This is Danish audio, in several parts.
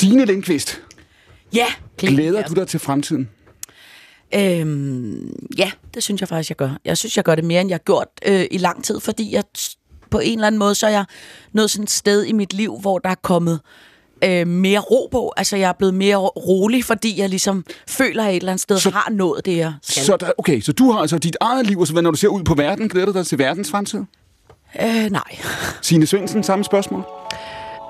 Signe Lindqvist, Ja, glæder du dig til fremtiden? Øhm, ja, det synes jeg faktisk, jeg gør. Jeg synes, jeg gør det mere, end jeg har gjort øh, i lang tid, fordi jeg på en eller anden måde, så er jeg nået sådan et sted i mit liv, hvor der er kommet øh, mere ro på. Altså, jeg er blevet mere rolig, fordi jeg ligesom føler, at jeg et eller andet sted så, har nået det, jeg skal. Så der, okay, så du har altså dit eget liv, og så når du ser ud på verden, glæder du dig til verdens fremtid? Øh, nej. Signe Svendsen, samme spørgsmål.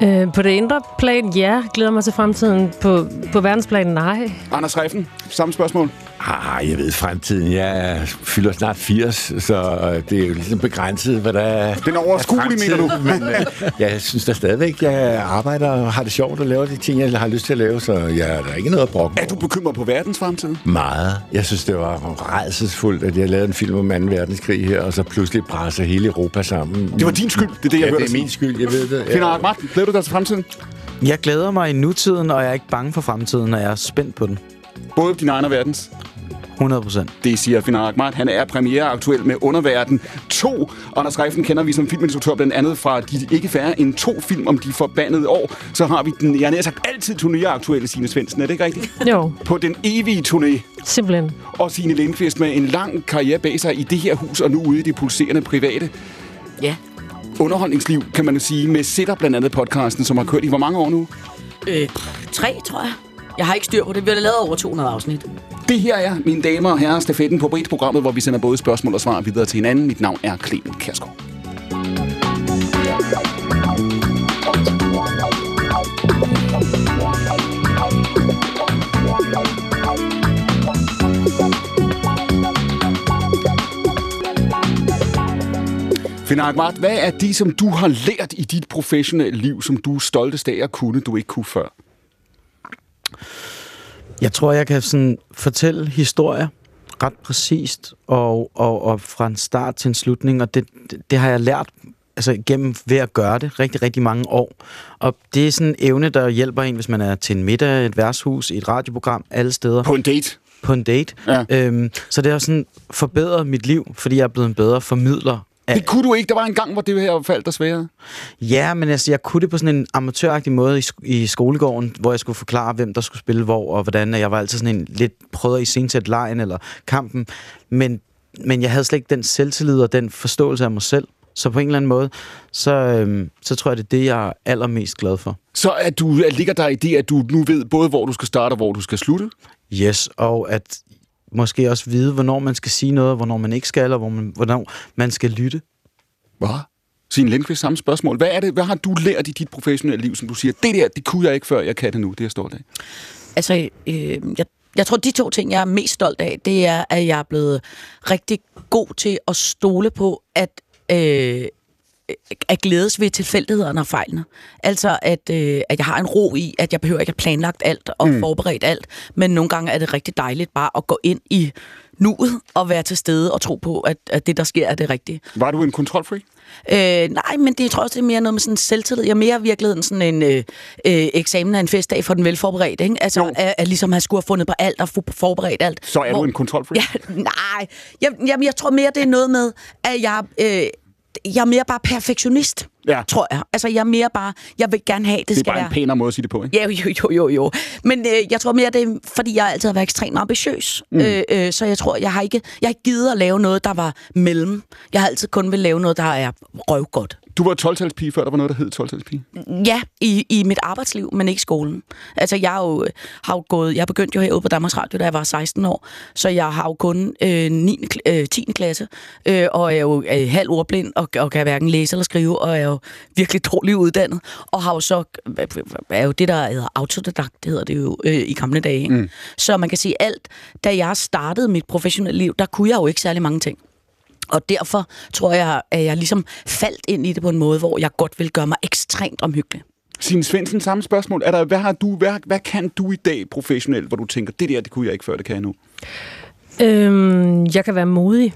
Øh, på det indre plan, ja. Glæder mig til fremtiden. På, på verdensplan, nej. Anders Reffen, samme spørgsmål. Ah, jeg ved fremtiden. Jeg er- fylder snart 80, så det er jo ligesom begrænset, hvad der er... Den er overskuelig, er mener du? Men øh, jeg synes da stadigvæk, jeg arbejder og har det sjovt og laver de ting, jeg har lyst til at lave, så jeg er der er ikke noget at brokke Er du bekymret på verdens fremtid? Meget. Jeg synes, det var redselsfuldt, at jeg lavede en film om 2. verdenskrig her, og så pludselig presser hele Europa sammen. Det var din skyld, det er det, jeg ja, hørte det er min skyld, jeg ved det. Finder Ahmad, glæder du dig til fremtiden? Jeg glæder mig i nutiden, og jeg er ikke bange for fremtiden, og jeg er spændt på den. Både din egen og verdens. 100 procent. Det siger Finar Ahmad. Han er premiere aktuel med Underverden 2. Anders Reifen kender vi som filminstruktør blandt andet fra de ikke færre end to film om de forbandede år. Så har vi den, jeg har sagt altid turnéaktuelle Signe Svendsen. Er det ikke rigtigt? Jo, På den evige turné. simpelthen. Og Signe Lindqvist med en lang karriere bag sig i det her hus og nu ude i det pulserende private Ja. underholdningsliv, kan man jo sige, med Sætter blandt andet podcasten, som har kørt i hvor mange år nu? Øh, tre, tror jeg. Jeg har ikke styr på det. Vi har lavet over 200 afsnit. Det her er, mine damer og herrer, stafetten på Brit-programmet, hvor vi sender både spørgsmål og svar videre til hinanden. Mit navn er Clemen Kærsgaard. Finder Ahmad, hvad er det, som du har lært i dit professionelle liv, som du er stoltest af at kunne, du ikke kunne før? Jeg tror, jeg kan sådan fortælle historier ret præcist, og, og, og fra en start til en slutning, og det, det, det har jeg lært altså gennem ved at gøre det rigtig, rigtig mange år. Og det er sådan en evne, der hjælper en, hvis man er til en middag, et værtshus, et radioprogram, alle steder. På en date? på en date. Ja. Øhm, så det har sådan forbedret mit liv, fordi jeg er blevet en bedre formidler. Det kunne du ikke. Der var en gang, hvor det her faldt dig sværere. ja, men altså, jeg kunne det på sådan en amatøragtig måde i, i skolegården, hvor jeg skulle forklare, hvem der skulle spille hvor, og hvordan. Og jeg var altid sådan en lidt prøvet at iscenesætte lejen eller kampen. Men, men jeg havde slet ikke den selvtillid og den forståelse af mig selv. Så på en eller anden måde, så, øhm, så tror jeg, det er det, jeg er allermest glad for. Så at du, at ligger der i det, at du nu ved både, hvor du skal starte og hvor du skal slutte? Yes, og at måske også vide, hvornår man skal sige noget, og hvornår man ikke skal, og hvor man, hvornår man skal lytte. Hvad? Signe Lindqvist, samme spørgsmål. Hvad, er det, hvad har du lært i dit professionelle liv, som du siger, det der, det kunne jeg ikke før, jeg kan det nu, det er jeg stolt af? Altså, øh, jeg, jeg tror, de to ting, jeg er mest stolt af, det er, at jeg er blevet rigtig god til at stole på, at øh, at glædes ved tilfældighederne og fejlene. Altså, at, øh, at jeg har en ro i, at jeg behøver ikke at planlagt alt og mm. forberedt alt, men nogle gange er det rigtig dejligt bare at gå ind i nuet og være til stede og tro på, at, at det, der sker, er det rigtige. Var du en kontrolfreak? Øh, nej, men det er tror jeg også, det er mere noget med sådan selvtillid. Jeg er mere i virkeligheden sådan en øh, øh, eksamen af en festdag for den velforberedte. Ikke? Altså, at, at, ligesom have skulle have fundet på alt og forberedt alt. Så er Hvor- du en kontrolfreak? Ja, nej. Jeg, jamen, jeg tror mere, det er noget med, at jeg, øh, jeg er mere bare perfektionist, Ja. tror jeg. Altså, jeg er mere bare, jeg vil gerne have, det, Det er skal bare være... en pænere måde at sige det på, ikke? Ja, jo, jo, jo, jo. Men øh, jeg tror mere, det er, fordi jeg altid har været ekstremt ambitiøs. Mm. Øh, øh, så jeg tror, jeg har ikke jeg har givet at lave noget, der var mellem. Jeg har altid kun vil lave noget, der er røvgodt. Du var 12-talspige, før der var noget, der hed 12-talspige. Ja, i, i mit arbejdsliv, men ikke i skolen. Altså, jeg har jo, har jo gået... Jeg begyndte jo herude på Danmarks Radio, da jeg var 16 år. Så jeg har jo kun øh, 9, kl- øh, 10. klasse, øh, og er jo øh, halv ordblind, og, og kan hverken læse eller skrive, og er jo virkelig dårligt uddannet. Og har jo så... Er jo det, der hedder autodidakt, det hedder det jo øh, i gamle dage. Ikke? Mm. Så man kan sige alt. Da jeg startede mit professionelle liv, der kunne jeg jo ikke særlig mange ting. Og derfor tror jeg, at jeg ligesom faldt ind i det på en måde, hvor jeg godt vil gøre mig ekstremt omhyggelig. Signe Svendsen, samme spørgsmål. Er der, hvad, har du, hvad, hvad kan du i dag professionelt, hvor du tænker, det der, det kunne jeg ikke før, det kan jeg nu? Øhm, jeg kan være modig.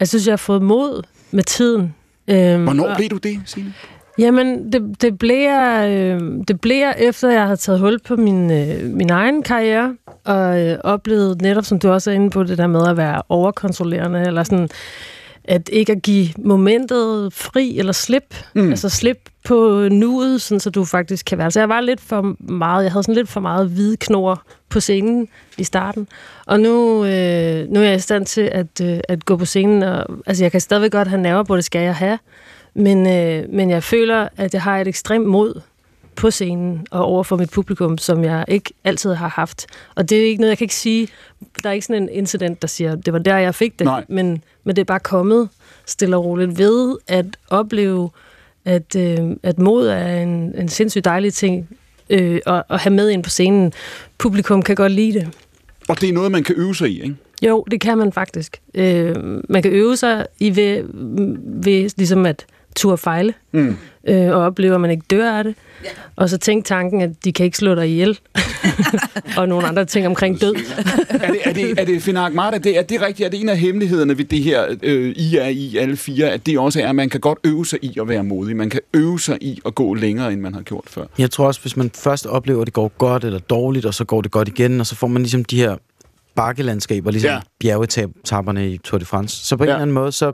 Jeg synes, jeg har fået mod med tiden. Øhm, Hvornår og- blev du det, Signe? Jamen, det, det, bliver, øh, det bliver efter, jeg har taget hul på min, øh, min egen karriere, og øh, oplevet netop, som du også er inde på, det der med at være overkontrollerende, eller sådan, at ikke at give momentet fri eller slip. Mm. Altså slip på nuet, sådan, så du faktisk kan være. Så jeg var lidt for meget, jeg havde sådan lidt for meget hvide knor på scenen i starten. Og nu, øh, nu er jeg i stand til at, øh, at gå på scenen. Og, altså jeg kan stadigvæk godt have nerver på, det skal jeg have. Men, øh, men jeg føler, at jeg har et ekstremt mod på scenen og over for mit publikum, som jeg ikke altid har haft. Og det er ikke noget, jeg kan ikke sige. Der er ikke sådan en incident, der siger, det var der, jeg fik det. Nej. Men, men det er bare kommet stille og roligt ved at opleve, at, øh, at mod er en, en sindssygt dejlig ting øh, at, at have med ind på scenen. Publikum kan godt lide det. Og det er noget, man kan øve sig i, ikke? Jo, det kan man faktisk. Øh, man kan øve sig i ved, ved ligesom at turde fejle, Mm. øh, og opleve, at man ikke dør af det. Ja. Og så tænk tanken, at de kan ikke slå dig ihjel. og nogle andre ting omkring død. er det, er det, er det Finak Marta, det, er det rigtigt? Er det en af hemmelighederne ved det her, øh, I er i alle fire, at det også er, at man kan godt øve sig i at være modig. Man kan øve sig i at gå længere, end man har gjort før. Jeg tror også, hvis man først oplever, at det går godt eller dårligt, og så går det godt igen, og så får man ligesom de her bakkelandskaber, ligesom Ja. bjergetapperne i Tour de France. Så på ja. en eller anden måde, så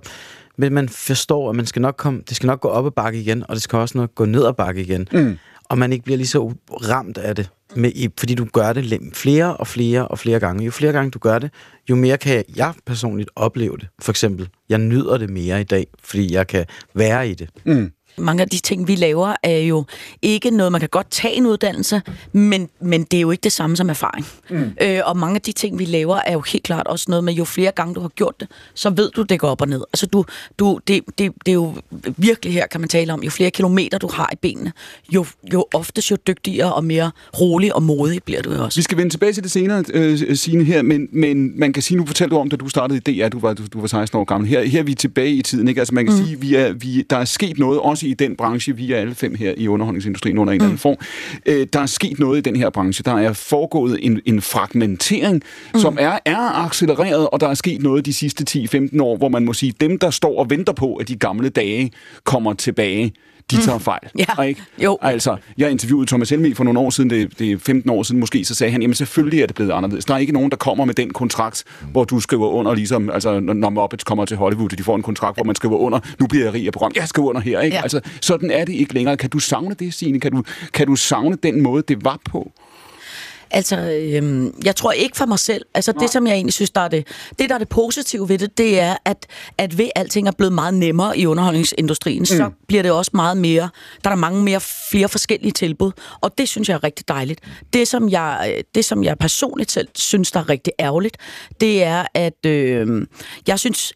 vil man forstå, at man skal nok komme, det skal nok gå op ad bakke igen, og det skal også nok gå ned ad bakke igen. Mm. Og man ikke bliver lige så ramt af det, med, i, fordi du gør det flere og flere og flere gange. Jo flere gange du gør det, jo mere kan jeg personligt opleve det. For eksempel, jeg nyder det mere i dag, fordi jeg kan være i det. Mm. Mange af de ting, vi laver, er jo ikke noget, man kan godt tage en uddannelse, men, men det er jo ikke det samme som erfaring. Mm. Øh, og mange af de ting, vi laver, er jo helt klart også noget med, jo flere gange du har gjort det, så ved du, det går op og ned. Altså, du, du, det, det, det er jo virkelig her, kan man tale om, jo flere kilometer du har i benene, jo, jo oftest jo dygtigere og mere rolig og modig bliver du jo også. Vi skal vende tilbage til det senere, øh, Signe, her, men, men man kan sige, nu fortalte du om, da du startede i DR, du var, du, du var 16 år gammel. Her, her er vi tilbage i tiden, ikke? Altså man kan mm. sige, vi er, vi, der er sket noget, også i den branche, vi er alle fem her i underholdningsindustrien under en eller anden form. Øh, der er sket noget i den her branche. Der er foregået en, en fragmentering, mm. som er, er accelereret, og der er sket noget de sidste 10-15 år, hvor man må sige, dem, der står og venter på, at de gamle dage kommer tilbage, de tager fejl. Ja. Ikke? Jo. Altså, jeg interviewede Thomas Helmi for nogle år siden, det, det er 15 år siden måske, så sagde han, jamen selvfølgelig er det blevet anderledes. Der er ikke nogen, der kommer med den kontrakt, hvor du skriver under, ligesom, altså når Muppets kommer til Hollywood, de får en kontrakt, hvor man skriver under, nu bliver jeg rig af program, jeg skriver under her, ikke? Ja. Altså, sådan er det ikke længere. Kan du savne det, Signe? Kan du, kan du savne den måde, det var på? Altså, øhm, jeg tror ikke for mig selv. Altså, det som jeg egentlig synes, der er det, det der er det positive ved det, det er, at, at ved alting er blevet meget nemmere i underholdningsindustrien, mm. så bliver det også meget mere, der er der mange mere, flere forskellige tilbud, og det synes jeg er rigtig dejligt. Det som jeg, øh, det, som jeg personligt selv synes, der er rigtig ærgerligt, det er, at øh, jeg synes,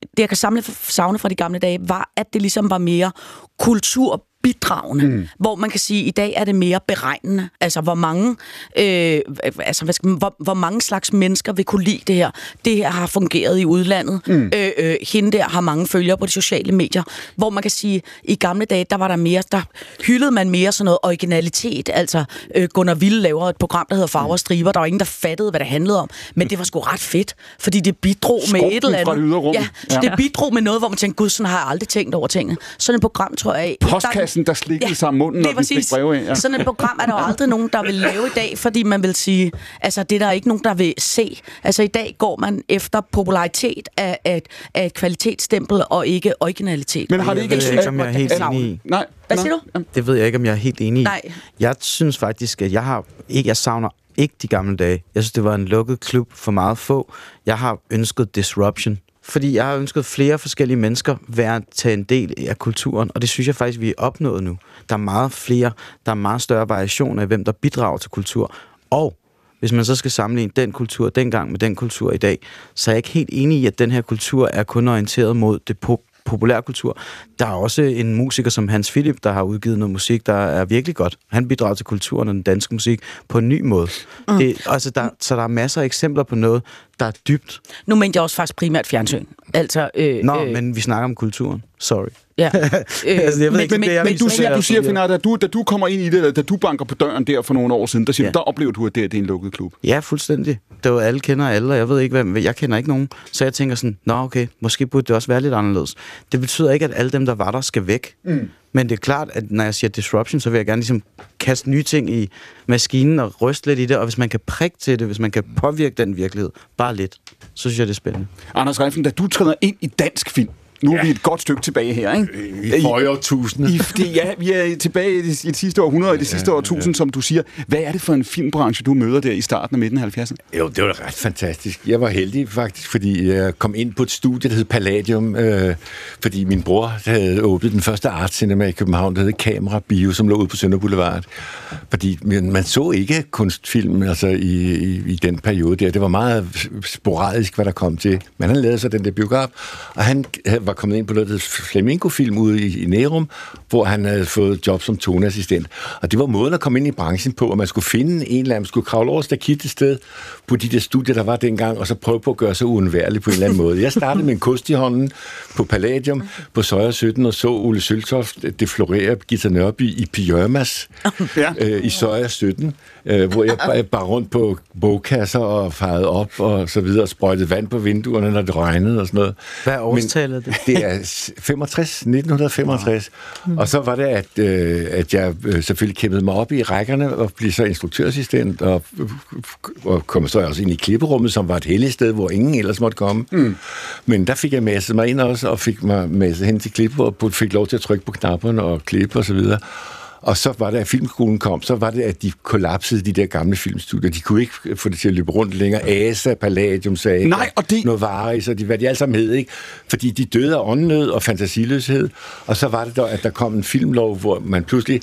det jeg kan samle, savne fra de gamle dage, var, at det ligesom var mere kultur bidragende, mm. hvor man kan sige, at i dag er det mere beregnende. Altså, hvor mange, øh, altså, hvad skal man, hvor, hvor mange slags mennesker vil kunne lide det her. Det her har fungeret i udlandet. Mm. Øh, øh, hende der har mange følgere på de sociale medier. Hvor man kan sige, i gamle dage, der var der mere, der hyldede man mere sådan noget originalitet. Altså, øh, Gunnar Ville laver et program, der hedder Farver og Striber. Der var ingen, der fattede, hvad det handlede om. Men det var sgu ret fedt, fordi det bidrog med Skrumpen et eller fra andet. det rum. Ja, Ja. det bidrog med noget, hvor man tænkte, gud, sådan har jeg aldrig tænkt over tingene. Sådan et program, tror jeg... Postkassen, der slikkede sig om munden, når den fik breve ind. Ja. Sådan et program er der jo aldrig nogen, der vil lave i dag, fordi man vil sige, altså det er der ikke nogen, der vil se. Altså i dag går man efter popularitet af, af, et, af et kvalitetsstempel og ikke originalitet. Men har det Jeg ikke... ved ikke, om jeg er helt enig i. Nej. Hvad siger du? Det ved jeg ikke, om jeg er helt enig i. Nej. Jeg synes faktisk, at jeg har ikke, jeg savner ikke de gamle dage. Jeg synes, det var en lukket klub for meget få. Jeg har ønsket disruption. Fordi jeg har ønsket flere forskellige mennesker være tage en del af kulturen, og det synes jeg faktisk, vi er opnået nu. Der er meget flere, der er meget større variation af, hvem der bidrager til kultur. Og hvis man så skal sammenligne den kultur dengang med den kultur i dag, så er jeg ikke helt enig i, at den her kultur er kun orienteret mod det populærkultur. Der er også en musiker som Hans Philip, der har udgivet noget musik, der er virkelig godt. Han bidrager til kulturen og den danske musik på en ny måde. Mm. Det, altså der, så der er masser af eksempler på noget, der er dybt. Nu mente jeg også faktisk primært fjernsyn. Altså, øh, Nå, øh, men vi snakker om kulturen. Sorry. Ja. Øh, Altså, jeg ved ikke, Men, det er, jeg men du sige, siger, du siger Finar, da du, da du kommer ind i det, da du banker på døren der for nogle år siden, der, siger, Ja. der oplever du, at det, det er en lukket klub. Ja, fuldstændig. Det var alle kender alle, og jeg ved ikke, hvem, jeg kender ikke nogen. Så jeg tænker sådan, nå okay, måske burde det også være lidt anderledes. Det betyder ikke, at alle dem, der var der, skal væk. Mm. Men det er klart, at når jeg siger disruption, så vil jeg gerne ligesom kaste nye ting i maskinen og ryste lidt i det, og hvis man kan prikke til det, hvis man kan påvirke den virkelighed, bare lidt. så synes jeg, det er spændende. Anders Refn, da du træder ind i dansk film, nu er vi et godt stykke tilbage her, ikke? I forrige årtusinde. I, det, ja, vi er tilbage i det, i det sidste århundrede, i det sidste årtusind, som du siger. Hvad er det for en filmbranche, du møder der i starten af midten af 70'erne? Jo, det var ret fantastisk. Jeg var heldig faktisk, fordi jeg kom ind på et studie, der hed Palladium, øh, fordi min bror havde åbnet den første art cinema i København, der hed Kamera Bio, som lå ude på Sønder Boulevard. Fordi man, man så ikke kunstfilm altså, i, i, i den periode der. Det var meget sporadisk, hvad der kom til. Men han lavede så den der biograf, og han var kommet ind på noget, der Flamingo-film ude i, i Nærum, hvor han havde fået job som toneassistent. Og det var måden at komme ind i branchen på, at man skulle finde en eller anden, skulle kravle over stakit et sted på de der studier, der var dengang, og så prøve på at gøre sig uundværlig på en eller anden måde. Jeg startede med en kost i hånden på Palladium på Søjer 17 og så Ole Søltoft deflorere Gita Nørby i pyjamas Ja. øh, i Søjer 17, øh, hvor jeg bare, bare rundt på bogkasser og farede op og så videre, og sprøjtede vand på vinduerne, når det regnede og sådan noget. Hvad er årstallet det? Det er s- 65, 1965. Og så var det, at, øh, at jeg øh, selvfølgelig kæmpede mig op i rækkerne og blev så instruktørassistent og, og kom så også ind i klipperummet, som var et heldigt sted, hvor ingen ellers måtte komme. Mm. Men der fik jeg masset mig ind også, og fik mig masset hen til klipper, og fik lov til at trykke på knapperne og klippe og så videre. Og så var det, at filmskolen kom, så var det, at de kollapsede de der gamle filmstudier. De kunne ikke få det til at løbe rundt længere. ASA, Palladium, sagde Nej, og det- Novaris, og de, hvad de alle sammen hed, ikke? Fordi de døde af åndnød og fantasiløshed. Og så var det der, at der kom en filmlov, hvor man pludselig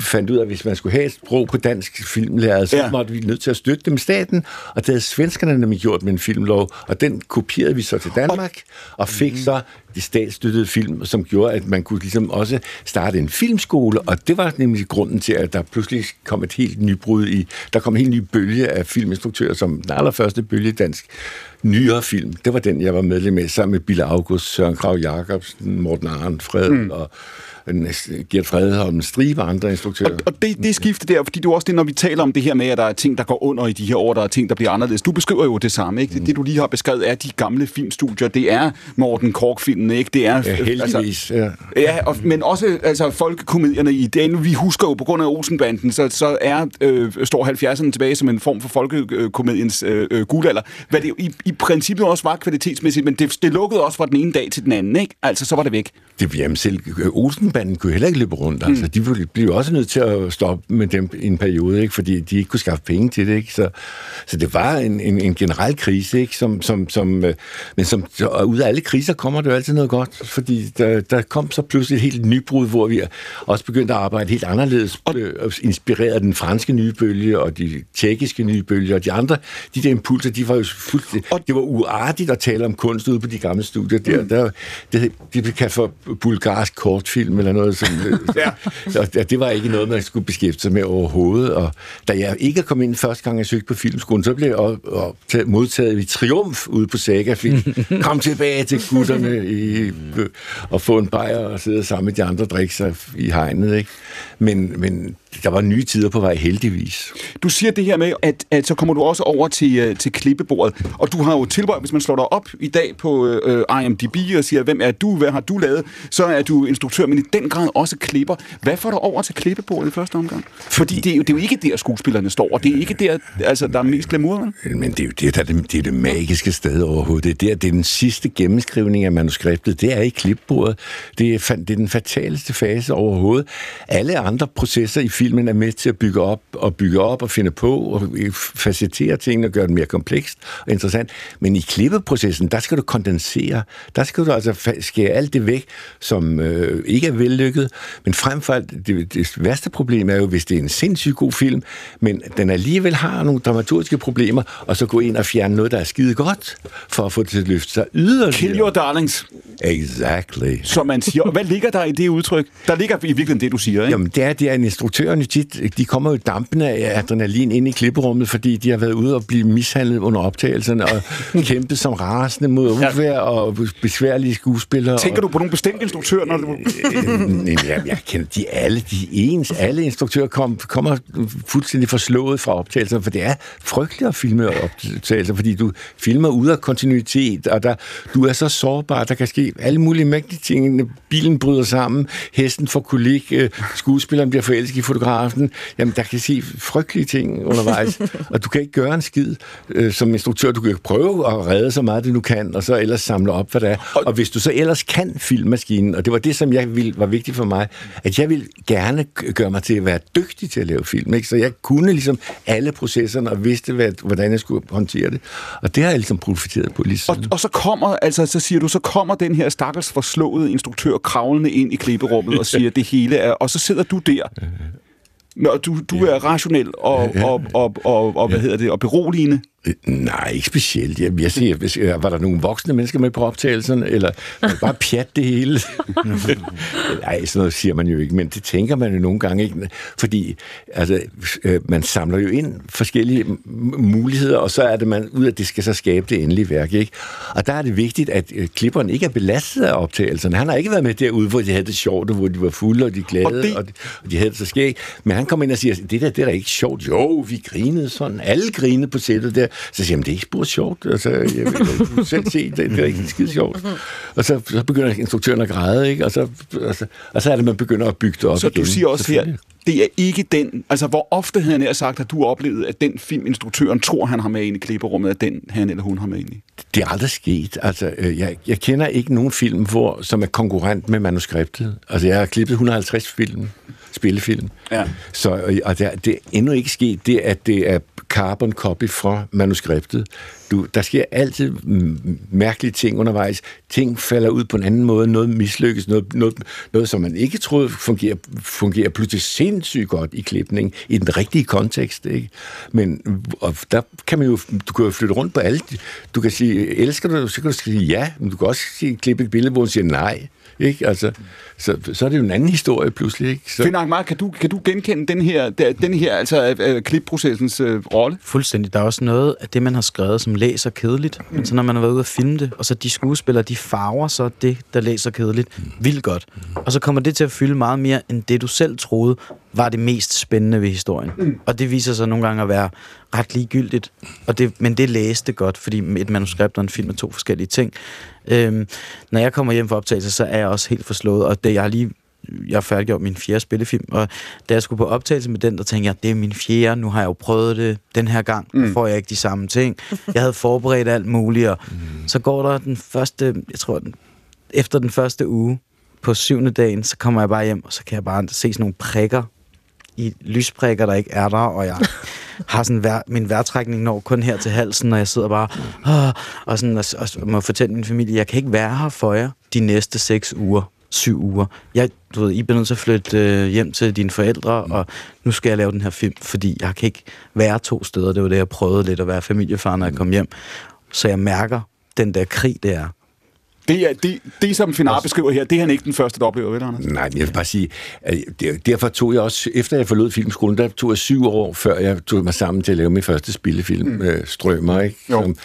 fandt ud af, at hvis man skulle have et sprog på dansk filmlæret, så Ja. måtte vi nødt til at støtte dem staten. Og det havde svenskerne nemlig gjort med en filmlov, og den kopierede vi så til Danmark, og fik så statsstøttede film, som gjorde, at man kunne ligesom også starte en filmskole, og det var nemlig grunden til, at der pludselig kom et helt nybrud i, der kom en helt ny bølge af filminstruktører, som den allerførste bølge dansk nyere film. Det var den, jeg var medlem med, sammen med Bille August, Søren Krav Jacobsen, Morten Arndt, Fred mm. og en, Gert Fredholm, en stribe andre instruktører. Og, og det, det skifte der, fordi det er også det, når vi taler om det her med, at der er ting, der går under i de her år, der er ting, der bliver anderledes. Du beskriver jo det samme, ikke? Det, det du lige har beskrevet, er de gamle filmstudier. Det er Morten Kork-filmene, ikke? Det er... Ja, heldigvis. Ja. Ja, og, men også altså, folkekomedierne i den. Vi husker jo på grund af Olsenbanden, så, så er øh, står 70'erne tilbage som en form for folkekomediens øh, øh, guldalder. Hvad det i, i princippet også var kvalitetsmæssigt, men det, det lukkede også fra den ene dag til den anden, ikke? Altså, så var det væk. Det, jamen selv Olsenbanden kunne heller ikke løbe rundt. Altså, de blev- også nødt til at stoppe med dem i en periode, ikke? fordi de ikke kunne skaffe penge til det. Ikke? Så, så det var en, en, en generel krise, ikke? Som, som, som, øh, men som, og ud af alle kriser kommer det jo altid noget godt, fordi der, der kom så pludselig et helt nybrud, hvor vi også begyndte at arbejde helt anderledes, øh, inspireret af den franske nye bølge, og de tjekkiske nye bølge, og de andre, de der impulser, de var jo fuldstændig... Det var uartigt at tale om kunst ude på de gamle studier. Der, der, det, det blev kaldt for bulgarsk kortfilm, eller noget som... Ja. og det- var ikke noget, man skulle beskæftige sig med overhovedet. Og da jeg ikke kom ind første gang, jeg søgte på filmskolen, så blev jeg op, optaget, modtaget i triumf ude på Saga Film. Kom tilbage til gutterne i, og få en bajer og sidde sammen med de andre drikke sig i hegnet. Ikke? Men, men der var nye tider på vej, heldigvis. Du siger det her med, at, at så kommer du også over til, øh, til klippebordet, og du har jo tilbøjet, hvis man slår dig op i dag på øh, IMDb og siger, hvem er du, hvad har du lavet, så er du instruktør, men i den grad også klipper. Hvad får du over til klippebordet i første omgang? Fordi det er, jo, det er jo ikke der, skuespillerne står, og det er ikke der, altså, der er mest glamour? Men det er jo det, der, er det, er det magiske sted overhovedet. Det er, der, det er den sidste gennemskrivning af manuskriptet. Det er ikke klipbordet. Det er, det er den fataleste fase overhovedet. Alle andre processer i filmen er med til at bygge op og bygge op og finde på og facettere tingene og gøre det mere komplekst og interessant. Men i klippeprocessen, der skal du kondensere. Der skal du altså skære alt det væk, som øh, ikke er vellykket. Men frem for alt, det, det værste problem er jo, hvis det er en sindssygt god film, men den alligevel har nogle dramaturgiske problemer, og så gå ind og fjerne noget, der er skide godt, for at få det til at løfte sig yderligere. Kill your darlings, Exactly. som man siger. Hvad ligger der i det udtryk? Der ligger i virkeligheden det, du siger, ikke? Jamen, det er, det er en instruktørerne tit, de kommer jo dampende af adrenalin ind i klipperummet, fordi de har været ude og blive mishandlet under optagelserne og kæmpet som rasende mod uvejr og besværlige skuespillere. Tænker du på nogle bestemte instruktører, når du... Øh, jeg, jeg kender de alle, de ens, alle instruktører kom, kommer fuldstændig forslået fra optagelserne, for det er frygteligt at filme optagelser, fordi du filmer ude af kontinuitet, og der, du er så sårbar, der kan ske alle mulige mægtige ting. Bilen bryder sammen, hesten får kolik, øh, skuespilleren bliver forelsket i. biografen, jamen der kan se frygtelige ting undervejs, og du kan ikke gøre en skid øh, som instruktør. Du kan prøve at redde så meget, det du kan, og så ellers samle op, hvad det er. Og hvis du så ellers kan filmmaskinen, og det var det, som jeg ville, var vigtigt for mig, at jeg ville gerne gøre mig til at være dygtig til at lave film, ikke? så jeg kunne ligesom alle processerne og vidste, hvad, hvordan jeg skulle håndtere det. Og det har jeg ligesom profiteret på lige Og, og så kommer, altså, så siger du, så kommer den her stakkels forslåede instruktør kravlende ind i klipperummet og siger, at det hele er... Og så sidder du der. Når du, du er rationel og, og, og, og, og hvad hedder det, og beroligende. Nej, ikke specielt. Jeg, jeg siger, hvis, øh, var der nogle voksne mennesker med på optagelsen, eller var det bare pjat det hele? Nej, sådan noget siger man jo ikke, men det tænker man jo nogle gange ikke, fordi altså, øh, man samler jo ind forskellige muligheder, og så er det man ud af, det skal så skabe det endelige værk, ikke? Og der er det vigtigt, at øh, klipperen ikke er belastet af optagelserne. Han har ikke været med derude, hvor de havde det sjovt, og hvor de var fulde, og de glade, Og det- og, de, og de havde det så skægt. Men han kommer ind og siger, det der, det er da ikke sjovt. Jo, vi grinede sådan. Alle grinede på sættet der. Så siger han, det er ikke spurgt sjovt. Altså, jeg, jeg, jeg selv se, det, det er ikke skide sjovt. Og så, så begynder instruktøren at græde, ikke? Og så, og, så, og så er det, man begynder at bygge det op Så igen. du siger også her, det er ikke den... Altså, hvor ofte havde han sagt, at du oplevede, at den filminstruktøren tror, han har med ind i klipperummet, at den han eller hun har med ind i? Det er aldrig sket. Altså, øh, jeg, jeg kender ikke nogen film, hvor, som er konkurrent med manuskriptet. Altså, jeg har klippet 150 film, spillefilm. Ja. Så, og- der, det er endnu ikke sket det, at det er carbon copy fra manuskriptet. Du, der sker altid mærkelige ting undervejs. Ting falder ud på en anden måde. Noget mislykkes. Noget, noget, noget som man ikke troede fungerer, fungerer pludselig sindssygt godt i klipning, i den rigtige kontekst. Ikke? Men og der kan man jo, du kan jo flytte rundt på alle. Du kan sige, elsker du, så kan du sige ja, men du kan også sige, klippe et billede, hvor hun siger nej. Ikke? Altså, så, så er det jo en anden historie pludselig. Ikke? Så, Finn Ahmad, kan du, kan du genkende den her, den her altså, øh, klipprocessens øh, rolle? Fuldstændig. Der er også noget af det, man har skrevet, som læser kedeligt. Men så når man har været ude og filme det, og så de skuespillere, de farver så det, der læser kedeligt, vildt godt. Og så kommer det til at fylde meget mere, end det du selv troede, var det mest spændende ved historien. Og det viser sig nogle gange at være ret ligegyldigt. Og det, men det læste godt, fordi et manuskript og en film er to forskellige ting. Øhm, når jeg kommer hjem fra optagelse, så er jeg også helt forslået, og det, jeg har lige jeg har færdiggjort min fjerde spillefilm, og da jeg skulle på optagelse med den, der tænkte jeg, det er min fjerde, nu har jeg jo prøvet det den her gang, mm. får jeg ikke de samme ting. Jeg havde forberedt alt muligt, og mm. så går der den første, jeg tror, den, efter den første uge, på syvende dagen, så kommer jeg bare hjem, og så kan jeg bare se sådan nogle prikker i lysprikker, der ikke er der, og jeg har sådan vær, min vejrtrækning når kun her til halsen, og jeg sidder bare Åh, og, sådan, og, og må fortælle min familie, jeg kan ikke være her for jer de næste seks uger, syv uger. Jeg, du ved, I bliver nødt til at flytte øh, hjem til dine forældre, og nu skal jeg lave den her film, fordi jeg kan ikke være to steder. Det var det, jeg prøvede lidt at være familiefar, når jeg kom hjem. Så jeg mærker den der krig, det er. Det, er, det, det som Ahmad beskriver her, det er han ikke den første, der oplever, vel, Anders? Nej, men jeg vil bare sige, at derfor tog jeg også, efter jeg forlod filmskolen, der tog jeg syv år, før jeg tog mig sammen til at lave min første spillefilm, mm. øh, Strømmer, ikke? Jo. Som,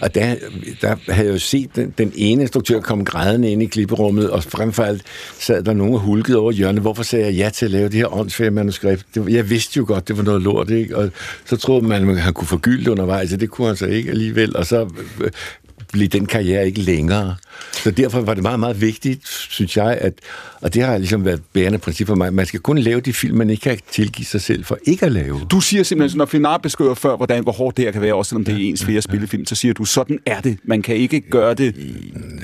og der, der havde jeg jo set den, den ene instruktør komme grædende ind i klipperummet, og frem for alt sad der nogen og hulkede over hjørnet. Hvorfor sagde jeg ja til at lave det her åndsfærdige manuskript? Det, jeg vidste jo godt, det var noget lort, ikke? Og så troede man, at han kunne forgylde undervejs, og det kunne han så ikke alligevel. Og så øh, blev den karriere ikke længere. Så derfor var det meget, meget vigtigt, synes jeg, at, og det har ligesom været et bærende princip for mig, man skal kun lave de film, man ikke kan tilgive sig selv for ikke at lave. Du siger simpelthen, når Ahmad beskriver før, hvordan, hvor hårdt det her kan være, også selvom det er ens fjerde spillefilm, så siger du, sådan er det. Man kan ikke gøre det.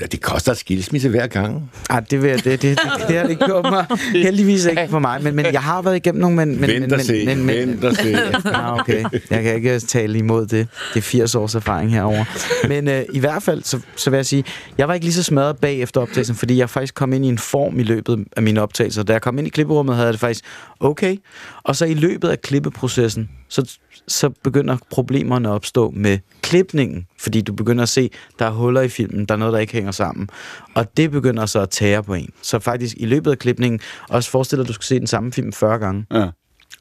Ja, det koster skilsmisse hver gang. Ej, det, vil jeg, det, det, det, det har det ikke gjort mig. Heldigvis ikke for mig, men, men jeg har været igennem nogle... Men, men, Vent men, og se, men, men, vent og se. Ah, okay. Jeg kan ikke tale imod det. Det er 80 års erfaring herover. Men øh, i hvert fald, så, så vil jeg sige, jeg var ikke lige så smadret bag efter optagelsen, fordi jeg faktisk kom ind i en form i løbet af mine optagelser. Da jeg kom ind i klipperummet, havde jeg det faktisk okay. Og så i løbet af klippeprocessen, så, så begynder problemerne at opstå med klipningen, fordi du begynder at se, der er huller i filmen, der er noget, der ikke hænger sammen. Og det begynder så at tære på en. Så faktisk i løbet af klipningen, også forestil dig, at du skal se den samme film 40 gange. Ja.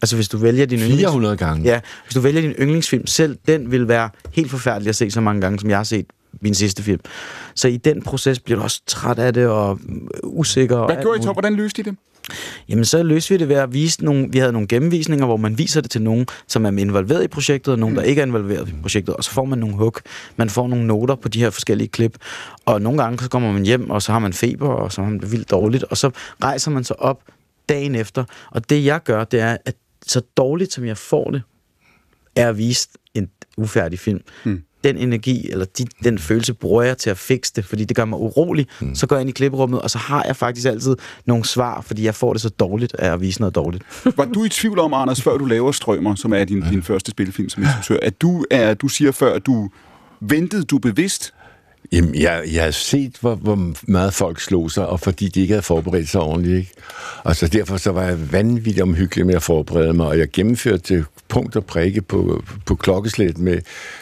Altså hvis du vælger din yndlings... 400 gange. Ja, hvis du vælger din yndlingsfilm selv, den vil være helt forfærdelig at se så mange gange, som jeg har set min sidste film. Så i den proces bliver du også træt af det og øh, usikker. Hvad gjorde I så? muligt. Hvordan løste I det? Jamen, så løste vi det ved at vise nogle... Vi havde nogle gennemvisninger, hvor man viser det til nogen, som er involveret i projektet, og nogen, der ikke er involveret i projektet. Og så får man nogle hook. Man får nogle noter på de her forskellige klip. Og nogle gange, så kommer man hjem, og så har man feber, og så har man det vildt dårligt. Og så rejser man sig op dagen efter. Og det jeg gør, det er, at så dårligt som jeg får det, er at vise en ufærdig film. Mm. Den energi, eller de, den følelse, bruger jeg til at fikse det, fordi det gør mig urolig. Mm. Så går jeg ind i klipperummet, og så har jeg faktisk altid nogle svar, fordi jeg får det så dårligt af at vise noget dårligt. Var du i tvivl om, Anders, før du laver Strømmer, som er din, din første spillefilm som instruktør, at du, er, du siger før, at du ventede du bevidst Jamen, jeg, jeg har set, hvor, hvor meget folk slog sig, og fordi de ikke havde forberedt sig ordentligt. Ikke? Og så derfor så var jeg vanvittigt omhyggelig med at forberede mig, og jeg gennemførte det punkt og prikke på, på klokkeslæt med,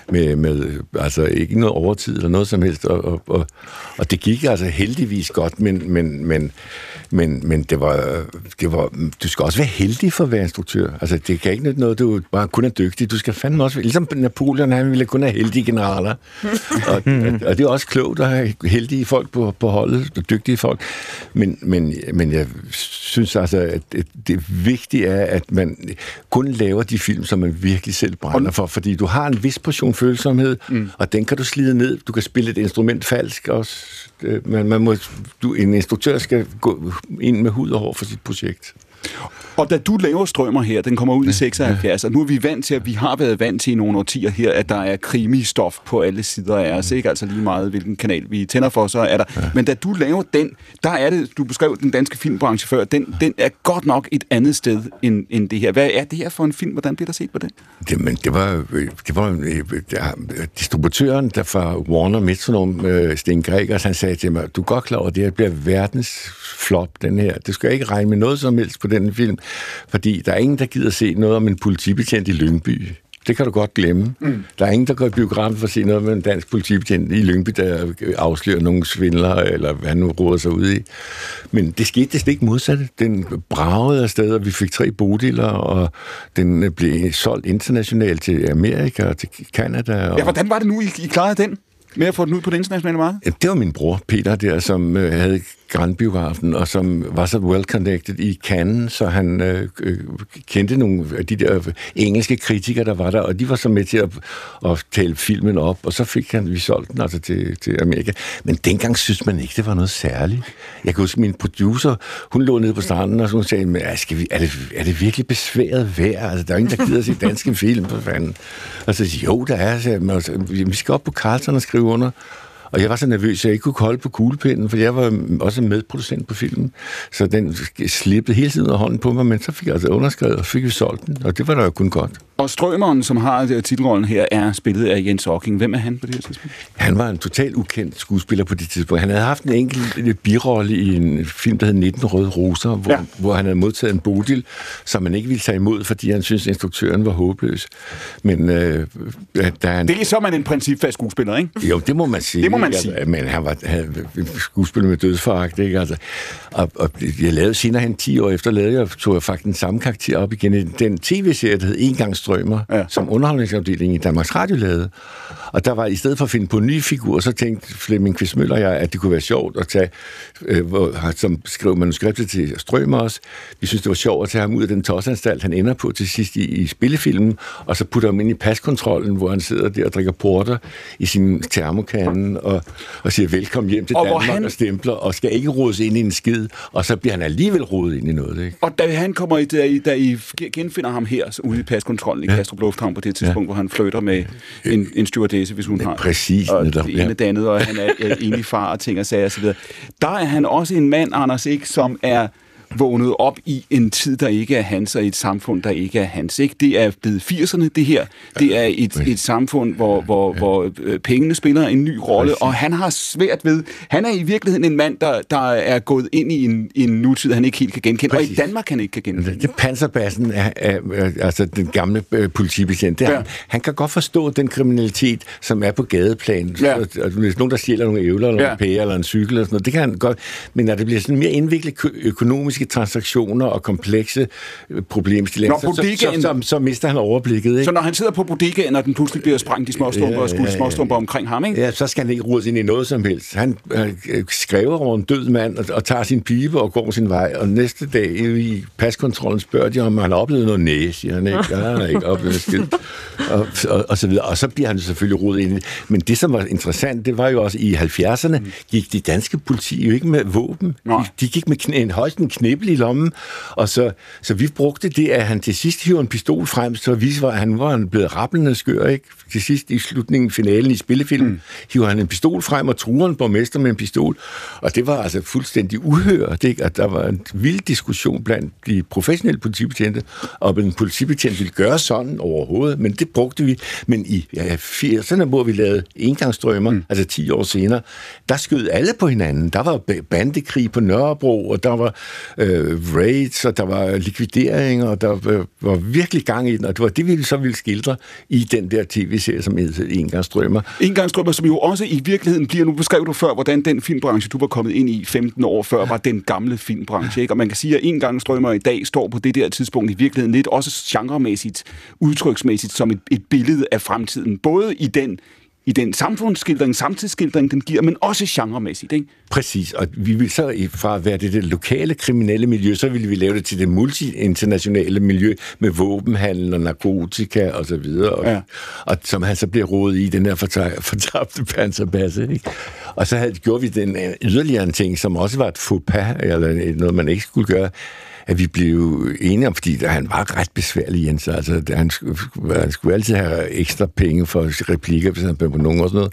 med, med, altså ikke noget overtid eller noget som helst, og, og, og, og det gik altså heldigvis godt, men, men, men, men, men det, var, det var, du skal også være heldig for at være instruktør. Altså, det kan ikke nytte noget, du bare kun er dygtig. Du skal fandme også, ligesom Napoleon, han ville kun have heldige generaler. og, og, og det er også klogt at have heldige folk på, på holdet, og dygtige folk. Men, men, men jeg synes altså, at det vigtige er, at man kun laver de film, som man virkelig selv brænder for, fordi du har en vis portion følsomhed, mm. og den kan du slide ned. Du kan spille et instrument falsk også. Øh, man, man må, du, en instruktør skal gå ind med hud og hår for sit projekt. Og da du laver strømmer her, den kommer ud i 76, og nu er vi vant til, at vi har været vant til i nogle årtier her, at der er krimi-stof på alle sider af os, ikke? Altså lige meget, hvilken kanal vi tænder for, så er der. Ja. Men da du laver den, der er det, du beskrev den danske filmbranche før, den, den er godt nok et andet sted end, end det her. Hvad er det her for en film? Hvordan bliver der set på den? Det, men det var, det var der, distributøren der fra Warner Metronome, øh, Sten Gregers, han sagde til mig, du er godt klar over, at det her bliver verdens flop, den her. Du skal ikke regne med noget som helst på den film. Fordi der er ingen, der gider se noget om en politibetjent i Lyngby. Det kan du godt glemme. Mm. Der er ingen, der går i biografen for at se noget med en dansk politibetjent i Lyngby, der afslører nogle svindlere, eller hvad nu råder sig ud i. Men det skete det ikke modsatte. Den bragede afsted, og vi fik tre bodiler, og den blev solgt internationalt til Amerika og til Canada. Og... Ja, hvordan var det nu, I, I klarede den? med at få den ud på det internationale marked? Ja, det var min bror, Peter, der, som øh, havde Grandbiografen, og som var så well-connected i Cannes, så han øh, øh, kendte nogle af de der engelske kritikere, der var der, og de var så med til at, at tale filmen op, og så fik han, vi solgte den altså til, til Amerika. Men dengang synes man ikke, det var noget særligt. Jeg kan huske, min producer, hun lå nede på stranden, og så hun sagde, men, skal vi, er, det, er det virkelig besværet værd? Altså, der er ingen, der gider at se danske film for fanden. Og så siger jo, der er. Så, altså, vi skal op på Carlson og skrive under. Og jeg var så nervøs, at jeg ikke kunne holde på kuglepinden, for jeg var også medproducent på filmen. Så den slippede hele tiden af hånden på mig, men så fik jeg altså underskrevet, og fik vi solgt den, og det var da jo kun godt. Og Strømeren, som har titelrollen her, er spillet af Jens Ocking. Hvem er han på det her tidspunkt? Han var en totalt ukendt skuespiller på det tidspunkt. Han havde haft en enkelt birolle i en film, der hed 19 Røde Roser, hvor, ja. hvor han havde modtaget en bodil, som man ikke ville tage imod, fordi han syntes, at instruktøren var håbløs. Men øh, da han... Det er så man en principfast skuespiller, ikke? Jo, det må man sige. Det må man sige. Altså, men han var han, skuespiller med dødsforagt, ikke? Altså, og, og jeg lavede senere hen 10 år efter, lavede jeg, tog jeg faktisk den samme karakter op igen i den tv-serie, der hed En gang strømmer, ja. som underholdningsafdelingen i Danmarks Radio lavede. Og der var, i stedet for at finde på en ny figur, så tænkte Flemming Kvistmøller og jeg, at det kunne være sjovt at tage, øh, hvor, som skrev manuskriptet til Strømmer også. Vi synes, det var sjovt at tage ham ud af den tosanstalt, han ender på til sidst i, i spillefilmen, og så putte ham ind i paskontrollen, hvor han sidder der og drikker porter i sin termokande og, og siger velkommen hjem til og Danmark han... og stempler, og skal ikke rodes ind i en skid, og så bliver han alligevel rodet ind i noget. Ikke? Og da han kommer i, da I, da I genfinder ham her ude i paskontrollen i ja. Kastrup Lufthavn på det tidspunkt, ja. hvor han flytter med en, en stewardesse, hvis hun ja, har. Præcis. Og netop, det ene ja. andet, og han er, er egentlig far og ting og sager osv. Der er han også en mand, Anders, ikke, som er vågnet op i en tid, der ikke er hans, og et samfund, der ikke er hans. Ikke? Det er blevet 80'erne, det her. Det er et, et samfund, hvor, hvor, hvor øh, pengene spiller en ny rolle, og han har svært ved... Han er i virkeligheden en mand, der, der er gået ind i en, en nutid, han ikke helt kan genkende, Præcis. og i Danmark han ikke kan genkende. Det, panserbassen er, er, er, altså den gamle øh, politibetjent, det ja. han, han kan godt forstå den kriminalitet, som er på gadeplan. Ja. Altså, hvis nogen, der stjæler nogle ævler, eller ja. en pære, eller en cykel, eller sådan noget, det kan han godt. Men når det bliver sådan mere indviklet økonomiske transaktioner og komplekse øh, problemstillinger, så, så, så, så, så mister han overblikket. Ikke? Så når han sidder på bodegaen, og den pludselig bliver sprængt i småstumper ja, og skudt ja, ja. omkring ham, ikke? Ja, så skal han ikke rodes ind i noget som helst. Han øh, skriver over en død mand og, og tager sin pibe og går sin vej, og næste dag i paskontrollen spørger de, om han har oplevet noget næse, siger han ikke. Ja, han har ikke oplevet skid. Og, og, og, så videre. Og så bliver han selvfølgelig rodet ind i Men det, som var interessant, det var jo også, i 70'erne gik de danske politi jo ikke med våben. De, de gik med knæ, en højst en knæ knibbel i lommen. Og så, så vi brugte det, at han til sidst hiver en pistol frem, så viste, at han var blevet rappelende skør, ikke? Til sidst i slutningen, finalen i spillefilmen, mm. hiver han en pistol frem og truer en borgmester med en pistol. Og det var altså fuldstændig uhørt, ikke? At der var en vild diskussion blandt de professionelle politibetjente, og en politibetjent ville gøre sådan overhovedet, men det brugte vi. Men i ja, 80'erne, hvor vi lavede engangsstrømmer, mm. altså 10 år senere, der skød alle på hinanden. Der var bandekrig på Nørrebro, og der var øh, raids, og der var likvideringer, og der var, var virkelig gang i den, og det var det, vi så ville skildre i den der tv-serie, som hedder Engangsstrømmer. Engangsstrømmer, som jo også i virkeligheden bliver, nu beskrev du før, hvordan den filmbranche, du var kommet ind i 15 år før, var den gamle filmbranche, ikke? Og man kan sige, at Engangsstrømmer i dag står på det der tidspunkt i virkeligheden lidt også genremæssigt, udtryksmæssigt som et, et billede af fremtiden, både i den i den samfundsskildring, samtidsskildring, den giver, men også genremæssigt. Ikke? Præcis, og vi vil så fra at være det, det lokale kriminelle miljø, så ville vi lave det til det multi-internationale miljø med våbenhandel og narkotika og så videre, og, ja. og som han så bliver rodet i den her fortabte panserbasse. Ikke? Og så havde, gjorde vi den yderligere en ting, som også var et faux pas, eller noget, man ikke skulle gøre, at vi blev enige om, fordi han var ret besværlig, Jens. Altså, han, han skulle altid have ekstra penge for replikker, hvis han blev på nogen og sådan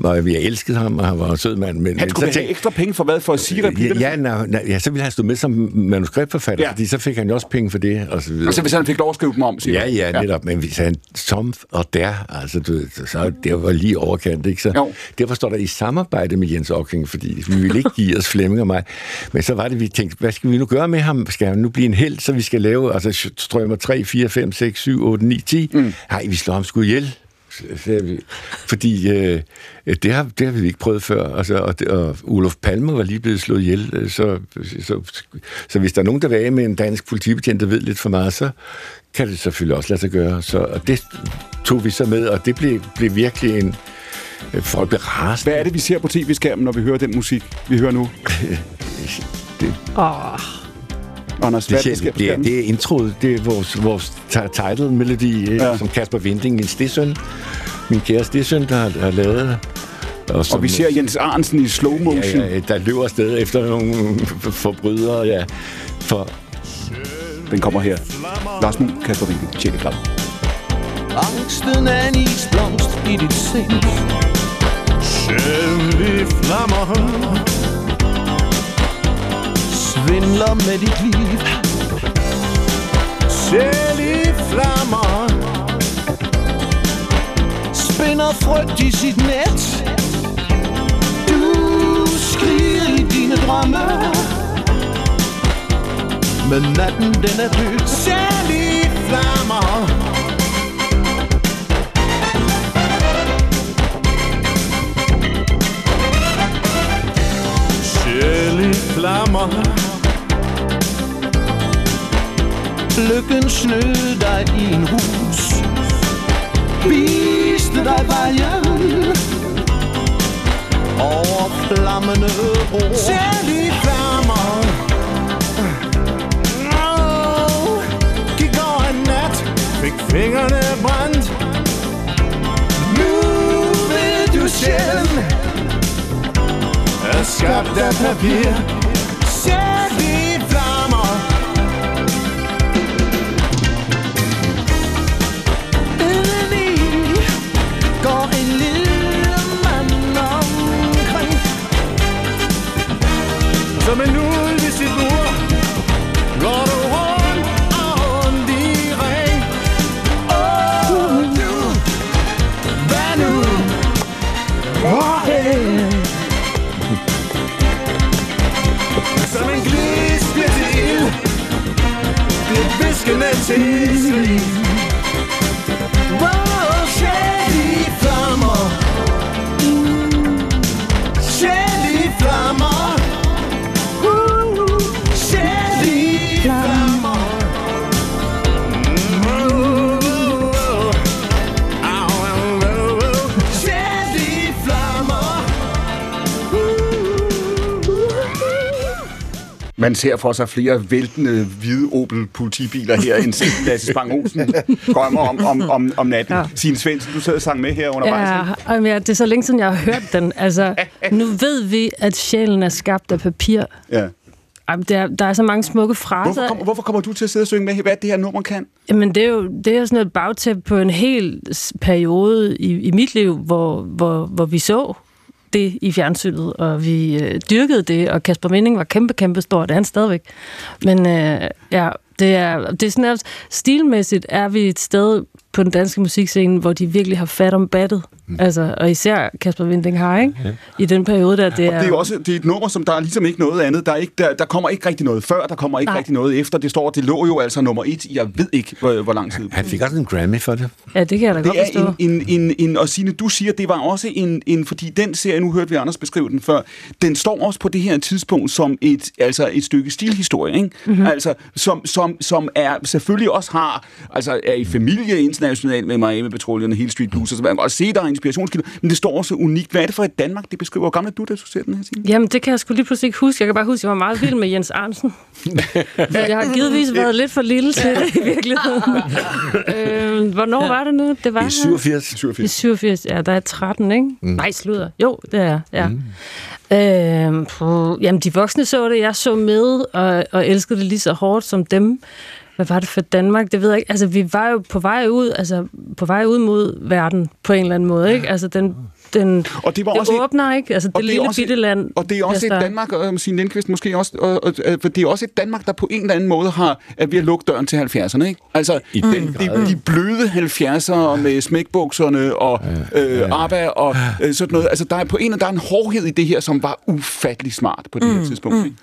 noget. Og vi elskede ham, og han var en sød mand. Men, han skulle men, så have ekstra penge for hvad? For at sige replikker? Ja, ja, na, ja, så ville han stå med som manuskriptforfatter, ja. fordi så fik han jo også penge for det. Og så, videre. altså hvis han fik lov at skrive dem om, siger Ja, ja, netop. Ja. Men hvis han som og der, altså du, så det var lige overkant, ikke? Så jo. derfor står der i samarbejde med Jens Ocking, fordi vi ville ikke give os Flemming og mig. Men så var det, vi tænkte, hvad skal vi nu gøre med ham? Skal han nu blive en held, så vi skal lave, altså strømmer 3, 4, 5, 6, 7, 8, 9, 10. Mm. Nej, vi slår ham sgu ihjel. Fordi øh, det, har, det har vi ikke prøvet før. Altså, og, det, og Olof Palme var lige blevet slået ihjel. Øh, så, så, så, så hvis der er nogen, der vil af med en dansk politibetjent, der ved lidt for meget, så kan det selvfølgelig også lade sig gøre. Så, og det tog vi så med, og det blev, blev virkelig en... Øh, folk blev rasende. Hvad er det, vi ser på tv-skærmen, når vi hører den musik, vi hører nu? det... Oh. Anders, det, det, det, det, det er introet, det er vores, vores title melodi, øh, ja. som Kasper Vinding, min stedsøn, min kære stedsøn, der har, har lavet og, som, og vi ser Jens Arnsen i slow motion. Ja, ja, der løber afsted efter nogle forbrydere, ja. For... Den kommer her. Lars Muhl, Kasper Vinding, tjek det Angsten er en isblomst i dit sind Sjældent flammer svindler med dit liv. Selv i flammer. Spinder frygt i sit net. Du skriger i dine drømme. Men natten den er død. Selv i flammer. Sjæl i flammer. Lykken snød dig i en hus. Viste dig vejen. Over flammende ro Selv i flammer. Oh, Gik over en nat. Fik fingrene brændt. Nu ved du selv Er skabt af papir. Som en ud i sit bur Går du rundt og rundt i ring Åh, oh, nu, Hvad nu? Hvorhen? Som en glis bliver til ild Bliver viskende til slim Hvor Man ser for sig flere væltende hvide Opel politibiler her, end Lasse Spang Olsen drømmer om, om, om, om natten. Ja. Signe Svendsen, du sad og sang med her undervejs. Ja, ja, det er så længe siden, jeg har hørt den. Altså, nu ved vi, at sjælen er skabt af papir. Ja. Ej, men der, der er så mange smukke fraser. Hvorfor, kom, hvorfor kommer du til at sidde og synge med, hvad det her nummer kan? Jamen, det er jo det er sådan et bagtæppe på en hel periode i, i mit liv, hvor, hvor, hvor vi så det i fjernsynet, og vi øh, dyrkede det, og Kasper Vinding var kæmpe, kæmpe stor, det er han stadigvæk. Men øh, ja, det er, det er sådan, at stilmæssigt er vi et sted på den danske musikscene, hvor de virkelig har fat om battet. Mm. Altså, og især Kasper Vinding har, ikke? Ja. I den periode der, det Og er... det er jo også det er et nummer, som der er ligesom ikke noget andet. Der, er ikke, der, der kommer ikke rigtig noget før, der kommer ikke Nej. rigtig noget efter. Det står, det lå jo altså nummer et. Jeg ved ikke, hvor, hvor lang tid. Han fik også en Grammy for det. Ja, det kan jeg da godt Det forstå. er en, en, en, en, og Signe, du siger, det var også en, en, fordi den serie, nu hørte vi Anders beskrive den før, den står også på det her tidspunkt som et, altså et stykke stilhistorie, ikke? Mhm. Mm-hmm. Altså, som, som, som er, selvfølgelig også har, altså er i familie internationalt med Miami Petroleum og Hill Street Blues, og så man kan godt se, der er inspirationskilder, men det står også unikt. Hvad er det for et Danmark, det beskriver? Hvor gammel er du, da du ser den her, Signe? Jamen, det kan jeg sgu lige pludselig ikke huske. Jeg kan bare huske, at jeg var meget vild med Jens Arnsen. Så jeg har givetvis været lidt for lille til det i virkeligheden. øh, hvornår var det nu? Det var I 87. 87. I 87, ja, der er 13, ikke? Mm. Nej, slutter. Jo, det er, ja. Mm. Øh, puh, jamen, de voksne så det, jeg så med, og, og elskede det lige så hårdt som dem. Hvad var det for Danmark? Det ved jeg ikke. Altså, vi var jo på vej ud, altså, på vej ud mod verden på en eller anden måde, ikke? Altså, den, den, Og det var det også et- åbner, ikke? Altså, det, Og det er lille også- bitte land. Og det er også et Danmark, og Signe Lindqvist måske også, og, og, og, for det er også et Danmark, der på en eller anden måde har, at vi har lukket døren til 70'erne, ikke? Altså, I den, den de, grad. de bløde 70'ere med smækbukserne og øh, ABBA og øh, sådan noget. Altså, der er på en der er en hårdhed i det her, som var ufattelig smart på det her tidspunkt, ikke?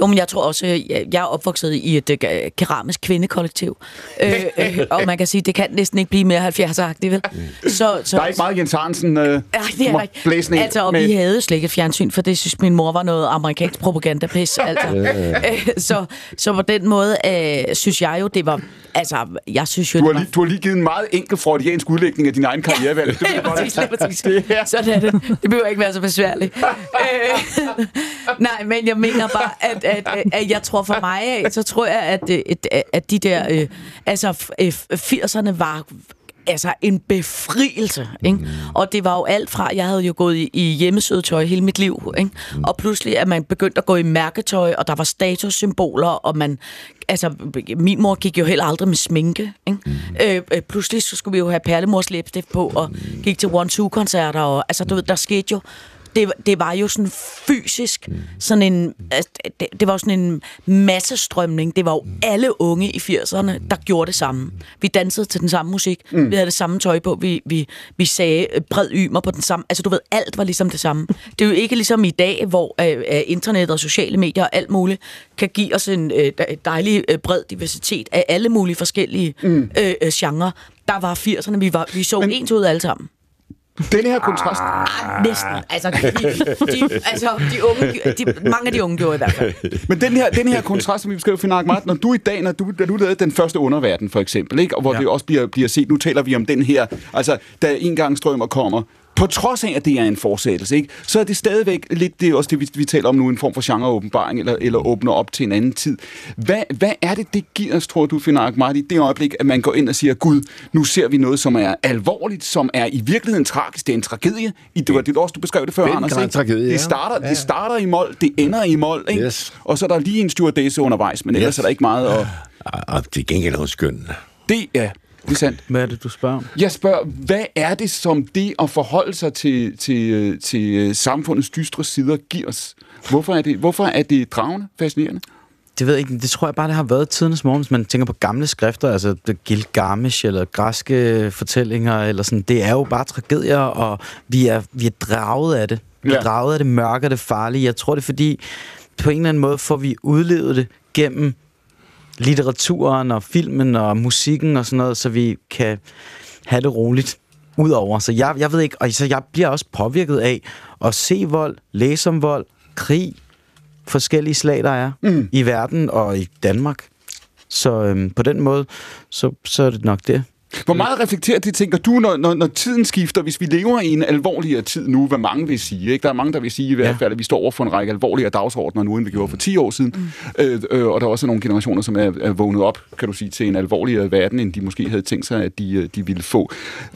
Jo, men jeg tror også, jeg, jeg er opvokset i et øh, keramisk kvindekollektiv. Øh, øh, og man kan sige, det kan næsten ikke blive mere 70-agtigt, vel? Så, så, Der er ikke meget Jens Hansen øh, Ja, det er ikke. blæsende ind Altså, og med- vi havde slet ikke fjernsyn, for det synes min mor var noget amerikansk propagandapis. Altså. Øh, så, så på den måde øh, synes jeg jo, det var... Altså, jeg synes jo, Du har, det lige, du har lige givet en meget enkel freudiansk udlægning af din egen karrierevalg. Det præcis, lige præcis. Sådan er det. Det behøver ikke være så besværligt. Øh, nej, men jeg mener bare, at, at, at, at jeg tror for mig, så tror jeg, at, at, at de der... Øh, altså, f- øh, 80'erne var altså en befrielse, ikke? Mm. Og det var jo alt fra, jeg havde jo gået i, i hjemmesødetøj hele mit liv, ikke? Mm. Og pludselig er man begyndt at gå i mærketøj, og der var statussymboler, og man, altså, min mor gik jo heller aldrig med sminke, ikke? Mm. Øh, øh, pludselig så skulle vi jo have perlemors læbestift på, og gik til one-two-koncerter, og altså, du ved, der skete jo, det, det var jo sådan fysisk, sådan en, altså, det, det var sådan en massestrømning. Det var jo alle unge i 80'erne, der gjorde det samme. Vi dansede til den samme musik, mm. vi havde det samme tøj på, vi, vi, vi sagde øh, bred ymer på den samme, altså du ved, alt var ligesom det samme. Det er jo ikke ligesom i dag, hvor øh, øh, internet og sociale medier og alt muligt kan give os en øh, dejlig øh, bred diversitet af alle mulige forskellige mm. øh, øh, genrer. Der var 80'erne, vi, var, vi så Men, ens ud alle sammen. Den her kontrast... Ah, næsten. Altså, de, de, altså de unge, de, mange af de unge gjorde i hvert fald. Men den her, den her kontrast, som vi beskriver, Finak Mart, når du i dag, når du, da du lavede den første underverden, for eksempel, ikke? og hvor. Ja. det også bliver, bliver set, nu taler vi om den her, altså, da en gang strømmer kommer, på trods af, at det er en fortsættelse, ikke? så er det stadigvæk lidt, det er også det, vi, vi taler om nu, en form for genreåbenbaring, eller, eller åbner op til en anden tid. Hvad, hvad er det, det giver os, tror du, Finak Mart, i det øjeblik, at man går ind og siger, Gud, nu ser vi noget, som er alvorligt, som er i virkeligheden tragisk, det er en tragedie. I, det var det også, du beskrev det før, Den Anders. ikke? tragedie, ja. det, starter, Ja. det starter i mål, det ender i mål, ikke? Yes. og så er der lige en stewardesse undervejs, men ellers Yes. er der ikke meget at... Og, og det er gengæld også skønt. Det er, det er sandt. Hvad er det, du spørger om? Jeg spørger, hvad er det, som det at forholde sig til, til, til øh, samfundets dystre sider giver os? Hvorfor er det, hvorfor er det dragende, fascinerende? Det ved jeg ikke, det tror jeg bare, det har været tidens morgen, hvis man tænker på gamle skrifter, altså Gilgamesh eller græske fortællinger, eller sådan, det er jo bare tragedier, og vi er, vi er draget af det. Vi er Ja. draget af det mørke og det farlige. Jeg tror, det er fordi, på en eller anden måde får vi udlevet det gennem litteraturen og filmen og musikken og sådan noget, så vi kan have det roligt udover. Så jeg, jeg ved ikke, og så jeg bliver også påvirket af at se vold, læse om vold, krig, forskellige slag, der er mm. i verden og i Danmark. Så øhm, på den måde, så, så er det nok det. Hvor meget reflekterer det, tænker du, når, når, når tiden skifter, hvis vi lever i en alvorligere tid nu, hvad mange vil sige? Ikke? Der er mange, der vil sige i hvert Ja. fald, at vi står over for en række alvorligere dagsordner nu, end vi gjorde for 10 år siden. Mm. Øh, øh, og der er også nogle generationer, som er, er vågnet op, kan du sige, til en alvorligere verden, end de måske havde tænkt sig, at de, øh, de ville få.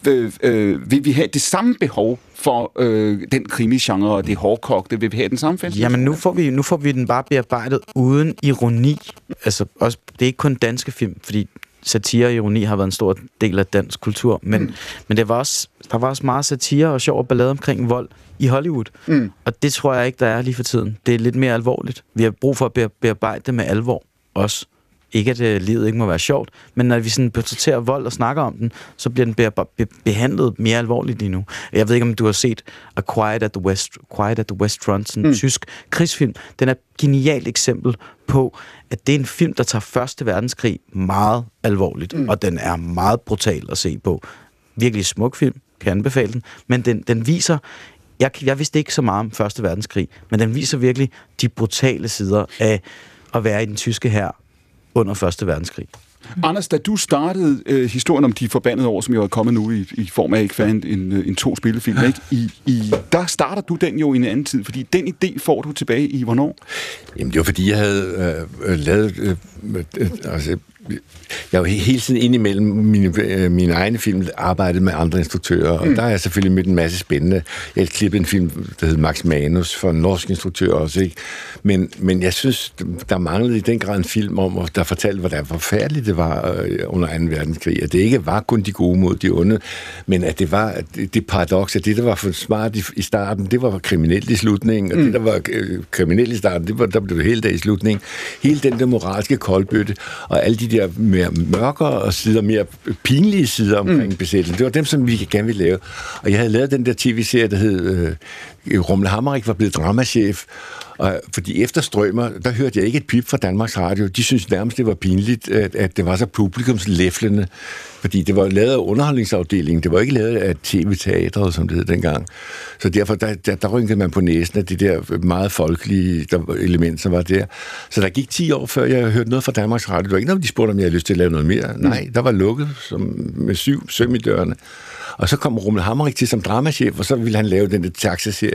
Øh, øh, vil vi have det samme behov for øh, den krimi-genre og det hårdkogte? Vil vi have den samme fest? Jamen, nu får, vi, nu får vi den bare bearbejdet uden ironi. Altså, også, det er ikke kun danske film, fordi satire og ironi har været en stor del af dansk kultur, men, mm. men det var også, der var også meget satire og sjov og ballade omkring vold i Hollywood. Mm. Og det tror jeg ikke, der er lige for tiden. Det er lidt mere alvorligt. Vi har brug for at bear- bearbejde det med alvor også. Ikke at øh, livet ikke må være sjovt, men når vi sådan portrætterer vold og snakker om den, så bliver den be- be- behandlet mere alvorligt lige nu. Jeg ved ikke, om du har set A Quiet at the West, Quiet at the West Front, sådan en mm. tysk krigsfilm. Den er et genialt eksempel på, at det er en film, der tager Første Verdenskrig meget alvorligt, mm. og den er meget brutal at se på. Virkelig smuk film, kan anbefale den, men den, den viser jeg, jeg vidste ikke så meget om Første Verdenskrig, men den viser virkelig de brutale sider af at være i den tyske hær under Første Verdenskrig. Anders, da du startede øh, historien om de forbandede år, som jo er kommet nu i, i form af ikke fandt en, øh, en to spillefilm, ikke? I, i, der starter du den jo i en anden tid, fordi den idé får du tilbage i hvornår? Jamen, det var fordi, jeg havde øh, øh lavet... Øh, øh, øh altså, jeg har jo he- hele tiden indimellem mine, øh, mine egne film arbejdet med andre instruktører, og mm. der har jeg selvfølgelig mødt en masse spændende. Jeg klippet en film, der hed Max Manus, for en norsk instruktør også, ikke? Men, men jeg synes, der manglede i den grad en film om, der fortalte, hvordan forfærdeligt det var øh, under 2. verdenskrig. At det ikke var kun de gode mod de onde, men at det var at det, det paradoks, at det, der var for smart i, i starten, det var kriminelt i slutningen, og mm. det, der var øh, kriminelt i starten, det var, der blev det hele dag i slutningen. Hele den der moralske koldbøtte, og alle de der mere mørkere og sider, mere pinlige sider omkring mm. besættelsen, det var dem, som vi gerne ville lave. Og jeg havde lavet den der tv-serie, der hed øh, Rumle Hammerik var blevet dramachef, og fordi efter Strømmer, der hørte jeg ikke et pip fra Danmarks Radio. De synes nærmest, det var pinligt, at, at det var så publikumslæflende. Fordi det var lavet af underholdningsafdelingen. Det var ikke lavet af tv-teatret, som det hed dengang. Så derfor, der, der, der rynkede man på næsen af det der meget folkelige der, element, som var der. Så der gik 10 år, før jeg hørte noget fra Danmarks Radio. Det var ikke noget, de spurgte, om jeg havde lyst til at lave noget mere. Nej, der var lukket som, med syv søm i dørene. Og så kom Rummel Hammerik til som dramachef, og så ville han lave den der taxaserie,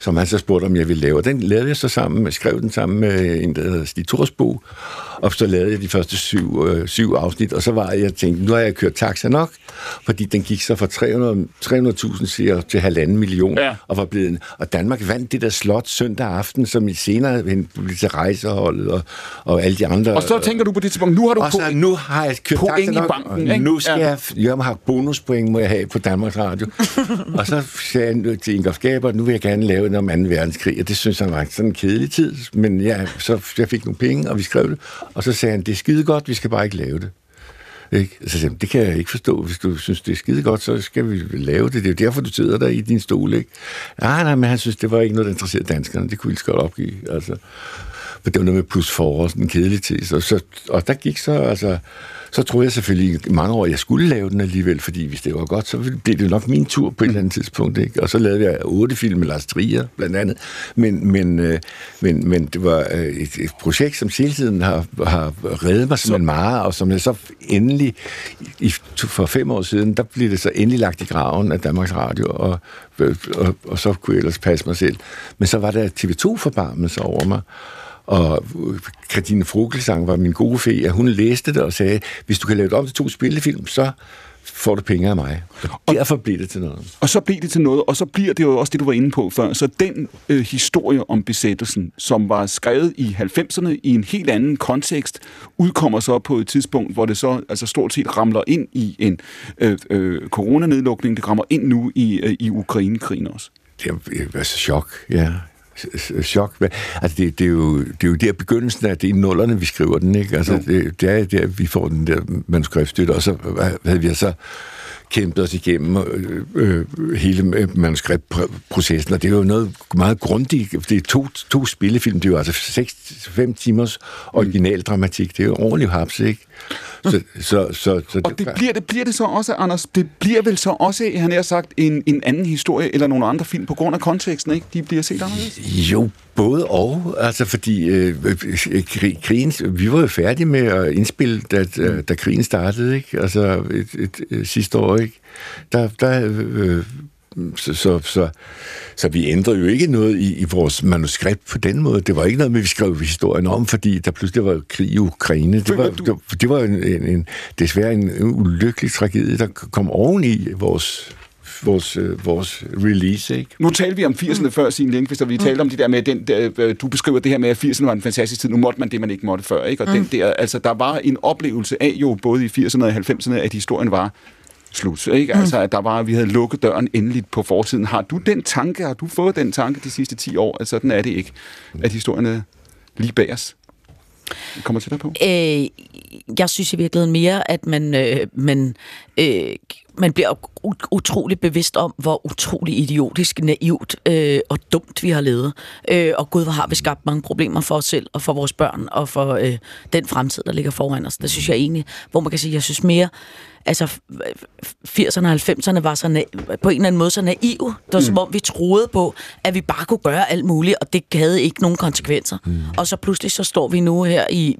som han så spurgte, om jeg ville lave. Og den lavede jeg så sammen, med, skrev den sammen med en, der hedder Stig Thorsbo, og så lavede jeg de første syv, øh, syv afsnit, og så var jeg, jeg tænkte, nu har jeg kørt taxa nok, fordi den gik så fra 300 300.000 seere til halvanden million, Ja. og var blevet, og Danmark vandt det der slot søndag aften, som i senere blev til rejseholdet, og, og alle de andre. Og så tænker du på det tidspunkt, nu har du Og så nu har jeg kørt point i nok, banken, ikke? nu skal ja. jeg, jeg har bonuspoint, må jeg have på Danmarks Radio. og så sagde jeg til Ingolf Gaber, nu vil jeg gerne lave noget om 2. verdenskrig, og det synes han var sådan en kedelig tid, men ja, så jeg fik nogle penge, og vi skrev det, og så sagde han, det er skide godt, vi skal bare ikke lave det. Ikke? Så sagde det kan jeg ikke forstå. Hvis du synes, det er skide godt, så skal vi lave det. Det er jo derfor, du sidder der i din stol, ikke? Nej, nej, men han synes, det var ikke noget, der interesserede danskerne. Det kunne vi lige godt opgive. Altså, for det var noget med plus for sådan en kedelig tid. Så, så, og der gik så, altså, så troede jeg selvfølgelig i mange år, at jeg skulle lave den alligevel, fordi hvis det var godt, så blev det jo nok min tur på et eller andet tidspunkt. Ikke? Og så lavede jeg otte film med Lars Trier, blandt andet. Men, men, øh, men, men det var øh, et, et projekt, som hele tiden har, har reddet mig som en mare, og som jeg så endelig, i, for fem år siden, der blev det så endelig lagt i graven af Danmarks Radio, og, og, og så kunne jeg ellers passe mig selv. Men så var der TV2 forbarmelse over mig, og Christine Frugelsang var min gode fe, at hun læste det og sagde, hvis du kan lave det om til to spillefilm, så får du penge af mig. Og derfor blev det til noget. Og så bliver det til noget, og så bliver det jo også det, du var inde på før. Så den øh, historie om besættelsen, som var skrevet i 90'erne i en helt anden kontekst, udkommer så på et tidspunkt, hvor det så altså stort set ramler ind i en øh, øh, coronanedlukning. Det rammer ind nu i, øh, i Ukraine-krigen også. Det var så chok, ja. Chok. Altså, det, det, er jo, det er jo der begyndelsen af det i nullerne, vi skriver den, ikke? Altså, det, det er der, vi får den der manuskriptstøtte, og så havde vi så kæmpet os igennem øh, øh, hele manuskriptprocessen, og det er jo noget meget grundigt. Det er to, to spillefilm, det er jo altså 6-5 timers originaldramatik. Det er jo ordentligt haps, ikke? Så, så, så, så Og det bliver, det bliver det så også, Anders, det bliver vel så også, han har sagt, en, en anden historie eller nogle andre film på grund af konteksten, ikke? De bliver set anderledes. Jo, både og. Altså, fordi øh, øh, krig, krigen, vi var jo færdige med at indspille, da, da, da krigen startede, ikke? Altså, et, et, et, sidste år, ikke? Der, der øh, så, så, så, så vi ændrede jo ikke noget i, i vores manuskript på den måde. Det var ikke noget med, vi skrev historien om, fordi der pludselig var krig i Ukraine. Det var, det, det var en, en, en, desværre en ulykkelig tragedie, der kom oveni vores, vores, øh, vores release, ikke? Nu talte vi om 80'erne før, Signe Lindqvist, og vi talte om det der med, den, der, øh, du beskriver det her med, at 80'erne var en fantastisk tid. Nu måtte man det, man ikke måtte før, ikke? Og den der, altså, der var en oplevelse af jo, både i 80'erne og 90'erne, at historien var slut, ikke? Altså, at der var, vi havde lukket døren endeligt på fortiden. Har du den tanke, har du fået den tanke de sidste 10 år, at sådan er det ikke, at historien er lige bag os? Kommer tættere på? Øh, jeg synes i virkeligheden mere, at man, øh, man, øh, man bliver utrolig bevidst om, hvor utrolig idiotisk, naivt øh, og dumt vi har levet. Øh, og gud, hvor har vi skabt mange problemer for os selv og for vores børn og for øh, den fremtid, der ligger foran os. Det synes jeg egentlig, hvor man kan sige, jeg synes mere, altså f- 80'erne og 90'erne var så na- på en eller anden måde så naive. Det var mm. som om, vi troede på, at vi bare kunne gøre alt muligt, og det havde ikke nogen konsekvenser. Mm. Og så pludselig så står vi nu her i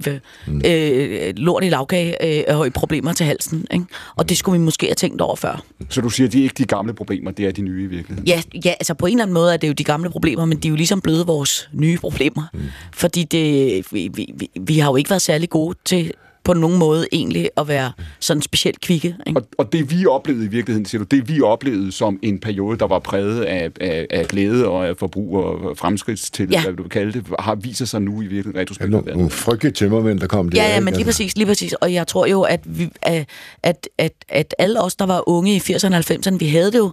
mm. øh, lort i lavkage øh, og høje problemer til halsen. Ikke? Og det skulle vi måske have tænkt over før. Så du siger, at de er ikke de gamle problemer, det er de nye i virkeligheden? Ja, ja, altså på en eller anden måde er det jo de gamle problemer, men de er jo ligesom blevet vores nye problemer. Mm. Fordi det, vi, vi, vi, vi har jo ikke været særlig gode til på nogen måde egentlig at være sådan specielt kvikke. Ikke? Og, og det vi oplevede i virkeligheden, siger du, det vi oplevede som en periode, der var præget af, af, af glæde og af forbrug og fremskridtstillid, ja. Ja. hvad du vil kalde det, har viser sig nu i virkeligheden Ja, retrospektivt. nogle, nogle frygtelige tømmermænd, der kom der. Ja, ja, men lige Altså, præcis, lige præcis. Og jeg tror jo, at, vi, at, at, at, at alle os, der var unge i 80'erne og 90'erne, vi havde det jo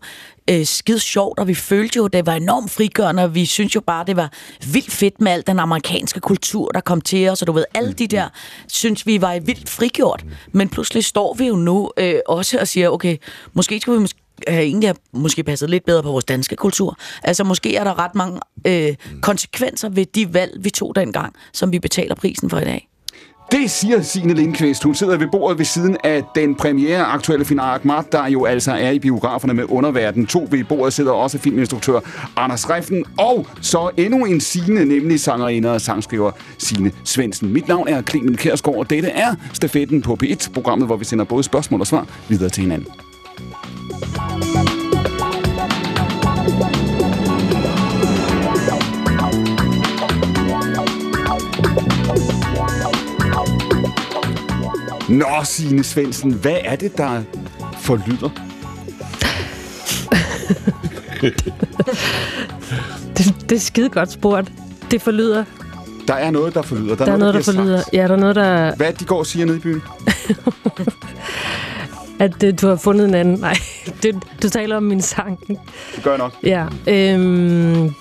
øh, skide sjovt, og vi følte jo, det var enormt frigørende, og vi synes jo bare, det var vildt fedt med al den amerikanske kultur, der kom til os, og du ved, alle de der, synes vi var vildt frigjort. Men pludselig står vi jo nu øh, også og siger, okay, måske skulle vi måske have egentlig have måske passet lidt bedre på vores danske kultur. Altså måske er der ret mange øh, konsekvenser ved de valg, vi tog dengang, som vi betaler prisen for i dag. Det siger Signe Lindqvist. Hun sidder ved bordet ved siden af den premiere aktuelle film Ahmad, der jo altså er i biograferne med Underverden To Ved bordet sidder også filminstruktør Anders Reffen, og så endnu en Signe, nemlig sangerinde og sangskriver Signe Svendsen. Mit navn er Clemen Kærsgaard, og dette er Stafetten på P1, programmet, hvor vi sender både spørgsmål og svar videre til hinanden. Nå, Signe Svendsen, hvad er det, der forlyder? Det, det er skide godt spurgt. Det forlyder. Der er noget, der forlyder. Der er noget, der bliver forlyder. sagt. Ja, der er noget, der... Hvad det, de går og siger nede i byen? At øh, du har fundet en anden. Nej, det, du taler om min sang. Det gør jeg nok. Ja. Øhm,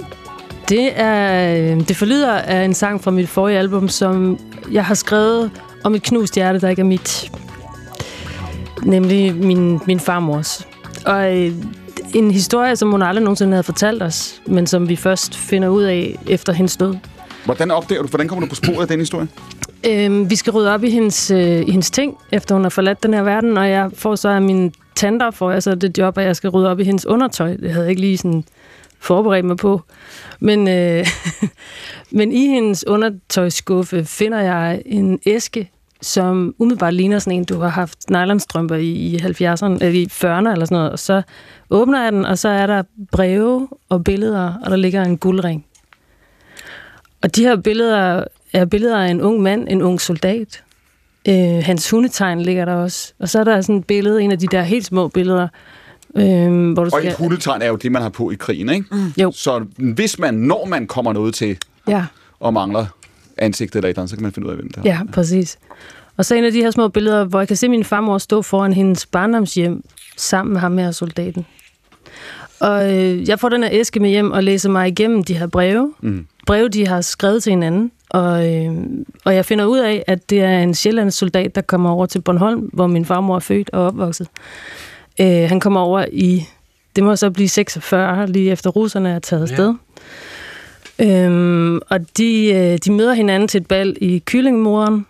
det er... øh, Det forlyder af en sang fra mit forrige album, som jeg har skrevet om et knust hjerte, der ikke er mit. Nemlig min, min farmors. Og øh, en historie, som hun aldrig nogensinde havde fortalt os, men som vi først finder ud af efter hendes død. Hvordan opdager du, hvordan kommer du på sporet af den historie? Øhm, vi skal rydde op i hendes, øh, i hendes ting, efter hun har forladt den her verden, og jeg får så af mine tanter, får jeg så det job, at jeg skal rydde op i hendes undertøj. Det havde jeg ikke lige sådan forberedt mig på. Men, øh, men i hendes undertøjsskuffe finder jeg en æske, som umiddelbart ligner sådan en, du har haft nylonstrømper i, i 70'erne, eller øh, i 40'erne eller sådan noget. Og så åbner jeg den, og så er der breve og billeder, og der ligger en guldring. Og de her billeder er billeder af en ung mand, en ung soldat. Øh, hans hundetegn ligger der også. Og så er der sådan et billede, en af de der helt små billeder, øh, hvor du Og skal... et hundetegn er jo det, man har på i krigen, ikke? Mm. Jo. Så hvis man, når man kommer noget til Ja, og mangler ansigtet eller et eller andet, så kan man finde ud af, hvem det er. ja, præcis. Og så en af de her små billeder, hvor jeg kan se min farmor stå foran hendes barndomshjem sammen med ham her soldaten. Og øh, jeg får den her æske med hjem og læser mig igennem de her breve. Mm. Breve, de har skrevet til hinanden. Og, øh, og jeg finder ud af, at det er en sjællands soldat, der kommer over til Bornholm, hvor min farmor er født og opvokset. Øh, han kommer over i, det må så blive 46, lige efter russerne er taget afsted. Øhm, og de, øh, de møder hinanden til et bal i Kyllingemoren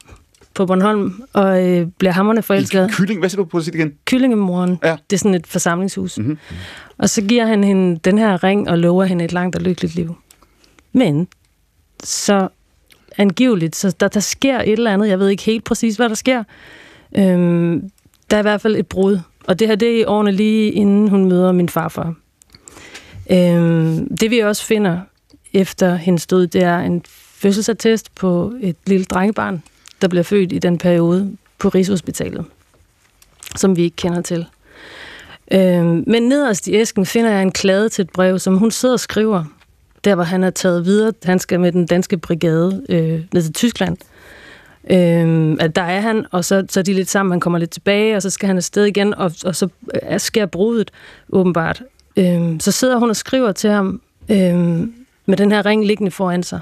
på Bornholm, og øh, bliver hammerne forelsket. Kylling, hvad siger du på at sige det igen? Kyllingemoren, Ja. det er sådan et forsamlingshus. Mhm. Mm-hmm. Og så giver han hende den her ring og lover hende et langt og lykkeligt liv. Men så angiveligt, så der, der sker et eller andet, jeg ved ikke helt præcis, hvad der sker. Øhm, der er i hvert fald et brud, og det her det er i årene lige inden hun møder min farfar. Øhm, det vi også finder efter hendes død, det er en fødselsattest på et lille drengebarn, der bliver født i den periode på Rigshospitalet, som vi ikke kender til. Øhm, men nederst i æsken finder jeg en klade til et brev, som hun sidder og skriver, der hvor han er taget videre. Han skal med den danske brigade øh, ned til Tyskland. Øhm, at der er han, og så, så er de lidt sammen, han kommer lidt tilbage, og så skal han afsted igen, og, og så øh, sker brudet, åbenbart. Øhm, så sidder hun og skriver til ham, øhm, med den her ring liggende foran sig.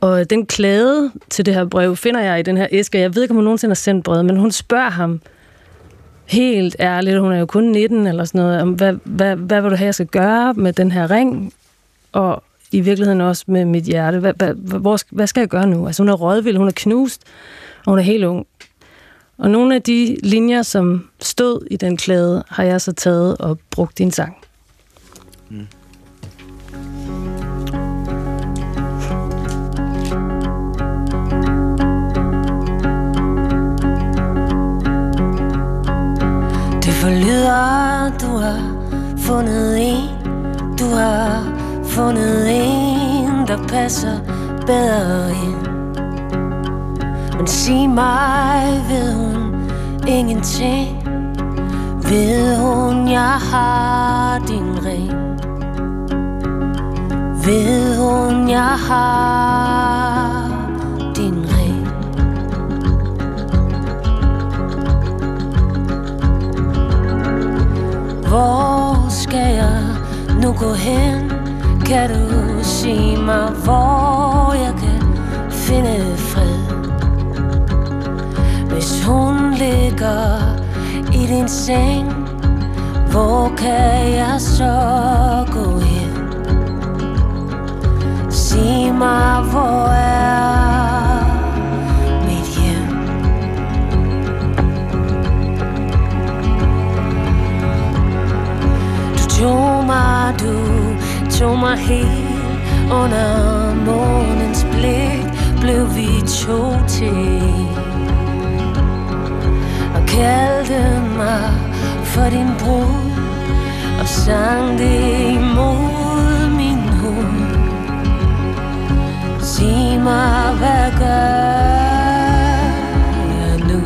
Og den klade til det her brev finder jeg i den her æske. Jeg ved ikke, om hun nogensinde har sendt brevet, men hun spørger ham helt ærligt, hun er jo kun 19 eller sådan noget, om hvad, hvad, hvad vil du have, jeg skal gøre med den her ring? Og i virkeligheden også med mit hjerte. Hvad, hvad, hvor, hvad skal jeg gøre nu? Altså hun er rådvild, hun er knust, og hun er helt ung. Og nogle af de linjer, som stod i den klæde, har jeg så taget og brugt i en sang. Det forlyder, du har fundet en Du har fundet en, der passer bedre ind. Men sig mig, ved hun ingenting. Ved hun, jeg har din ring? Ved hun, jeg har din ring? Hvor skal jeg nu gå hen? Kan du sige mig, hvor jeg kan finde fred? Hvis hun ligger i din seng, hvor kan jeg så gå hen? Sig mig, hvor er mit hjem? Du tog mig, du tog mig helt under månens blik Blev vi to til Og kaldte mig for din brud Og sang det imod min hund Sig mig, hvad gør jeg nu?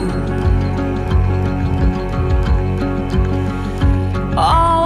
Over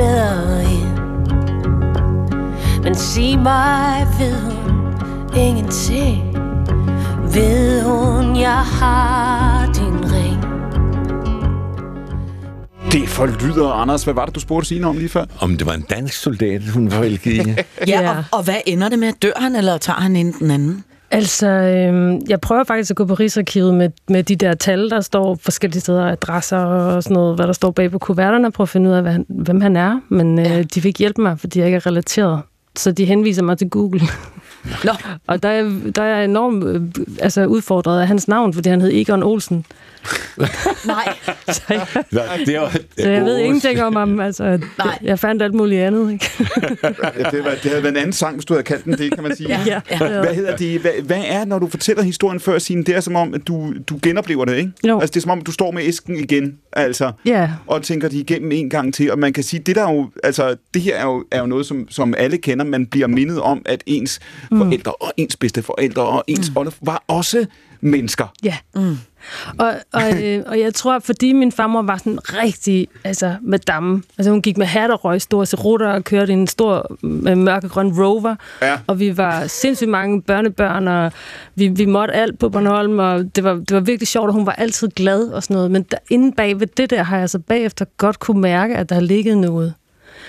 bedre ind Men sig mig, ved hun ingenting Ved hun, jeg har din ring Det forlyder, Anders. Hvad var det, du spurgte Signe om lige før? Om det var en dansk soldat, hun var forelsket i. Ja, og, og hvad ender det med? Dør han, eller tager han en den anden? Altså, øhm, jeg prøver faktisk at gå på Rigsarkivet med, med de der tal, der står forskellige steder, adresser og sådan noget, hvad der står bag på kuverterne, prøve at finde ud af, hvad han, hvem han er. Men øh, Ja. de fik hjælpe mig, fordi jeg ikke er relateret. Så de henviser mig til Google. Nå, Og der er, der er enormt øh, altså, udfordret af hans navn, fordi han hed Egon Olsen. nej. Så jeg, Nå, det var, så jeg ved ingenting om ham. Altså, Nej. Jeg fandt alt muligt andet. Ikke? Ja, det, var, det havde været en anden sang, hvis du havde kaldt den det, kan man sige. Ja, ja. Hvad hedder det? Hvad, hvad er, når du fortæller historien før sin, det er som om, at du, du genoplever det, ikke? Jo. Altså, det er som om, du står med æsken igen, altså, Ja, og tænker det igennem en gang til. Og man kan sige, det der er jo, altså, det her er jo, er jo noget, som, som alle kender. Man bliver mindet om, at ens mm. forældre og ens bedste forældre og ens mm. oldefar var også mennesker. Ja. Mm. Og, og, øh, og jeg tror, fordi min farmor var sådan rigtig, altså med damme. Altså hun gik med hat og røg store cerutter og kørte en stor øh, mørkegrøn rover. Ja. Og vi var sindssygt mange børnebørn, og vi, vi måtte alt på Bornholm, og det var, det var virkelig sjovt, og hun var altid glad og sådan noget. Men der, inde bag ved det der har jeg så bagefter godt kunne mærke, at der har ligget noget.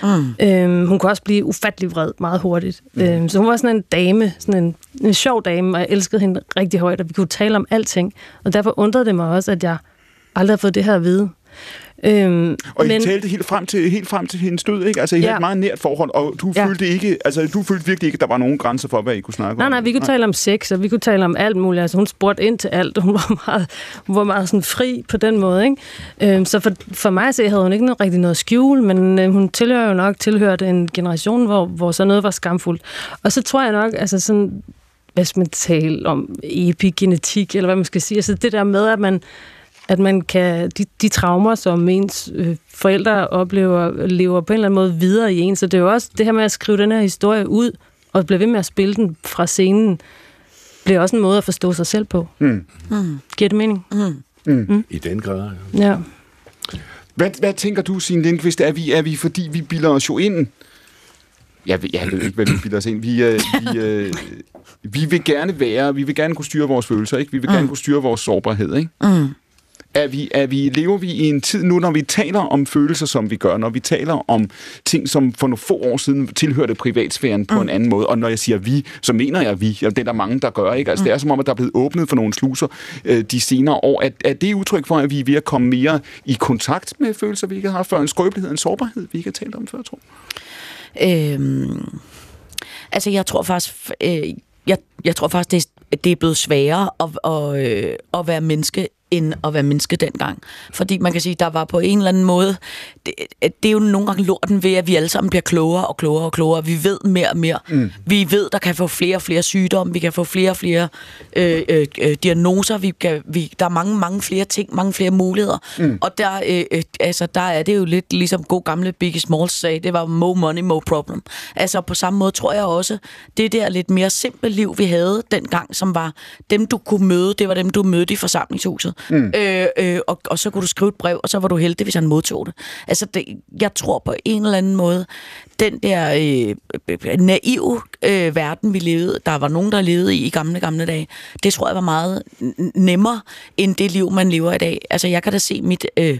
Mm. Øhm, hun kunne også blive ufattelig vred meget hurtigt. Mm. Øhm, så hun var sådan en dame, sådan en, en sjov dame, og jeg elskede hende rigtig højt, og vi kunne tale om alting. Og derfor undrede det mig også, at jeg aldrig har fået det her at vide. Øhm, Og men... I talte helt frem til, helt frem til hendes død, ikke? Altså, I ja. havde et meget nært forhold, og du Ja. følte ikke, altså, du følte virkelig ikke, at der var nogen grænser for, hvad I kunne snakke Nej, om. nej, vi kunne tale om sex, og vi kunne tale om alt muligt. Altså, hun spurgte ind til alt, og hun var meget, hun var meget sådan fri på den måde. Ikke? Øhm, så for, for mig så havde hun ikke noget, rigtig noget skjul, men øh, hun tilhører jo nok tilhørte en generation, hvor, hvor så noget var skamfuldt. Og så tror jeg nok, altså sådan, skal man tale om, epigenetik, eller hvad man skal sige, altså det der med, at man, at man kan, de, de traumer, som ens øh, forældre oplever, lever på en eller anden måde videre i en. Så det er jo også det her med at skrive den her historie ud, og blive ved med at spille den fra scenen, bliver også en måde at forstå sig selv på. Mm. Giver det mening? I den grad. Ja. Hvad, hvad tænker du, Signe Lindqvist, er vi, er vi, fordi vi bilder os jo ind? Jeg ved, jeg ved ikke, hvad vi bilder os ind. Vi, øh, vi, øh, vi vil gerne være, vi vil gerne kunne styre vores følelser, ikke? Vi vil gerne kunne styre vores sårbarhed, ikke? Mm. Er vi, er vi, lever vi i en tid nu, når vi taler om følelser, som vi gør, når vi taler om ting, som for nogle få år siden tilhørte privatsfæren på mm. en anden måde, og når jeg siger vi, så mener jeg vi, ja, det er der mange, der gør, ikke? Altså, mm. det er som om, at der er blevet åbnet for nogle sluser øh, de senere år. Er, er det udtryk for, at vi er ved at komme mere i kontakt med følelser, vi ikke har haft før? En skrøbelighed, en sårbarhed, vi ikke har talt om før, tror jeg? Øhm, altså, jeg tror faktisk, øh, jeg, jeg tror faktisk, det er, det er blevet sværere at, at, øh, at være menneske end at være menneske dengang. Fordi man kan sige, der var på en eller anden måde, det, det er jo nogle gange lorten ved, at vi alle sammen bliver klogere og klogere og klogere. Vi ved mere og mere. Mm. Vi ved, der kan få flere og flere sygdomme, vi kan få flere og flere øh, øh, øh, diagnoser, vi kan, vi, der er mange, mange flere ting, mange flere muligheder. Mm. Og der, øh, øh, altså, der er det jo lidt ligesom god gamle Biggie Smalls sagde, det var more money, more problem. Altså på samme måde tror jeg også, det der lidt mere simple liv, vi havde dengang, som var dem, du kunne møde, det var dem, du mødte i forsamlingshuset. Mm. Øh, øh, og, og så kunne du skrive et brev, og så var du heldig, hvis han modtog det. Altså, det, jeg tror på en eller anden måde, den der øh, naive øh, verden, vi levede, der var nogen, der levede i i gamle, gamle dage, det tror jeg var meget nemmere, end det liv, man lever i dag. Altså, jeg kan da se mit... Øh,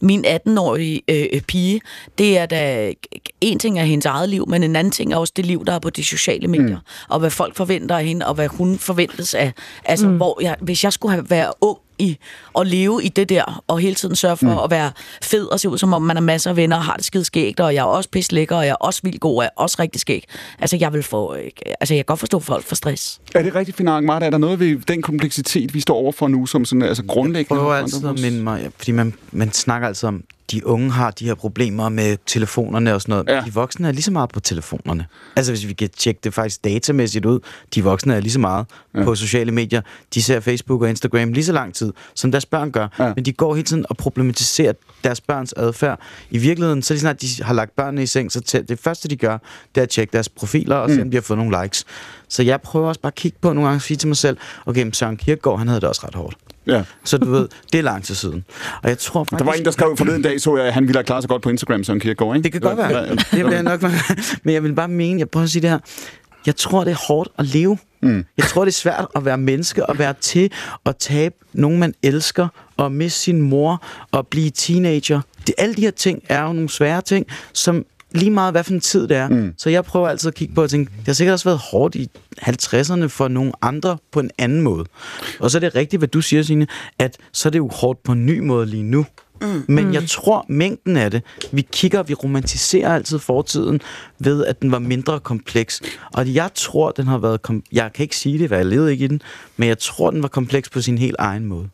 min 18-årige øh, pige, det er da en ting er hendes eget liv, men en anden ting er også det liv, der er på de sociale medier, mm. og hvad folk forventer af hende, og hvad hun forventes af. Altså, mm. hvor jeg, hvis jeg skulle have været ung i at leve i det der, og hele tiden sørge for mm. at være fed og se ud, som om man har masser af venner og har det skide skægt, og jeg er også pisse lækker, og jeg er også vildt god, og jeg er også rigtig skæg. Altså, jeg vil få, altså, jeg kan godt forstå, folk får stress. Er det rigtigt, Finn Martha? Er der noget ved den kompleksitet, vi står overfor nu, som sådan, altså grundlæggende? prøver altid at minde mig, fordi man, man snakker altid om, de unge har de her problemer med telefonerne og sådan noget. Ja. De voksne er lige så meget på telefonerne. Altså hvis vi kan tjekke det faktisk datamæssigt ud, de voksne er lige så meget ja. på sociale medier. De ser Facebook og Instagram lige så lang tid, som deres børn gør. Ja. Men de går hele tiden og problematiserer deres børns adfærd. I virkeligheden, så lige snart de har lagt børnene i seng, så det første de gør, det er at tjekke deres profiler og se, om de har fået nogle likes. Så jeg prøver også bare at kigge på nogle gange og sige til mig selv, okay, Søren Kierkegaard, han havde det også ret hårdt. Ja. Så du ved, det er lang tid siden. Og jeg tror faktisk... Der var en, der skrev forleden dag, så jeg, at han ville have klaret sig godt på Instagram, Søren Kierkegaard, ikke? Det kan godt være. Ja, ja. Det bliver nok... Men jeg vil bare mene, jeg prøver at sige det her. Jeg tror, det er hårdt at leve. Mm. Jeg tror, det er svært at være menneske og være til at tabe nogen, man elsker, og miste sin mor og blive teenager. Det, alle de her ting er jo nogle svære ting, som lige meget, hvad for en tid det er. Mm. Så jeg prøver altid at kigge på og tænke, det har sikkert også været hårdt i 50'erne for nogle andre på en anden måde. Og så er det rigtigt, hvad du siger, Signe, at så er det jo hårdt på en ny måde lige nu. Mm. Men jeg tror, mængden af det, vi kigger, vi romantiserer altid fortiden ved, at den var mindre kompleks. Og jeg tror, den har været... Kom- jeg kan ikke sige det, hvad jeg levede ikke i den, men jeg tror, den var kompleks på sin helt egen måde.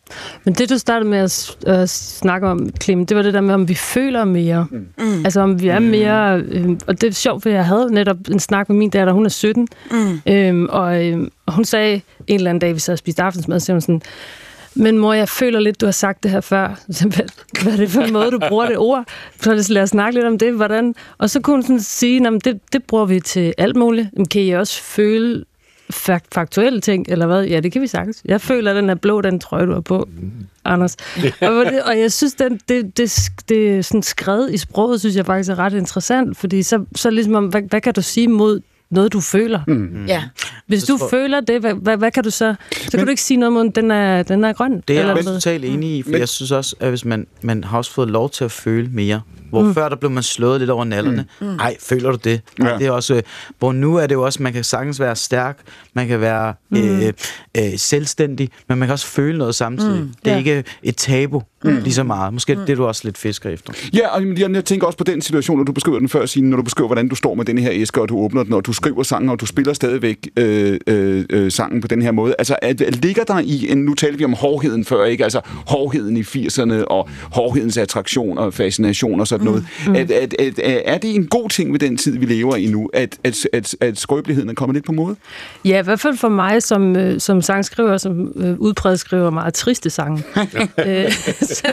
Men det, du startede med at øh, snakke om, Clem, det var det der med, om vi føler mere. Mm. Altså, om vi er mere... Øh, og det er sjovt, for jeg havde netop en snak med min datter, hun er 17, mm. øhm, og øh, hun sagde en eller anden dag, vi sad og spiste aftensmad, så sagde hun sådan, men mor, jeg føler lidt, du har sagt det her før. Hvad, hvad er det for en måde, du bruger det ord? Så lad os- snakke lidt om det. Hvordan? Og så kunne hun sådan sige, at det, det bruger vi til alt muligt. Men kan I også føle fak- faktuelle ting, eller hvad? Ja, det kan vi sagtens. Jeg føler, at den er blå, den trøje, du har på, Anders. Og, og jeg synes, den, det, det, det sådan skrevet i sproget, synes jeg faktisk er ret interessant, fordi så, så ligesom, om, hvad, hvad kan du sige mod noget, du føler? Mm. Ja. Hvis du føler det, hvad, hvad, hvad kan du så? Så kan du ikke sige noget mod, den er, den er grøn. Det er jeg totalt enig i, for Men- jeg synes også, at hvis man, man har også fået lov til at føle mere. Hvor mm. før der blev man slået lidt over nallerne. Mm. Ej, føler du det? Ej, Ja. det er også, øh, hvor nu er det jo også, man kan sagtens være stærk, man kan være mm. øh, øh, selvstændig, men man kan også føle noget samtidig. Mm. Det er Ja. ikke et tabu mm. lige så meget. Måske mm. det er du også lidt fisker efter. Ja, og jeg, tænker også på den situation, når du beskriver den før, Signe, når du beskriver, hvordan du står med den her æske, og du åbner den, og du skriver sangen, og du spiller stadigvæk øh, øh, øh, sangen på den her måde. Altså, at, ligger der i en, nu talte vi om hårdheden før, ikke? Altså, hårdheden i 80'erne, og hårdhedens attraktion og fascination og sådan noget. Mm. At, at, at, at, er det en god ting ved den tid, vi lever i nu, at, at, at, at skrøbeligheden er kommet lidt på måde? Ja, i hvert fald for mig som, øh, som sangskriver, som øh, udbredt skriver meget triste sange. øh, så,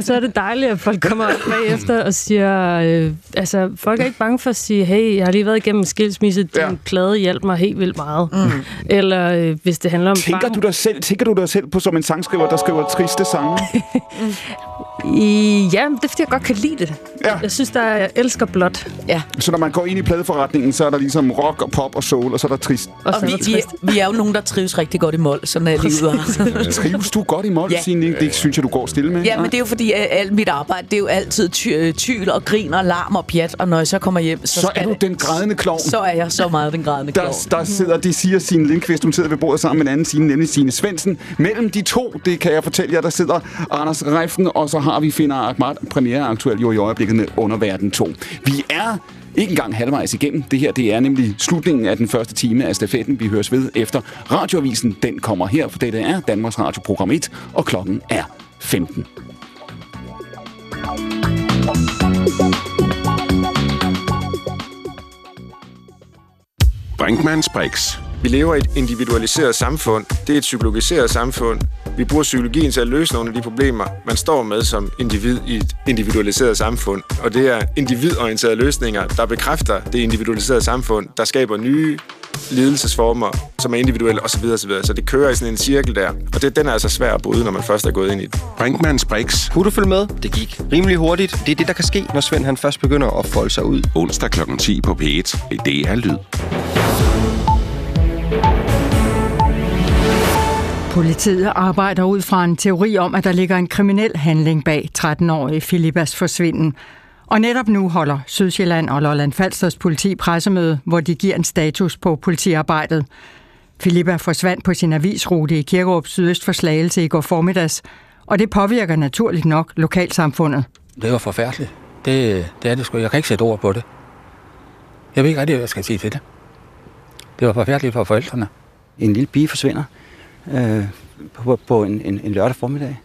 så er det dejligt, at folk kommer op bagefter og siger, øh, altså folk er ikke bange for at sige, hey, jeg har lige været igennem en skilsmisse, din Ja. plade hjalp mig helt vildt meget. Mm. Eller øh, hvis det handler om Tænker du dig selv, tænker du dig selv på som en sangskriver, der skriver triste sange? I, ja, det er fordi, jeg godt kan lide det. Ja. Jeg synes, der er, jeg elsker blåt. ja. Så når man går ind i pladeforretningen, så er der ligesom rock og pop og soul, og så er der trist. Og, Og er vi, vi, vi er jo nogen, der trives rigtig godt i mål, sådan er livet. Trives du godt i mål, Ja. Signe? Det synes jeg, du går stille med. Ja, men det er jo fordi, at alt mit arbejde, det er jo altid ty- øh, tyl og grin og larm og pjat, og når jeg så kommer hjem, så, Så er du det- den grædende klovn. Så er jeg så meget den grædende klovn. Der, der sidder, de siger Signe Lindqvist, hun sidder ved bordet sammen med en anden Signe, nemlig Signe Svendsen. Mellem de to, det kan jeg fortælle jer, der sidder Anders Reifen, og så har vi Finder Ahmad, premiere aktuelt jo i øjeblikket med Underverden 2. Vi er ikke engang halvvejs igennem. Det her det er nemlig slutningen af den første time af stafetten. Vi høres ved efter radioavisen. Den kommer her, for det er Danmarks Radio Program 1, og klokken er 15. Brinkmanns Brix. Vi lever i et individualiseret samfund. Det er et psykologiseret samfund. Vi bruger psykologien til at løse nogle af de problemer, man står med som individ i et individualiseret samfund. Og det er individorienterede løsninger, der bekræfter det individualiserede samfund, der skaber nye lidelsesformer, som er individuelle osv. osv. Så det kører i sådan en cirkel der. Og det, den er altså svær at bryde, når man først er gået ind i det. Brinkmanns Brix. Kunne du følge med? Det gik rimelig hurtigt. Det er det, der kan ske, når Svend han først begynder at folde sig ud. Onsdag kl. 10 på P1. Det er lyd. Politiet arbejder ud fra en teori om, at der ligger en kriminel handling bag 13-årige Filibas forsvinden. Og netop nu holder Sydsjælland og Lolland Falsters politi pressemøde, hvor de giver en status på politiarbejdet. Filippa forsvandt på sin avisrute i Kirkerup sydøst for Slagelse i går formiddags, og det påvirker naturligt nok lokalsamfundet. Det var forfærdeligt. Det, det er det sgu. Jeg kan ikke sætte ord på det. Jeg ved ikke rigtig, hvad jeg skal sige til det. Det var forfærdeligt for forældrene. En lille pige forsvinder øh, på, på en, en, en lørdag formiddag.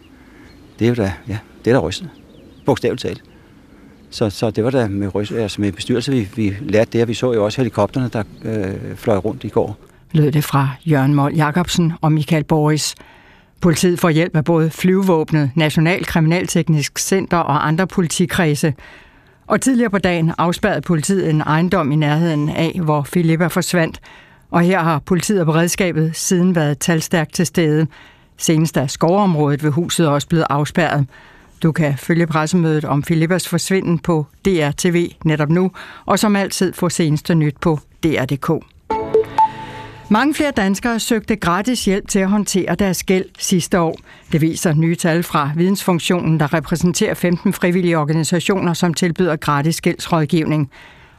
Det er jo da, ja, det er da rystende. Bogstaveligt talt. Så, så det var da med, ryst, altså med bestyrelse, vi, vi lærte det, og vi så jo også helikopterne, der øh, fløj rundt i går. lød det fra Jørgen Mold Jacobsen og Michael Boris. Politiet får hjælp af både flyvevåbnet, National Kriminalteknisk Center og andre politikredse. Og tidligere på dagen afspærrede politiet en ejendom i nærheden af, hvor Filippa forsvandt. Og her har politiet og beredskabet siden været talstærkt til stede. Senest er skovområdet ved huset også blevet afspærret. Du kan følge pressemødet om Filippas forsvinden på DRTV netop nu, og som altid få seneste nyt på DR.dk. Mange flere danskere søgte gratis hjælp til at håndtere deres gæld sidste år. Det viser nye tal fra Vidensfunktionen, der repræsenterer 15 frivillige organisationer, som tilbyder gratis gældsrådgivning.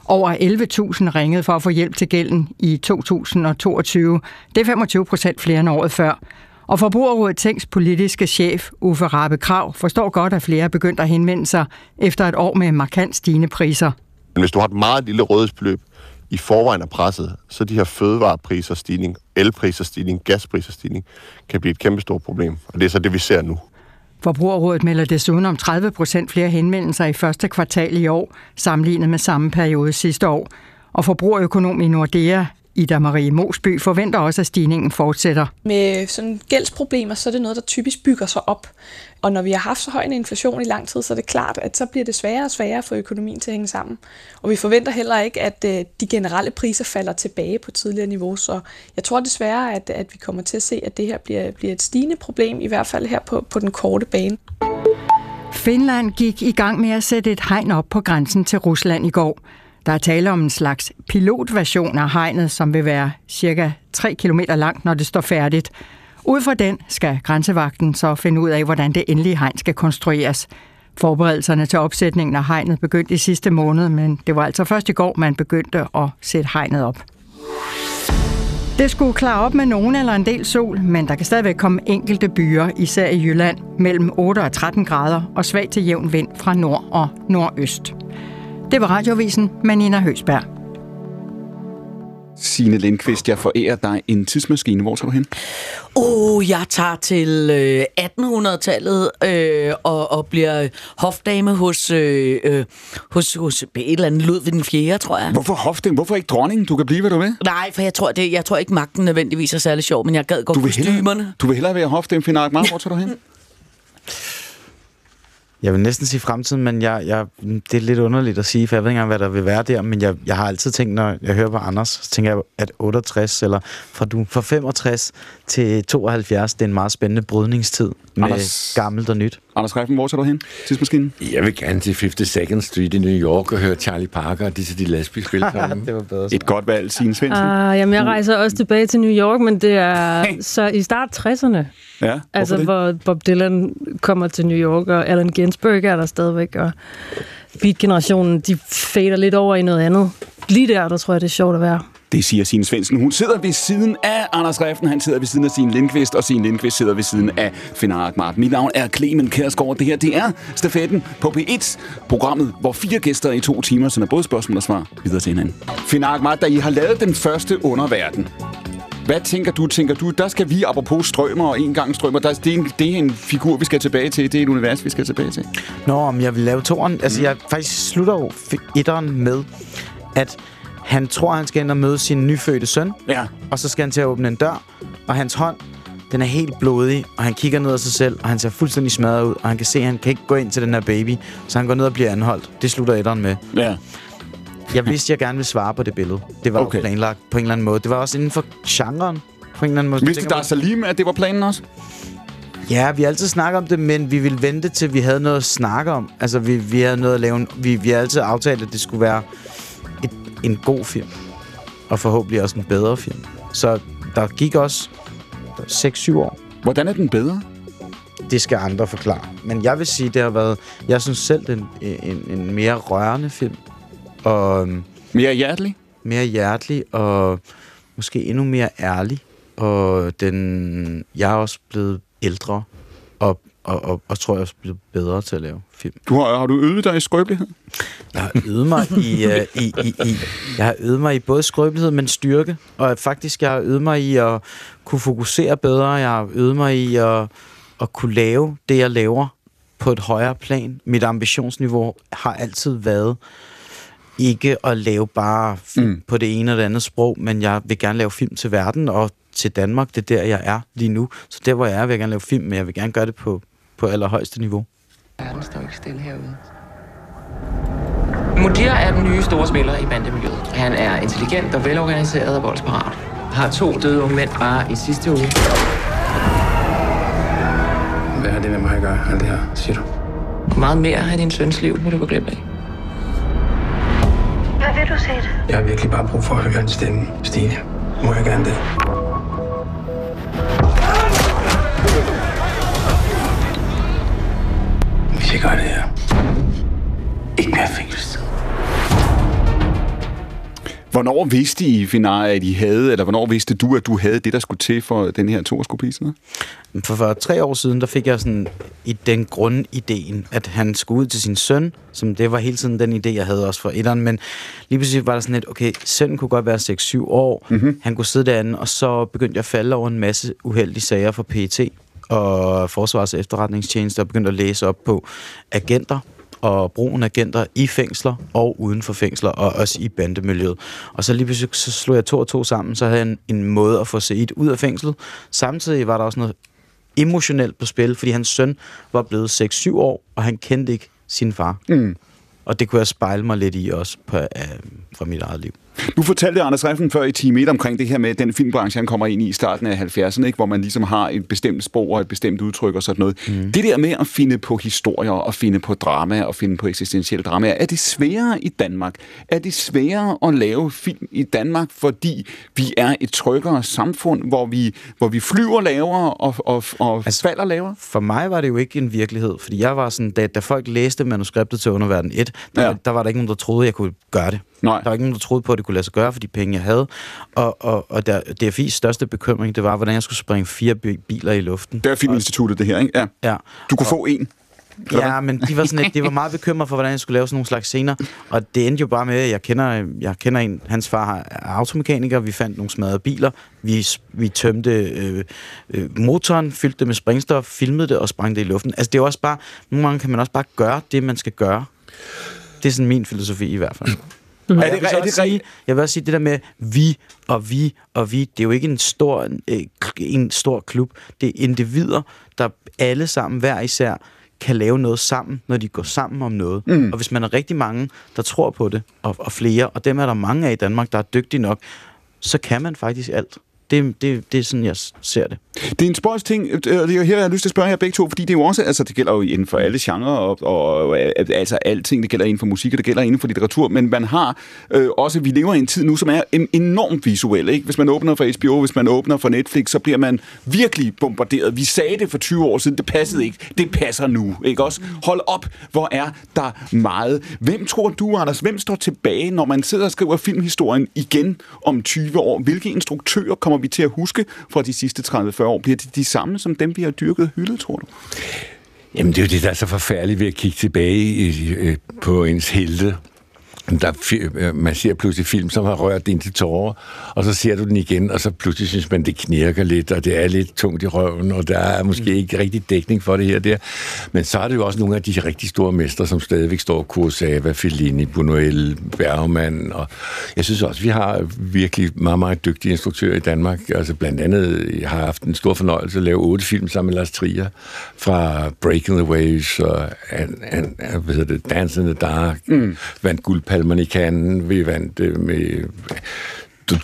Over 11.000 ringede for at få hjælp til gælden i 2022. Det er 25 procent flere end året før. Og Forbrugerrådet Tænks politiske chef, Uffe Rabe Krav, forstår godt, at flere er begyndt at henvende sig efter et år med markant stigende priser. Hvis du har et meget lille rådighedsbeløb i forvejen er presset, så de her fødevarepriser stigning, elpriser stigning, gaspriser stigning, kan blive et kæmpe stort problem. Og det er så det, vi ser nu. Forbrugerrådet melder desuden om 30 procent flere henvendelser i første kvartal i år, sammenlignet med samme periode sidste år. Og forbrugerøkonom i Nordea, Ida Marie Mosby, forventer også, at stigningen fortsætter. Med sådan gældsproblemer, så er det noget, der typisk bygger sig op. Og når vi har haft så høj en inflation i lang tid, så er det klart, at så bliver det sværere og sværere for økonomien til at hænge sammen. Og vi forventer heller ikke, at øh, de generelle priser falder tilbage på tidligere niveau. Så jeg tror desværre, at, at vi kommer til at se, at det her bliver, bliver et stigende problem, i hvert fald her på, på den korte bane. Finland gik i gang med at sætte et hegn op på grænsen til Rusland i går. Der er tale om en slags pilotversion af hegnet, som vil være cirka 3 km langt, når det står færdigt. Ud fra den skal grænsevagten så finde ud af, hvordan det endelige hegn skal konstrueres. Forberedelserne til opsætningen af hegnet begyndte i sidste måned, men det var altså først i går, man begyndte at sætte hegnet op. Det skulle klare op med nogen eller en del sol, men der kan stadigvæk komme enkelte byer, især i Jylland, mellem 8 og 13 grader og svag til jævn vind fra nord og nordøst. Det var radiovisen med Nina Høsberg. Signe Lindqvist, jeg forærer dig en tidsmaskine. Hvor tager du hen? Oh, jeg tager til øh, 1800-tallet øh, og, og bliver hofdame hos, øh, øh, hos, hos et eller andet Ludvig den 4., tror jeg. Hvorfor hofdame? Hvorfor ikke dronning? Du kan blive, hvad du vil. Nej, for jeg tror, det, jeg tror ikke, magten nødvendigvis er særlig sjov, men jeg gad godt Du vil hellere, kostymerne. du vil hellere være hofdame, Finn Arkmar. Hvor tager du hen? Jeg vil næsten sige fremtiden, men jeg, jeg, det er lidt underligt at sige, for jeg ved ikke engang, hvad der vil være der, men jeg, jeg har altid tænkt, når jeg hører på Anders, så tænker jeg, at 68 eller fra, du, fra 65 til 72, det er en meget spændende brydningstid med Anders- gammelt og nyt. Anders Reifen, hvor tager du hen? Tidsmaskinen? Jeg vil gerne til 52nd Street i New York og høre Charlie Parker og disse de lastbilspil. det var bedre. Et godt valg, Signe Svendsen. Uh, jamen, jeg rejser også tilbage til New York, men det er så i start 60'erne. Ja, Altså, det? hvor Bob Dylan kommer til New York, og Allen Ginsberg er der stadigvæk, og Beat-generationen, de fader lidt over i noget andet. Lige der, der tror jeg, det er sjovt at være. Det siger Signe Svendsen. Hun sidder ved siden af Anders Reften, han sidder ved siden af Signe Lindqvist, og Signe Lindqvist sidder ved siden af Finn Arkmar. Mit navn er Clemen Kærsgaard. Det her, det er Stafetten på P1, programmet, hvor fire gæster i to timer sender både spørgsmål og svar videre til hinanden. Finn Arkmar, da I har lavet den første underverden, hvad tænker du? Tænker du, der skal vi, apropos strømmer og en gang strømmer, der, det, er en, det er en figur, vi skal tilbage til. Det er et univers, vi skal tilbage til. Nå, om jeg vil lave toren. Altså, jeg faktisk slutter jo etteren med, at han tror, han skal ind og møde sin nyfødte søn. Ja. Og så skal han til at åbne en dør, og hans hånd, den er helt blodig, og han kigger ned af sig selv, og han ser fuldstændig smadret ud, og han kan se, at han kan ikke gå ind til den her baby, så han går ned og bliver anholdt. Det slutter etteren med. Ja. Jeg vidste, jeg gerne ville svare på det billede. Det var okay. Jo planlagt på en eller anden måde. Det var også inden for genren på en eller anden måde. Vidste der Salim, at det var planen også? Ja, vi har altid snakket om det, men vi ville vente til, vi havde noget at snakke om. Altså, vi, vi havde noget at lave. En, vi, vi har altid aftalt, at det skulle være et, en god film. Og forhåbentlig også en bedre film. Så der gik også 6-7 år. Hvordan er den bedre? Det skal andre forklare. Men jeg vil sige, det har været... Jeg synes selv, er en, en, en mere rørende film. Og, øhm, Mere hjertelig? mere hjertelig og måske endnu mere ærlig. Og den, jeg er også blevet ældre, og, og, og, og tror jeg også blevet bedre til at lave film. Du har, har du øvet dig i skrøbelighed? Jeg har øvet mig i, uh, i, i, i, jeg har øvet mig i både skrøbelighed, men styrke. Og faktisk, jeg har øvet mig i at kunne fokusere bedre. Jeg har øvet mig i at, at kunne lave det, jeg laver på et højere plan. Mit ambitionsniveau har altid været ikke at lave bare film mm. på det ene eller det andet sprog, men jeg vil gerne lave film til verden og til Danmark. Det er der, jeg er lige nu. Så der, hvor jeg er, vil jeg gerne lave film, men jeg vil gerne gøre det på, på allerhøjeste niveau. Verden står ikke stille herude. Mudir er den nye store spiller i bandemiljøet. Han er intelligent og velorganiseret og voldsparat. Har to døde unge mænd bare i sidste uge. Hvad har det med mig at gøre, alt det her, siger du? Hvor meget mere af din søns liv vil du gå glip af? Hvad vil du, Sæt? Jeg har virkelig bare brug for at høre en stemme, Stine. Må jeg gerne det? Hvis jeg gør det her, ikke mere fængsel. Hvornår vidste I, Finar, at I havde, eller hvornår vidste du, at du havde det, der skulle til for den her to skulle blive sådan noget? For, for tre år siden, der fik jeg sådan i den grundideen, at han skulle ud til sin søn, som det var hele tiden den idé, jeg havde også for etteren, men lige pludselig var der sådan lidt, okay, sønnen kunne godt være 6-7 år, mm-hmm. han kunne sidde derinde, og så begyndte jeg at falde over en masse uheldige sager for PET og Forsvars efterretningstjeneste, og begyndte at læse op på agenter, og brugen af agenter i fængsler og uden for fængsler, og også i bandemiljøet. Og så lige pludselig så slog jeg to og to sammen, så havde jeg en, en måde at få Said ud af fængslet. Samtidig var der også noget emotionelt på spil, fordi hans søn var blevet 6-7 år, og han kendte ikke sin far. Mm. Og det kunne jeg spejle mig lidt i også på, øh, fra mit eget liv. Du fortalte Anders Refn før i time 1 omkring det her med den filmbranche, han kommer ind i i starten af 70'erne, ikke? hvor man ligesom har et bestemt spor og et bestemt udtryk og sådan noget. Mm. Det der med at finde på historier og finde på drama og finde på eksistentielle dramaer, er det sværere i Danmark? Er det sværere at lave film i Danmark, fordi vi er et tryggere samfund, hvor vi, hvor vi flyver lavere og, og, og altså, falder lavere? For mig var det jo ikke en virkelighed, fordi jeg var sådan, da, da folk læste manuskriptet til Underverden 1, der, ja. der var der ikke nogen, der troede, jeg kunne gøre det. Nej. Der var ikke nogen, der troede på, at det kunne lade sig gøre for de penge, jeg havde. Og, og, og der, DFI's største bekymring, det var, hvordan jeg skulle springe fire bi- biler i luften. Det er Filminstituttet, det her, ikke? Ja. ja. Du kunne og, få en. Ja, men de var, sådan de var meget bekymrede for, hvordan jeg skulle lave sådan nogle slags scener. Og det endte jo bare med, at jeg kender, jeg kender en, hans far er automekaniker, vi fandt nogle smadrede biler, vi, vi tømte øh, øh, motoren, fyldte det med sprængstof, filmede det og sprang det i luften. Altså det er også bare, nogle gange kan man også bare gøre det, man skal gøre. Det er sådan min filosofi i hvert fald. Mm. Og Er jeg det, vil så er det sige, rigtigt? jeg vil også sige, det der med vi og vi og vi, det er jo ikke en stor, øh, en stor klub. Det er individer, der alle sammen hver især kan lave noget sammen, når de går sammen om noget. Mm. Og hvis man er rigtig mange, der tror på det, og, og flere, og dem er der mange af i Danmark, der er dygtige nok, så kan man faktisk alt. Det, det, det er sådan, jeg ser det. Det er en spøjs ting, øh, og det er her, jeg har lyst til at spørge jer begge to, fordi det er jo også, altså det gælder jo inden for alle genrer, og, og og altså alting, det gælder inden for musik, og det gælder inden for litteratur, men man har øh, også, vi lever i en tid nu, som er en- enormt visuel, ikke? Hvis man åbner for HBO, hvis man åbner for Netflix, så bliver man virkelig bombarderet. Vi sagde det for 20 år siden, det passede ikke, det passer nu, ikke også? Hold op, hvor er der meget. Hvem tror du, Anders, hvem står tilbage, når man sidder og skriver filmhistorien igen om 20 år? Hvilke instruktører kommer vi til at huske fra de sidste 30-40 år? Bliver det de samme som dem, vi har dyrket og hyldet, tror du? Jamen, det er jo det, der er så forfærdeligt ved at kigge tilbage i, øh, på ens helte. Der, øh, man ser pludselig film, som har rørt ind til tårer, og så ser du den igen, og så pludselig synes man, det knirker lidt, og det er lidt tungt i røven, og der er måske ikke rigtig dækning for det her der. Men så er det jo også nogle af de rigtig store mestre, som stadigvæk står, Kurosawa, Fellini, Buñuel, Bergman, og jeg synes også, vi har virkelig meget, meget dygtige instruktører i Danmark. Altså blandt andet, jeg har haft en stor fornøjelse at lave otte film sammen med Lars Trier, fra Breaking the Waves og and, and, hvad hedder det, Dance in the Dark, mm. vandt guldpalmerne Almanikanen, vi vandt øh, med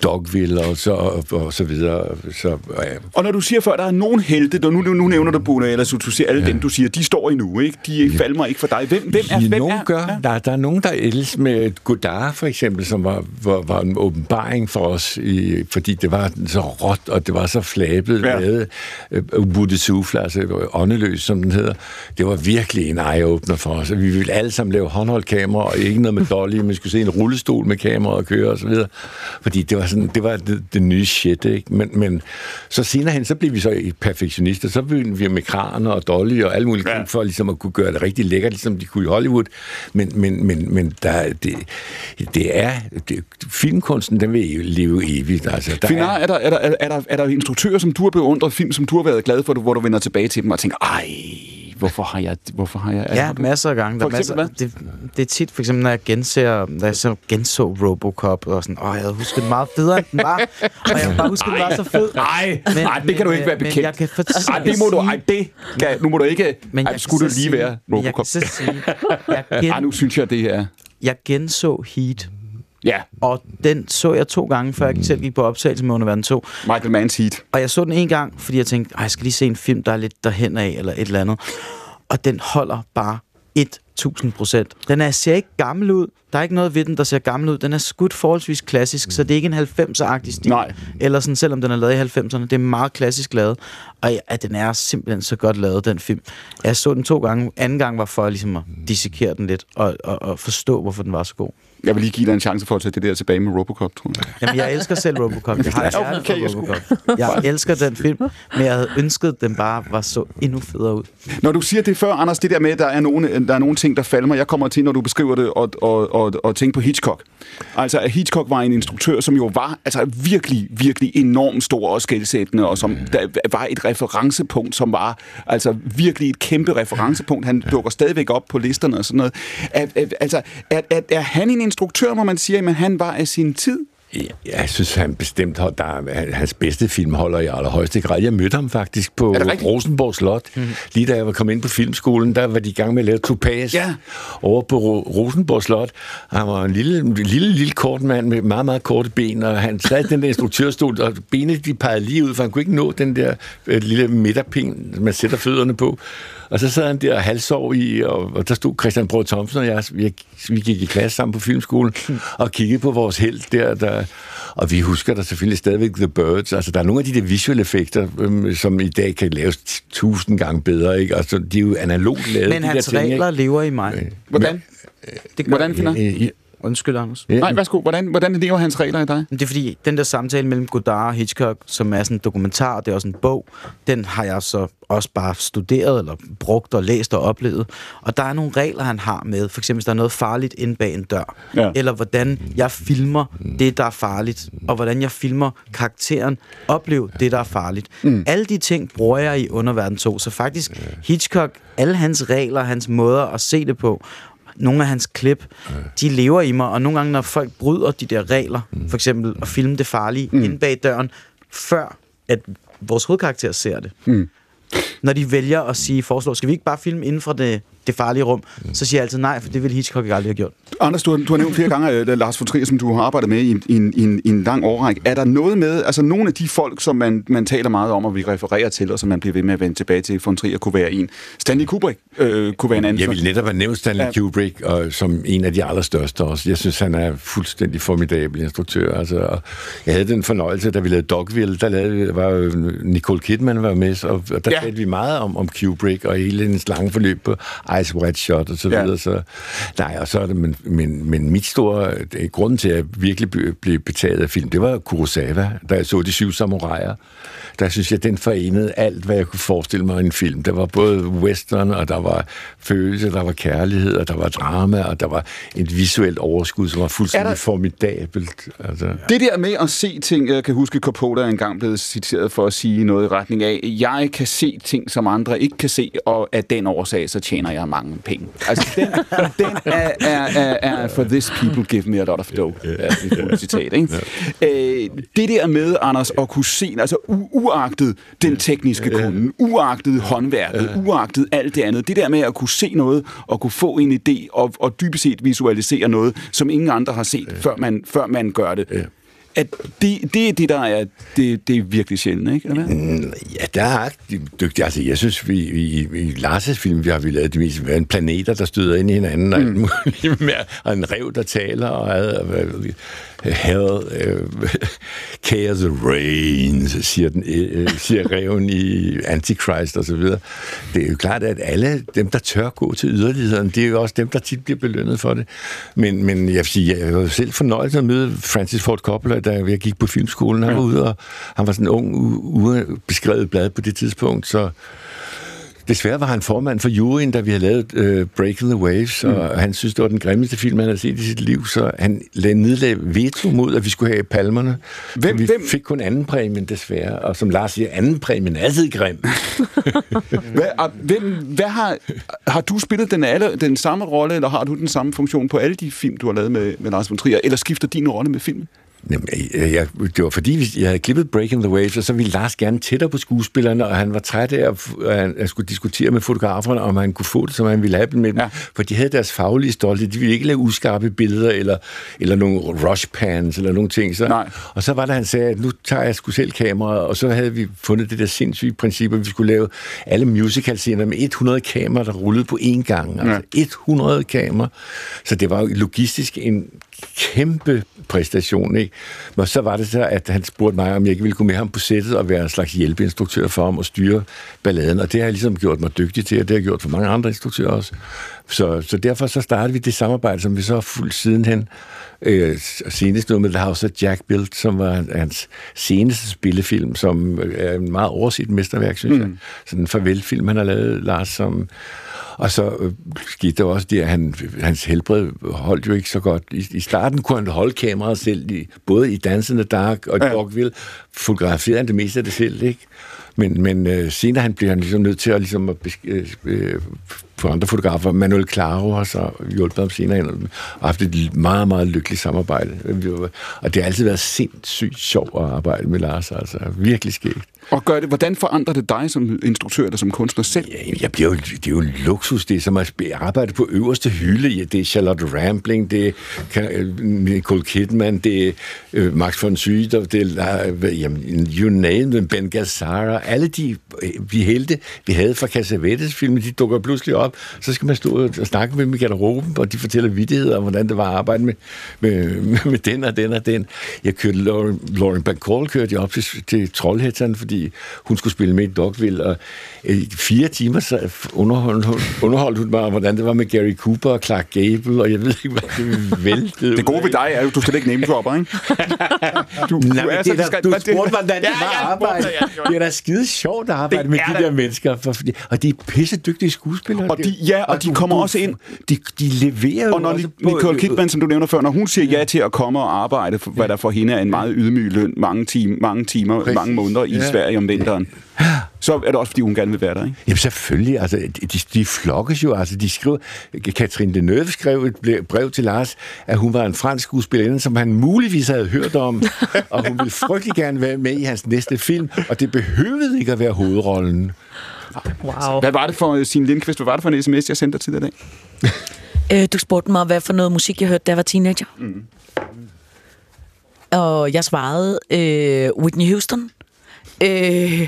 Dogville og så, og, og så videre. Så, ja. Og når du siger før, der er nogen helte, der nu, nu, nu nævner du Bune, eller så du siger alle ja. dem, du siger, de står endnu, ikke? De ja. falmer ikke for dig. Hvem, hvem er, hvem nogen er, gør. Ja. Der, der er nogen, der ældes med Godard, for eksempel, som var, var, var en åbenbaring for os, i, fordi det var så råt, og det var så flabet Ja. med uh, Ubudde Souffle, altså åndeløs, som den hedder. Det var virkelig en eye-opener for os. Vi ville alle sammen lave håndholdt kamera, og ikke noget med dolly, men skulle se en rullestol med kamera og køre og så videre. Fordi det var, sådan, det, var det, det nye shit, ikke? Men, men så senere hen, så blev vi så perfektionister. Så begyndte vi med kraner og dolly og alt muligt ja. for ligesom at kunne gøre det rigtig lækkert, ligesom de kunne i Hollywood. Men, men, men, men der, det, det er... Det, filmkunsten, den vil leve evigt. Altså, der Finar, er, der, er, der, er, der, er, der, er der instruktører, som du har beundret, film, som du har været glad for, hvor du vender tilbage til dem og tænker, ej, hvorfor har jeg... Hvorfor har jeg Ja, masser af gange. Der For eksempel masser, det, det er tit, for eksempel, når jeg genser, når jeg så genså Robocop, og sådan, åh, jeg havde husket den meget federe, end den var. Og jeg bare husket, den var så fed. Nej, nej, det kan du ikke være men bekendt. jeg kan for- Ej, det må du... Ej, det kan, nu må du ikke... Men ej, skulle det lige sige- være men jeg Robocop? kan så sige, jeg gen- Ej, nu synes jeg, det er... Jeg genså Heat. Ja. Og den så jeg to gange, før jeg selv gik på optagelse med Underverden 2. Michael Manns Heat. Og jeg så den en gang, fordi jeg tænkte, "Ej, jeg skal lige se en film, der er lidt derhen af, eller et eller andet. Og den holder bare 1000 procent. Den er, ser ikke gammel ud. Der er ikke noget ved den, der ser gammel ud. Den er skudt forholdsvis klassisk, så det er ikke en 90'er-agtig stil. Nej. Eller sådan, selvom den er lavet i 90'erne. Det er meget klassisk lavet. Og ja, den er simpelthen så godt lavet, den film. Jeg så den to gange. Anden gang var for ligesom at dissekere den lidt, og, og, og forstå, hvorfor den var så god. Jeg vil lige give dig en chance for at tage det der tilbage med Robocop, tror jeg. Jamen, jeg elsker selv Robocop. Jeg har hjerte okay, jeg Robocop. Jeg elsker den film, men jeg havde ønsket, at den bare var så endnu federe ud. Når du siger det før, Anders, det der med, at der er nogle, der er nogle ting, der falder mig. Jeg kommer til, når du beskriver det, og, og, og, og tænke på Hitchcock. Altså, at Hitchcock var en instruktør, som jo var altså, virkelig, virkelig enormt stor og skældsættende, og som der var et referencepunkt, som var altså virkelig et kæmpe referencepunkt. Han dukker stadigvæk op på listerne og sådan noget. Er, er, altså, er, er, er han en instruktør, må man sige, men han var af sin tid? Ja, Jeg synes, han bestemt holder, der er, hans bedste film holder i allerhøjeste grad. Jeg mødte ham faktisk på? Rosenborg Slot. Mm. Lige da jeg var kommet ind på filmskolen, der var de i gang med at lave Topaz Ja. over på Ro- Rosenborg Slot. Han var en lille, lille, lille kort mand med meget, meget korte ben, og han sad den der instruktørstol, og benene de pegede lige ud, for han kunne ikke nå den der øh, lille midterpind, man sætter fødderne på. Og så sad han der halvsov i, og, og der stod Christian Brød Thomsen og jeg, vi, vi gik i klasse sammen på filmskolen, og kiggede på vores held der, der, og vi husker der selvfølgelig stadigvæk The Birds. Altså, der er nogle af de der visuelle effekter, øhm, som i dag kan laves tusind gange bedre, ikke? Altså, de er jo analogt lavet, Men de hans der ting, regler ikke? lever i mig. Hvordan? Det gør Hvordan finder? Undskyld, Anders. Ja. Nej, værsgo. Hvordan, hvordan lever hans regler i dig? Det er fordi, den der samtale mellem Godard og Hitchcock, som er sådan en dokumentar, det er også en bog, den har jeg så også bare studeret, eller brugt og læst og oplevet. Og der er nogle regler, han har med, for eksempel hvis der er noget farligt inde bag en dør, Ja. eller hvordan jeg filmer det, der er farligt, og hvordan jeg filmer karakteren opleve det, der er farligt. Mm. Alle de ting bruger jeg i Underverden 2, så faktisk Hitchcock, alle hans regler, hans måder at se det på, nogle af hans klip, de lever i mig, og nogle gange, når folk bryder de der regler, for eksempel at filme det farlige mm. inde bag døren, før at vores hovedkarakter ser det. Mm. Når de vælger at sige, foreslår, skal vi ikke bare filme inden for det, det farlige rum, så siger jeg altid nej, for det ville Hitchcock ikke aldrig have gjort. Anders, du har, du har nævnt flere gange uh, Lars von Trier, som du har arbejdet med i, en- i, en- i, en- lang årrække. Er der noget med, altså nogle af de folk, som man, man taler meget om, og vi refererer til, og som man bliver ved med at vende tilbage til, von Trier kunne være en. Stanley Kubrick øh, kunne være en anden. Jeg vil netop have nævnt Stanley Ja. Kubrick og, som en af de allerstørste også. Jeg synes, han er fuldstændig formidabel instruktør. Altså, og jeg havde den fornøjelse, da vi lavede Dogville, der lavede, var Nicole Kidman var med, og, og der ja. talte vi meget om, om Kubrick og hele hendes lange forløb på Ice White Shot og så Ja. videre. Så, nej, og så er det, men, men, men mit store, det grunden til, at jeg virkelig blev betaget af film, det var Kurosawa, da jeg så De Syv Samuraier. Der synes jeg, den forenede alt, hvad jeg kunne forestille mig i en film. Der var både western, og der var følelse, der var kærlighed, og der var drama, og der var et visuelt overskud, som var fuldstændig Er der- formidabelt. Altså. Det der med at se ting, jeg kan huske, Coppola er engang blevet citeret for at sige noget i retning af, jeg kan se ting, som andre ikke kan se, og af den årsag, så tjener jeg mange penge. Altså, den, den er, er, er, er, for this people give me a lot of dough, er et fuldt citat, ikke? Øh, det der med, Anders, at kunne se, altså u- uagtet den tekniske kunde, uagtet håndværket, uagtet alt det andet, det der med at kunne se noget, og kunne få en idé, og, og dybest set visualisere noget, som ingen andre har set, før man, før man gør det. At det, det er det, der er, det, det er virkelig sjældent, ikke? Eller hvad? Mm, Ja, der er de dygtige. Altså, jeg synes, vi, i, i Lars' film, vi har vi lavet det mest en planeter, der støder ind i hinanden, og, alt muligt med, og en rev, der taler, og, og, og hell, uh, chaos reigns, siger, den, øh, siger reven i Antichrist og så videre. Det er jo klart, at alle dem, der tør gå til yderlighederne, det er jo også dem, der tit bliver belønnet for det. Men, men jeg vil sige, jeg var selv fornøjet at møde Francis Ford Coppola, da jeg gik på filmskolen. Han var ude, og han var sådan en ung, ubeskrevet blad på det tidspunkt, så Desværre var han formand for juryen, da vi havde lavet uh, Breaking the Waves, mm. og han synes, det var den grimmeste film, han havde set i sit liv, så han lagde nedlag veto mod, at vi skulle have palmerne. Hvem- vi hvem- fik kun anden præmien, desværre. Og som Lars siger, anden præmien er altid grim. Hvad, og hvem, hvad har, har du spillet den, alle, den samme rolle, eller har du den samme funktion på alle de film, du har lavet med, med Lars von Trier, eller skifter din rolle med filmen? Jamen, jeg, det var fordi, jeg havde klippet Breaking the Waves, og så ville Lars gerne tættere på skuespillerne, og han var træt af at, han- skulle diskutere med fotograferne, om han kunne få det, som han ville have dem med dem. Ja. For de havde deres faglige stolte. De ville ikke lave uskarpe billeder, eller, eller nogle rush pans, eller nogle ting. Så, Nej. Og så var der, han sagde, at nu tager jeg sgu selv kameraet, og så havde vi fundet det der sindssyge princip, at vi skulle lave alle musical-scener med 100 kameraer, der rullede på én gang. Altså 100 kameraer. Så det var jo logistisk en kæmpe præstation, ikke? Men så var det så, at han spurgte mig, om jeg ikke ville gå med ham på sættet og være en slags hjælpeinstruktør for ham og styre balladen, og det har jeg ligesom gjort mig dygtig til, og det har jeg gjort for mange andre instruktører også. Så, så derfor så startede vi det samarbejde, som vi så har fulgt sidenhen. Øh, senest nu med The House of Jack Built, som var hans seneste spillefilm, som er en meget overset mesterværk, synes mm. jeg. Sådan en farvelfilm, han har lavet, Lars, som... Og så øh, skete der også det, at han, hans helbred holdt jo ikke så godt. I, I starten kunne han holde kameraet selv, i, både i the Dark og ja. Dogville, fotograferede han det meste af det selv, ikke? Men, men øh, senere han blev han ligesom nødt til at, ligesom at besk- øh, øh, få andre fotografer. Manuel Claro har så hjulpet ham senere ind, og haft et meget, meget lykkeligt samarbejde. Og det har altid været sindssygt sjovt at arbejde med Lars, altså virkelig skægt. Og gør det, hvordan forandrer det dig som instruktør eller som kunstner selv? Ja, jeg bliver jo, det er jo luksus, det er som at arbejde på øverste hylde. Ja, det er Charlotte Rampling, det er øh, Nicole Kidman, det er øh, Max von Sydow, det er jamen, you name them, Ben Gazzara. Alle de, øh, vi helte, vi havde fra Cassavetes film, de dukker pludselig op. Så skal man stå og snakke med dem i garderoben, og de fortæller vidtigheder om, hvordan det var at arbejde med, med, med den og den og den. Jeg kørte Lauren, Lauren Bacall kørte jeg op til, til Trollhætteren, fordi hun skulle spille med i Dogville, og øh, fire timer så underholdt, hun- underholdt hun mig, om, hvordan det var med Gary Cooper og Clark Gable, og jeg ved ikke, hvad det væltede. Det gode ved dig er jo, at du skal ikke name dropper, ikke? Du, Nej, men er det er diskret. du spurgte, hvordan det var at arbejde. det er da skide sjovt at arbejde med de der mennesker, for, fordi, og de er pisse dygtige skuespillere. Og de, ja, og de kommer også ind. De, de leverer Og når også Ni- Nicole Kidman, som du nævner før, når hun siger ja til at komme og arbejde, for, hvad der for hende er en meget ydmyg løn, mange, time, mange timer, Præcis. mange måneder i Ja. Sverige om vinteren, så er det også, fordi hun gerne vil være der, ikke? Jamen selvfølgelig, altså, de, de, flokkes jo, altså, de skrev, Catherine Deneuve skrev et brev til Lars, at hun var en fransk skuespillerinde, som han muligvis havde hørt om, og hun ville frygtelig gerne være med i hans næste film, og det behøvede ikke at være hovedrollen. Wow. Hvad var det for, Signe Lindqvist, hvad var det for en sms, jeg sendte dig tidligere i dag? Øh, du spurgte mig, hvad for noget musik jeg hørte, da jeg var teenager. Mm. Og jeg svarede øh, Whitney Houston, øh,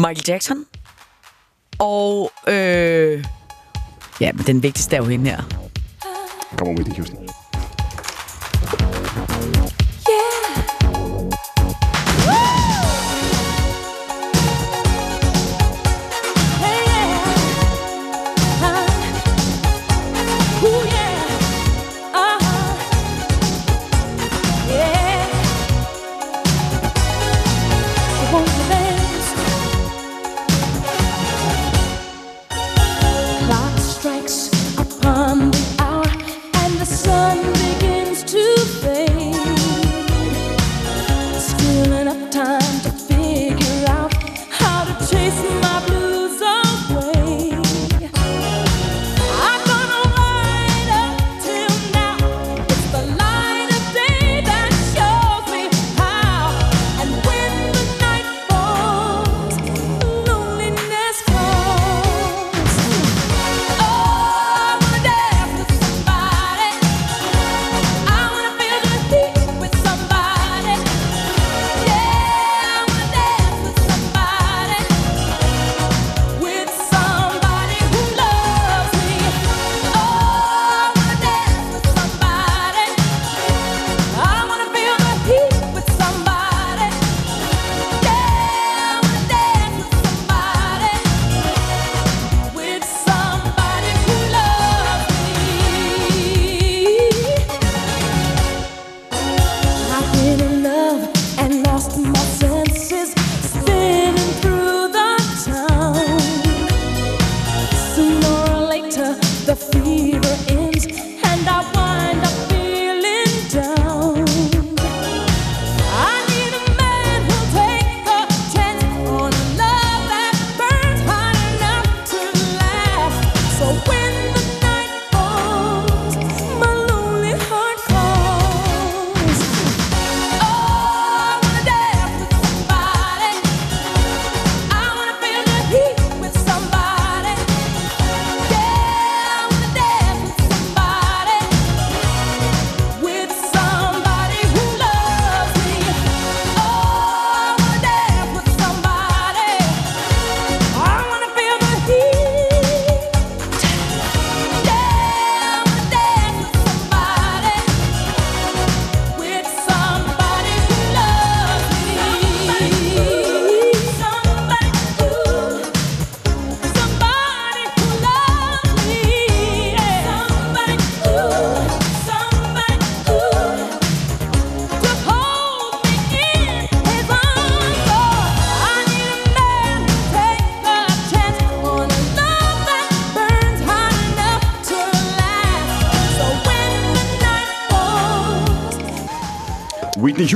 Michael Jackson, og øh, ja, men den vigtigste er jo hende her. Kom on, Whitney Houston.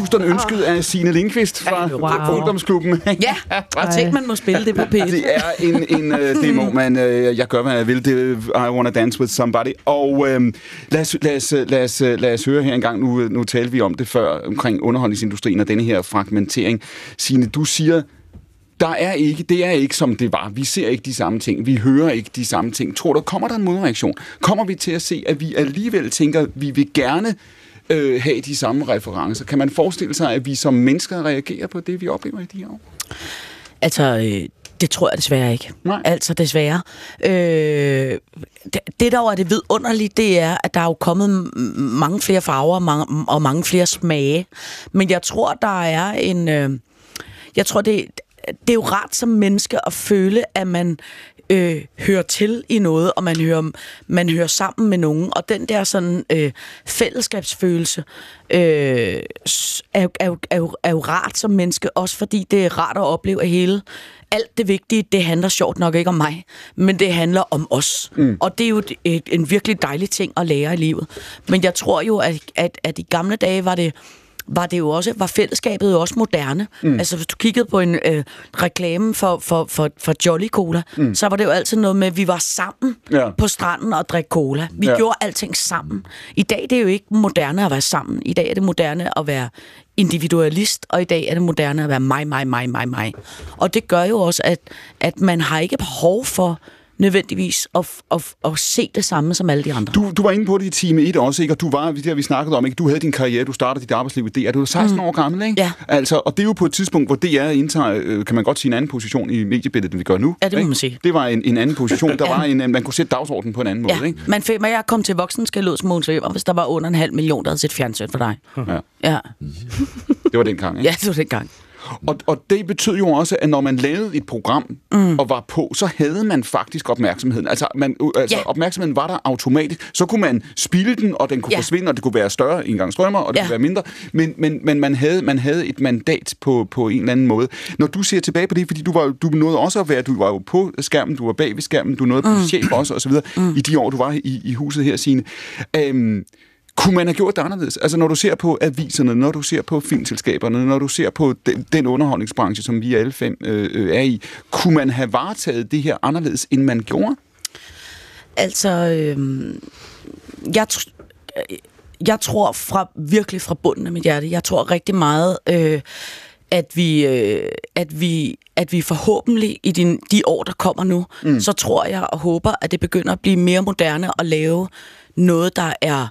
Houston ønsket af Signe Lindqvist fra Wow. Ungdomsklubben. Ja, og tænk, man må spille det på P1. Det er en, en uh, det må man, uh, jeg gør, hvad jeg vil. Det er I Wanna Dance With Somebody. Og uh, lad, os, lad, os, lad, os, lad os høre her en gang. Nu, nu talte vi om det før, omkring underholdningsindustrien og denne her fragmentering. Signe, du siger, der er ikke, det er ikke som det var. Vi ser ikke de samme ting. Vi hører ikke de samme ting. Tror du, kommer der en modreaktion? Kommer vi til at se, at vi alligevel tænker, at vi vil gerne øh, have de samme referencer? Kan man forestille sig, at vi som mennesker reagerer på det, vi oplever i de her år? Altså, øh, det tror jeg desværre ikke. Nej. Altså, desværre. Øh, det, det, der jo er det vidunderlige, det er, at der er jo kommet mange flere farver mange, og mange flere smage. Men jeg tror, der er en... Øh, jeg tror, det, det er jo rart som menneske at føle, at man øh, hører til i noget, og man hører, man hører sammen med nogen. Og den der sådan øh, fællesskabsfølelse øh, er, jo- er, jo- er, jo- er jo rart som menneske, også fordi det er rart at opleve, at hele alt det vigtige, det handler sjovt nok ikke om mig, men det handler om os. Mm. Og det er jo et, et, en virkelig dejlig ting at lære i livet. Men jeg tror jo, at, at, at i gamle dage var det var det jo også, var fællesskabet jo også moderne. Mm. Altså, hvis du kiggede på en øh, reklame for, for, for, for Jolly Cola, mm. så var det jo altid noget med, at vi var sammen Ja. på stranden og drikke cola. Vi Ja. gjorde alting sammen. I dag det er jo ikke moderne at være sammen. I dag er det moderne at være individualist, og i dag er det moderne at være mig, mig, mig, mig, mig. Og det gør jo også, at, at man har ikke behov for nødvendigvis at, at, at se det samme som alle de andre. Du, du var inde på det i time 1 også, ikke? Og du var, det har vi snakket om, ikke? Du havde din karriere, du startede dit arbejdsliv i DR. Du var 16 mm. år gammel, ikke? Ja. Altså, og det er jo på et tidspunkt, hvor DR indtager, øh, kan man godt sige, en anden position i mediebilledet, end vi gør nu. Ja, det må ikke? man sige. Det var en, en anden position. Der Ja. var en, øh, man kunne sætte dagsordenen på en anden måde, Ja, ikke? man fik, men jeg kom til voksenskæld ud som Mogens Weber, hvis der var under en halv million, der havde set fjernsyn for dig. Ja. Ja, Det var dengang, ikke? ja det var dengang. Og, og det betød jo også, at når man lavede et program mm. og var på, så havde man faktisk opmærksomheden. Altså, man, altså Ja. opmærksomheden var der automatisk. Så kunne man spille den, og den kunne Ja. forsvinde, og det kunne være større en gang strømmer, og det Ja. kunne være mindre. Men, men, men man, havde, man havde et mandat på, på en eller anden måde. Når du ser tilbage på det, fordi du, var, du nåede også at være, du var jo på skærmen, du var bag ved skærmen, du nåede Mm. chef også, og så videre, mm. i de år, du var i, i huset her, Signe. Øhm, kunne man have gjort det anderledes? Altså når du ser på aviserne, når du ser på filmselskaberne, når du ser på den, den underholdningsbranche, som vi alle fem øh, øh, er i, kunne man have varetaget det her anderledes, end man gjorde? Altså, øh, jeg, tr- jeg tror fra virkelig fra bunden af mit hjerte, jeg tror rigtig meget, øh, at vi, øh, at vi, at vi forhåbentlig i de, de år, der kommer nu, mm. så tror jeg og håber, at det begynder at blive mere moderne at lave noget, der er,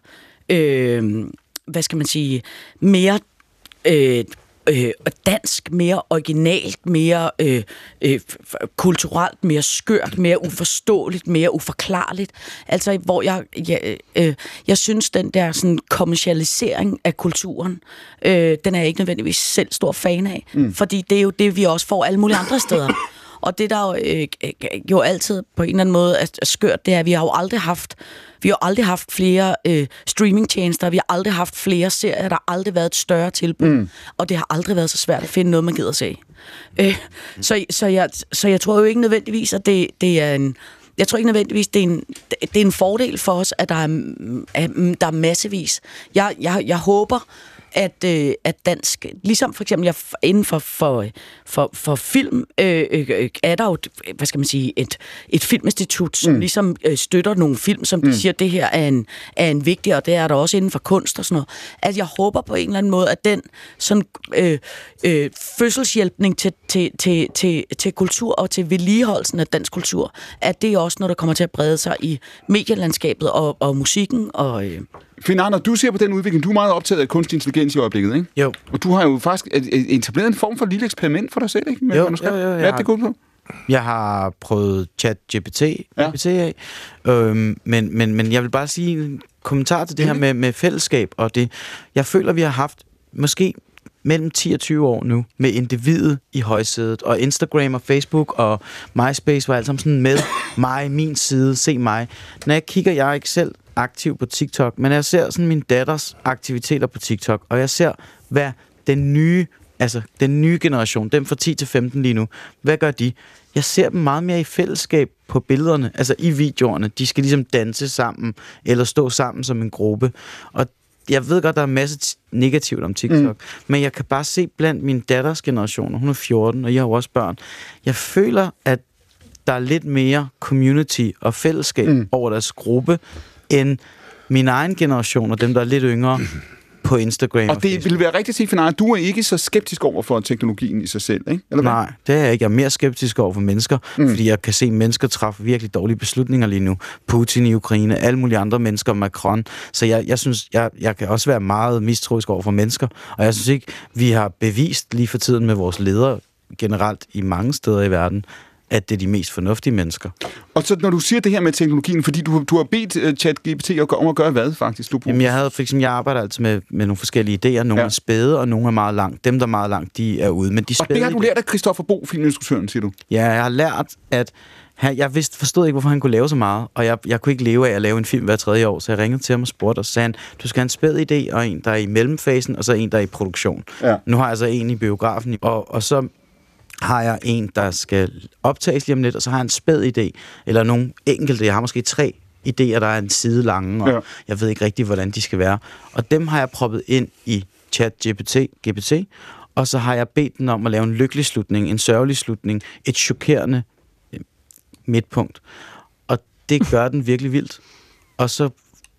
øh, hvad skal man sige, mere øh, øh, dansk, mere originalt, mere øh, øh, kulturelt, mere skørt, mere uforståeligt, mere uforklarligt. Altså, hvor jeg, jeg, øh, jeg synes, den der sådan, kommercialisering af kulturen, øh, den er jeg ikke nødvendigvis selv stor fan af. Mm. Fordi det er jo det, vi også får alle mulige andre steder. Og det, der jo, øh, øh, jo altid på en eller anden måde er skørt, det er, at vi har jo aldrig haft, vi har aldrig haft flere øh, streamingtjenester, vi har aldrig haft flere serier, der har aldrig været et større tilbud, mm. og det har aldrig været så svært at finde noget, man gider se. Øh, så, så, jeg, så jeg tror jo ikke nødvendigvis, at det, det er en... Jeg tror ikke nødvendigvis, det er en, det er en fordel for os, at der er, at der er massevis. Jeg, jeg, jeg håber, at, øh, at dansk, ligesom for eksempel jeg, inden for, for, for, for film, øh, øh, er der jo, hvad skal man sige, et, et filminstitut, som mm. ligesom øh, støtter nogle film, som de Mm. siger, det her er en, er en vigtig, og det er der også inden for kunst og sådan noget. At jeg håber på en eller anden måde, at den sådan, øh, øh, fødselshjælpning til, til, til, til, til kultur og til vedligeholdelsen af dansk kultur, at det er også noget, der kommer til at brede sig i medielandskabet og, og musikken. Og, øh, Finn Arne, du ser på den udvikling, du er meget optaget af kunstig intelligens i øjeblikket, ikke? Jo. Og du har jo faktisk etableret en form for lille eksperiment for dig selv, ikke? Med Jo, manuskript. jo, jo, Hvad er det, det går på? Jeg har prøvet chat GPT, ja. GPT af, øhm, men, men, men jeg vil bare sige en kommentar til det her med, med fællesskab, og det, jeg føler, vi har haft måske mellem 10 og 20 år nu, med individet i højsædet, og Instagram og Facebook og MySpace var alt sammen sådan med mig, min side, se mig. Når jeg kigger, jeg er ikke selv aktiv på TikTok, men jeg ser sådan min datters aktiviteter på TikTok, og jeg ser, hvad den nye altså den nye generation, dem fra 10 til 15 lige nu, hvad gør de? Jeg ser dem meget mere i fællesskab på billederne, altså i videoerne. De skal ligesom danse sammen, eller stå sammen som en gruppe. Og jeg ved godt, der er en masse negativt om TikTok, mm. men jeg kan bare se blandt min datters generation, hun er 14, og jeg har jo også børn, jeg føler, at der er lidt mere community og fællesskab mm. over deres gruppe, end min egen generation og dem, der er lidt yngre på Instagram. Og det vil være rigtigt at sige, at du er ikke så skeptisk over for teknologien i sig selv, ikke? Eller hvad? Nej, det er jeg ikke. Jeg er mere skeptisk over for mennesker, mm. fordi jeg kan se, mennesker træffer virkelig dårlige beslutninger lige nu. Putin i Ukraine, alle mulige andre mennesker, Macron. Så jeg, jeg synes, jeg, jeg kan også være meget mistroisk over for mennesker. Og jeg synes ikke, vi har bevist lige for tiden med vores ledere generelt i mange steder i verden, at det er de mest fornuftige mennesker. Og så når du siger det her med teknologien, fordi du, du har bedt uh, ChatGPT om at gøre hvad faktisk? Du Jamen, jeg havde for eksempel, jeg arbejder altså med, med nogle forskellige idéer. Nogle ja. er spæde, og nogle er meget langt. Dem, der er meget langt, de er ude. Men de Og spæde det har du lært af Christoffer Bo, filminstruktøren, siger du? Ja, jeg har lært, at han, jeg vidste, forstod ikke, hvorfor han kunne lave så meget, og jeg, jeg kunne ikke leve af at lave en film hver tredje år, så jeg ringede til ham og spurgte, og sagde han, du skal have en spæd idé, og en, der er i mellemfasen, og så en, der er i produktion. Ja. Nu har jeg så en i biografen, og, og så har jeg en, der skal optages lige om lidt, og så har jeg en spæd idé, eller nogle enkelte, jeg har måske tre idéer, der er en side lange, og Ja. jeg ved ikke rigtig, hvordan de skal være. Og dem har jeg proppet ind i chat GPT, GPT, og så har jeg bedt den om at lave en lykkelig slutning, en sørgelig slutning, et chokerende øh, midtpunkt. Og det gør den virkelig vildt. Og så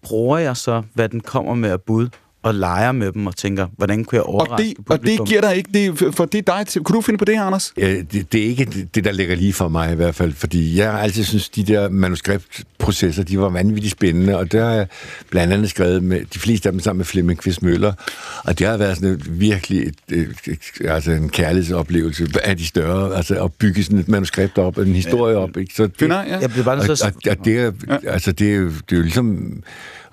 bruger jeg så, hvad den kommer med at bud, og leger med dem og tænker, hvordan kunne jeg Og overraske det, og det giver dig ikke... Det, for det er dig til. Kunne du finde på det Anders? Ja, det, det er ikke det, der ligger lige for mig i hvert fald, fordi jeg har altid synes, de der manuskriptprocesser, de var vanvittigt spændende, og der har jeg blandt andet skrevet med de fleste af dem sammen med Flemming Kvist Møller, og det har været sådan et, virkelig et, et, et, altså en kærlighedsoplevelse af de større, altså at bygge sådan et manuskript op, en historie op, ikke? Så det, Finder, ja. Jeg bliver bare nødt og, og, og det, er, altså, det, er det er jo ligesom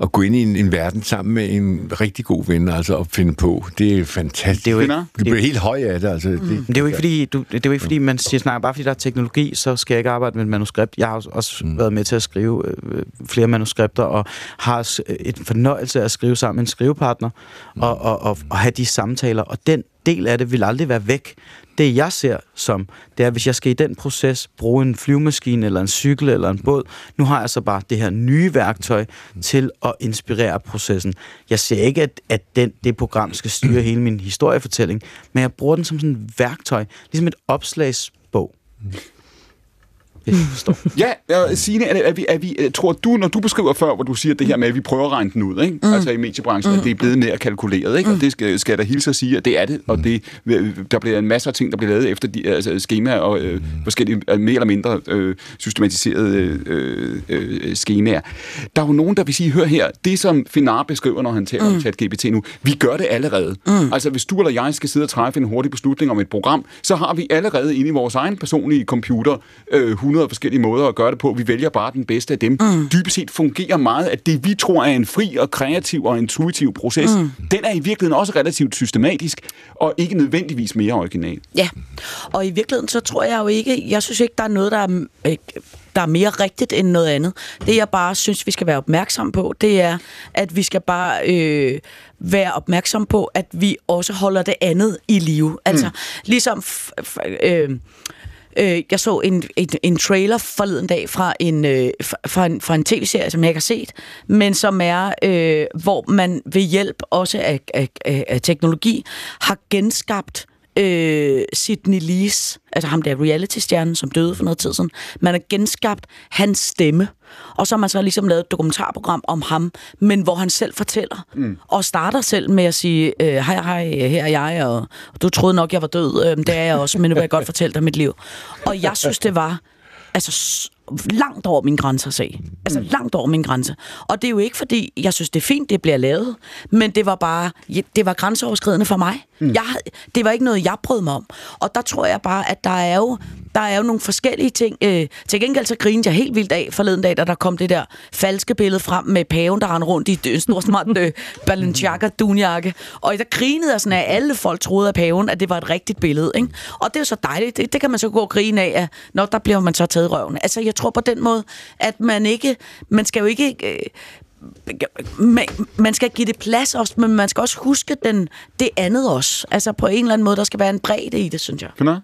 at gå ind i en, en verden sammen med en rigtig god ven, altså at finde på. Det er fantastisk. Det er jo ikke- det bliver helt høj af det, altså. Det, Men det er jo ikke fordi, du, det er jo ikke fordi man siger, snakker bare fordi der er teknologi, så skal jeg ikke arbejde med et manuskript. Jeg har også- mm. været med til at skrive øh, flere manuskripter, og har et fornøjelse af at skrive sammen med en skrivepartner, mm. og, og, og, og have de samtaler. Og den del af det vil aldrig være væk. Det jeg ser som, det er, hvis jeg skal i den proces bruge en flyvemaskine, eller en cykel, eller en båd, nu har jeg så bare det her nye værktøj til at inspirere processen. Jeg ser ikke, at, at den, det program skal styre hele min historiefortælling, men jeg bruger den som sådan et værktøj, ligesom et opslagsbog. Du forstår. Ja, og Signe, er, er, vi, er vi, tror du, når du beskriver før, hvor du siger det her med, at vi prøver at regne den ud, ikke? Mm. altså i mediebranchen, mm. at det er blevet mere kalkuleret, ikke? Mm. og det skal, skal jeg da hilse at sige, at det er det, og det, der bliver en masse af ting, der bliver lavet efter de, altså skemaer og øh, forskellige øh, mere eller mindre øh, systematiserede øh, øh, skemaer. Der er jo nogen, der vil sige, hør her, det som Finar beskriver, når han taler mm. om ChatGPT nu, vi gør det allerede. Mm. Altså hvis du eller jeg skal sidde og træffe en hurtig beslutning om et program, så har vi allerede inde i vores egen personlige computer øh, 100 forskellige måder at gøre det på. Vi vælger bare den bedste af dem. Mm. Dybest set fungerer meget, at det vi tror er en fri og kreativ og intuitiv proces, mm. den er i virkeligheden også relativt systematisk, og ikke nødvendigvis mere original. Ja, og i virkeligheden så tror jeg jo ikke, jeg synes ikke, der er noget, der er, øh, der er mere rigtigt end noget andet. Det jeg bare synes, vi skal være opmærksom på, det er, at vi skal bare øh, være opmærksom på, at vi også holder det andet i live. Altså, ligesom... F- f- øh, Øh, jeg så en, en, en trailer forleden dag fra en, øh, fra- fra en, fra en tv-serie, som jeg ikke har set, men som er, øh, hvor man ved hjælp også af, af, af, af teknologi har genskabt øh, Sidney Lees, altså ham der reality-stjernen, som døde for noget tid siden. Man har genskabt hans stemme, og så har man så ligesom lavet et dokumentarprogram om ham, men hvor han selv fortæller, mm. og starter selv med at sige, øh, hej, hej, her er jeg, og, og du troede nok, jeg var død, øh, det er jeg også, men nu vil jeg godt fortælle dig mit liv. Og jeg synes, det var altså langt over min grænse at se. Altså langt over min grænse. Og det er jo ikke fordi, jeg synes, det er fint, det bliver lavet, men det var bare, det var grænseoverskridende for mig. Mm. Jeg, det var ikke noget, jeg brød mig om. Og der tror jeg bare, at der er jo, der er jo nogle forskellige ting. Øh, til gengæld så grinede jeg helt vildt af forleden dag, da der kom det der falske billede frem med paven, der rendte rundt i en stor smart øh, Balenciaga dunjakke. Og der grinede jeg sådan, at alle folk troede af paven, at det var et rigtigt billede. Ikke? Og det er jo så dejligt. Det, det kan man så gå og grine af, at når der bliver man så taget i røven. Altså jeg tror på den måde, at man ikke, man skal jo ikke... Øh, man, man skal give det plads også, men man skal også huske den, det andet også. Altså på en eller anden måde, der skal være en bredde i det, synes jeg. Finder?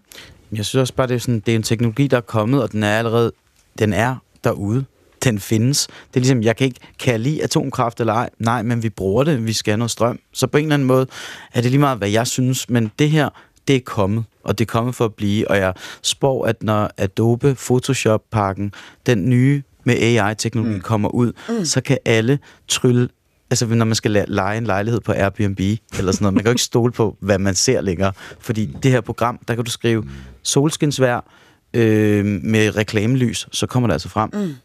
Jeg synes også bare, det er, sådan, det er en teknologi, der er kommet, og den er allerede den er derude. den findes. Det er ligesom, jeg kan ikke, kan jeg lide atomkraft eller ej? Nej, men vi bruger det, vi skal have noget strøm. Så på en eller anden måde er det lige meget, hvad jeg synes, men det her, det er kommet, og det er kommet for at blive, og jeg spår, at når Adobe Photoshop-pakken, den nye med AI-teknologi mm. kommer ud, mm. så kan alle trylle Altså, når man skal lege en lejlighed på Airbnb eller sådan noget, man kan jo ikke stole på, hvad man ser længere. Fordi det her program, der kan du skrive solskinsvær øh, med reklamelys, så kommer det altså frem. Mm. Men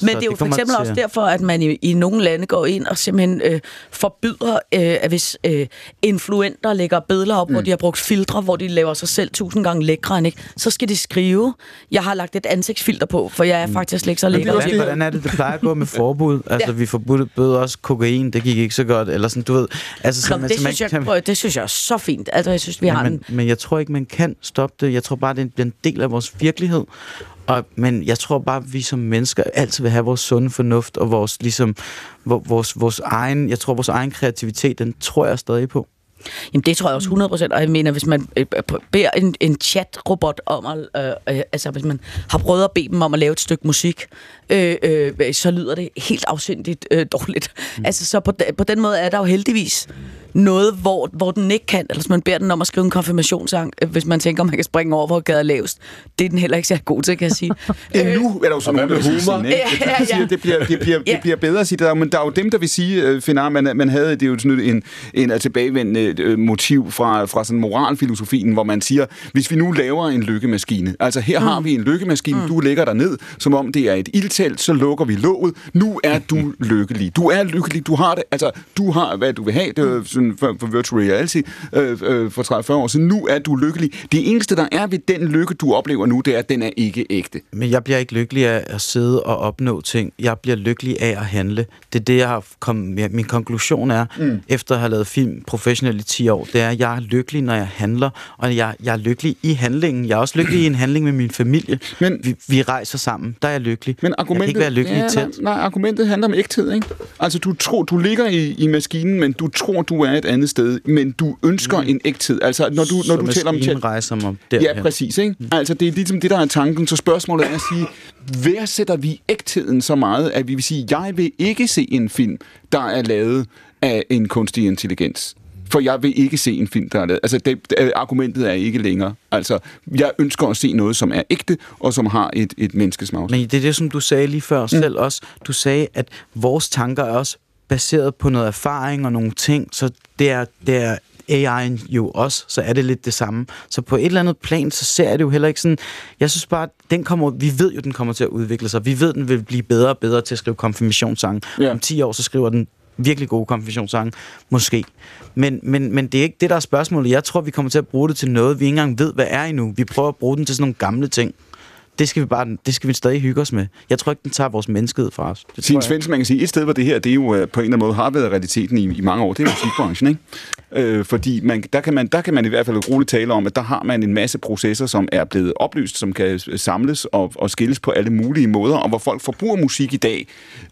det er jo for eksempel til- også derfor, at man i, i nogle lande går ind og simpelthen øh, forbyder, øh, at hvis øh, influenter lægger billeder op, mm. hvor de har brugt filtre, hvor de laver sig selv tusind gange lækre, ikke? så skal de skrive, jeg har lagt et ansigtsfilter på, for jeg er faktisk slet ikke så lækker. hvordan, hvordan er det, det plejer at gå med forbud? Altså, Ja. vi forbød også kokain, det gik ikke så godt, eller sådan, du ved. Altså, så Nå, man, det, så man synes jeg, prøv, det synes jeg er så fint. Altså, jeg synes, vi har men, en... men jeg tror ikke, man kan stoppe det. Jeg tror bare, det bliver en del af vores virkelighed. Og, men jeg tror bare, at vi som mennesker altid vil have vores sunde fornuft og vores, ligesom, vor- vores, vores egen, jeg tror, vores egen kreativitet, den tror jeg stadig på. Jamen, det tror jeg også 100 procent, og jeg mener, hvis man øh, øh, beder en, en chat-robot om at, øh, øh, altså hvis man har prøvet at bede dem om at lave et stykke musik, øh, øh, så lyder det helt afsindigt øh, dårligt. Mm. Altså, så på, på den måde er der jo heldigvis noget, hvor, hvor den ikke kan, eller hvis man beder den om at skrive en konfirmationssang, øh, hvis man tænker, man kan springe over, hvor gaden er lavest. Det er den heller ikke så god til, kan jeg sige. Øh, nu er der jo sådan der med humor? ikke? Ja. Det bliver, det bliver, det bliver bedre at sige det der, men der er jo dem, der vil sige, øh, Finar, man, man havde, det er jo sådan en, en øh, tilbagevendende øh, motiv fra, fra sådan moralfilosofien, hvor man siger, hvis vi nu laver en lykkemaskine, altså her mm. har vi en lykkemaskine, mm. du lægger dig ned, som om det er et ildtelt, så lukker vi låget, nu er du lykkelig. Du er lykkelig, du har det, altså du har, hvad du vil have, det er sådan for, for virtual reality øh, øh, for 30-40 år siden, nu er du lykkelig. Det eneste, der er ved den lykke, du oplever nu, det er, at den er ikke ægte. Men jeg bliver ikke lykkelig af at sidde og opnå ting. Jeg bliver lykkelig af at handle. Det er det, jeg har kom, ja, min konklusion er, mm. efter at have lavet film professionelt i 10 år, det er, at jeg er lykkelig, når jeg handler, og jeg, jeg er lykkelig i handlingen. Jeg er også lykkelig i en handling med min familie. Men, vi, vi rejser sammen, der er jeg lykkelig. Men jeg kan argumentet, ikke være lykkelig ja, nej, nej, argumentet handler om ægthed, ikke? Altså, du tror, du ligger i, i maskinen, men du tror, du er et andet sted, men du ønsker mm. en ægthed. Altså, når du, når Så du taler om telt... rejser mig derhen. Ja, præcis, ikke? Altså, det er ligesom det, der er tanken. Så spørgsmålet er at sige, værdsætter vi ægtheden så meget, at vi vil sige, jeg vil ikke se en film, der er lavet af en kunstig intelligens. For jeg vil ikke se en film, der er lavet. Altså, det, det, argumentet er ikke længere. Altså, jeg ønsker at se noget, som er ægte, og som har et, et menneskesmag. Men det er det, som du sagde lige før mm. selv også. Du sagde, at vores tanker er også baseret på noget erfaring og nogle ting, så det er, det er AI'en jo også, så er det lidt det samme. Så på et eller andet plan, så ser jeg det jo heller ikke sådan... Jeg synes bare, den kommer, vi ved jo, den kommer til at udvikle sig. Vi ved, den vil blive bedre og bedre til at skrive konfirmationssange. Ja. Om 10 år, så skriver den virkelig gode konfirmationssange. Måske. Men, men, men det er ikke det, der er spørgsmålet. Jeg tror, vi kommer til at bruge det til noget, vi ikke engang ved, hvad er endnu. Vi prøver at bruge den til sådan nogle gamle ting. Det skal vi bare, det skal vi stadig hygge os med. Jeg tror ikke, den tager vores menneskehed fra os. Det jeg. Svendsen, man kan sige, et sted, hvor det her, det er jo øh, på en eller anden måde har været realiteten i, i mange år, det er musikbranchen, ikke? Øh, fordi man, der, kan man, der kan man i hvert fald roligt tale om, at der har man en masse processer, som er blevet oplyst, som kan samles og, og skilles på alle mulige måder, og hvor folk forbruger musik i dag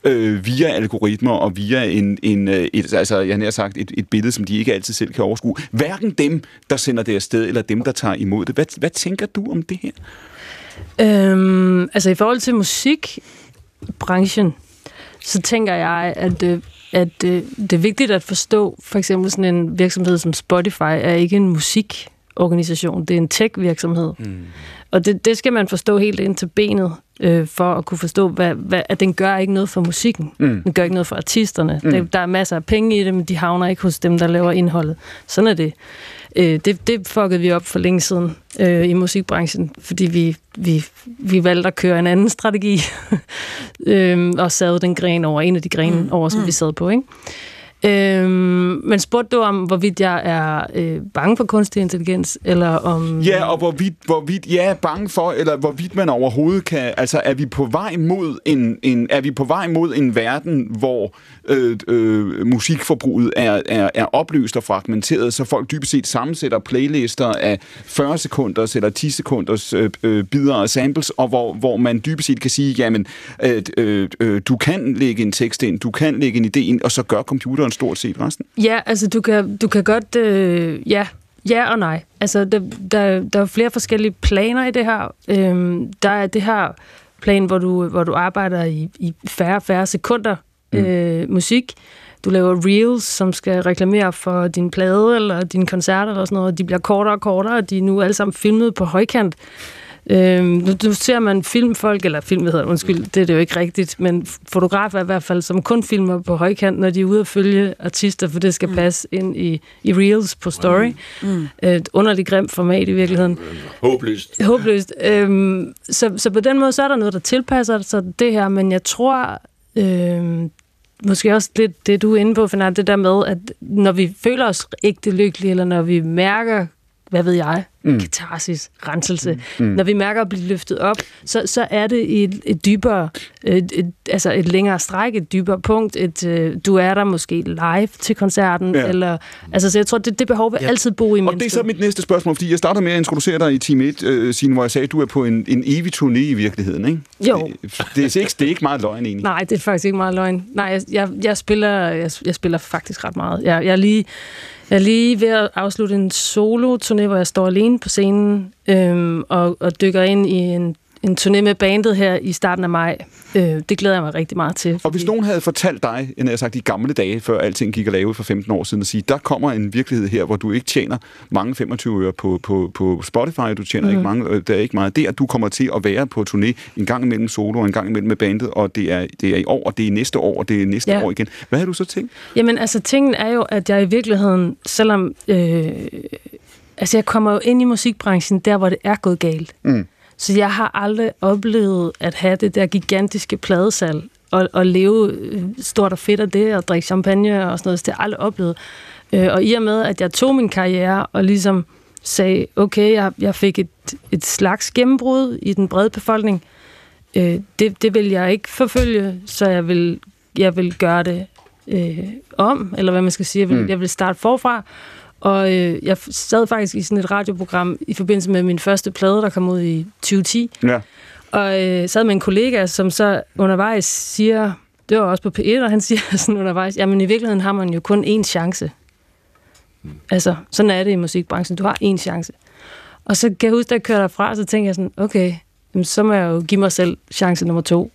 øh, via algoritmer og via en, en, øh, et, altså, jeg har sagt, et, et billede, som de ikke altid selv kan overskue. Hverken dem, der sender det afsted, eller dem, der tager imod det. Hvad, hvad tænker du om det her? Øhm, altså i forhold til musikbranchen, så tænker jeg, at, øh, at øh, det er vigtigt at forstå, for eksempel sådan en virksomhed som Spotify er ikke en musikorganisation, det er en tech-virksomhed. Mm. Og det, det skal man forstå helt ind til benet, øh, for at kunne forstå, hvad, hvad, at den gør ikke noget for musikken. Mm. Den gør ikke noget for artisterne. Mm. Mm. Der er masser af penge i det, men de havner ikke hos dem, der laver indholdet. Sådan er det. Øh, det, det fuckede vi op for længe siden øh, i musikbranchen, fordi vi, vi, vi valgte at køre en anden strategi, øh, og sad den gren over, en af de grene mm. over, som mm. vi sad på. Ikke? Øhm, men spurgte du om, hvorvidt jeg er øh, bange for kunstig intelligens, eller om... Ja, og hvorvidt, hvorvidt jeg er bange for, eller hvorvidt man overhovedet kan... Altså, er vi på vej mod en, en, er vi på vej mod en verden, hvor øh, øh, musikforbruget er, er, er opløst og fragmenteret, så folk dybest set sammensætter playlister af 40 sekunders eller 10 sekunders øh, øh, bidder og samples, og hvor, hvor man dybest set kan sige, jamen, øh, øh, øh, du kan lægge en tekst ind, du kan lægge en idé ind, og så gør computeren stort set resten. Ja, altså du kan, du kan godt... Øh, ja, ja og nej. Altså der, der, der er flere forskellige planer i det her. Øhm, der er det her plan, hvor du, hvor du arbejder i, i færre og færre sekunder mm. øh, musik. Du laver reels, som skal reklamere for din plade eller dine koncerter eller sådan noget. De bliver kortere og kortere, og de er nu alle sammen filmet på højkant. Øhm, nu, nu ser man filmfolk, eller film, hvad hedder det, undskyld, det er det jo ikke rigtigt, men fotografer i hvert fald, som kun filmer på højkant, når de er ude at følge artister, for det skal mm. passe ind i, i Reels på Story. Mm. Et underligt grimt format i virkeligheden. Håbløst. Håbløst. Øhm, så, så på den måde, så er der noget, der tilpasser sig det her, men jeg tror, øhm, måske også lidt det, du er inde på, Fernand, det der med, at når vi føler os ægte lykkelige, eller når vi mærker, hvad ved jeg, Mm. katarsis, renselse, Mm. mm. når vi mærker at blive løftet op, så, så er det et, et dybere, et, et, altså et længere stræk, et dybere punkt, et, øh, du er der måske live til koncerten, Ja. eller, altså så jeg tror, det, det behov vil Ja. altid bo i Og mennesket. det er så mit næste spørgsmål, fordi jeg starter med at introducere dig i Team 1, øh, Signe, hvor jeg sagde, at du er på en, en evig turné i virkeligheden, ikke? Jo. Det, det, er ikke, det er ikke meget løgn, egentlig. Nej, det er faktisk ikke meget løgn. Nej, jeg, jeg, jeg, spiller, jeg, jeg spiller faktisk ret meget. Jeg, jeg, er lige, jeg er lige ved at afslutte en solo-turné, hvor jeg står alene på scenen øhm, og, og dykker ind i en, en turné med bandet her i starten af maj. Øh, det glæder jeg mig rigtig meget til. Og hvis nogen havde fortalt dig, jeg har sagt, i gamle dage, før alting gik at lave for 15 år siden, at sige, der kommer en virkelighed her, hvor du ikke tjener mange 25 øre på, på, på Spotify, du tjener mm. ikke mange, øh, der er ikke meget. At du kommer til at være på turné en gang imellem solo en gang imellem med bandet, og det er, det er i år, og det er næste år, og det er næste Ja. år igen. Hvad har du så tænkt? Jamen, altså, tingen er jo, at jeg i virkeligheden, selvom... Øh, altså, jeg kommer jo ind i musikbranchen, der hvor det er gået galt. Mm. Så jeg har aldrig oplevet at have det der gigantiske pladesal, og, og leve øh, stort og fedt af det, og drikke champagne og sådan noget. Så det har jeg aldrig oplevet. Øh, og i og med, at jeg tog min karriere og ligesom sagde, okay, jeg, jeg fik et, et slags gennembrud i den brede befolkning, øh, det, det vil jeg ikke forfølge, så jeg vil, jeg vil gøre det øh, om, eller hvad man skal sige. Jeg vil, Mm. jeg vil starte forfra. Og øh, jeg sad faktisk i sådan et radioprogram i forbindelse med min første plade, der kom ud i 2010. Ja. Og øh, sad med en kollega, som så undervejs siger, det var også på P1, og han siger sådan undervejs, jamen i virkeligheden har man jo kun én chance. Altså, sådan er det i musikbranchen. Du har én chance. Og så kan jeg huske, da jeg kørte derfra, så tænkte jeg sådan, okay, jamen, så må jeg jo give mig selv chance nummer to.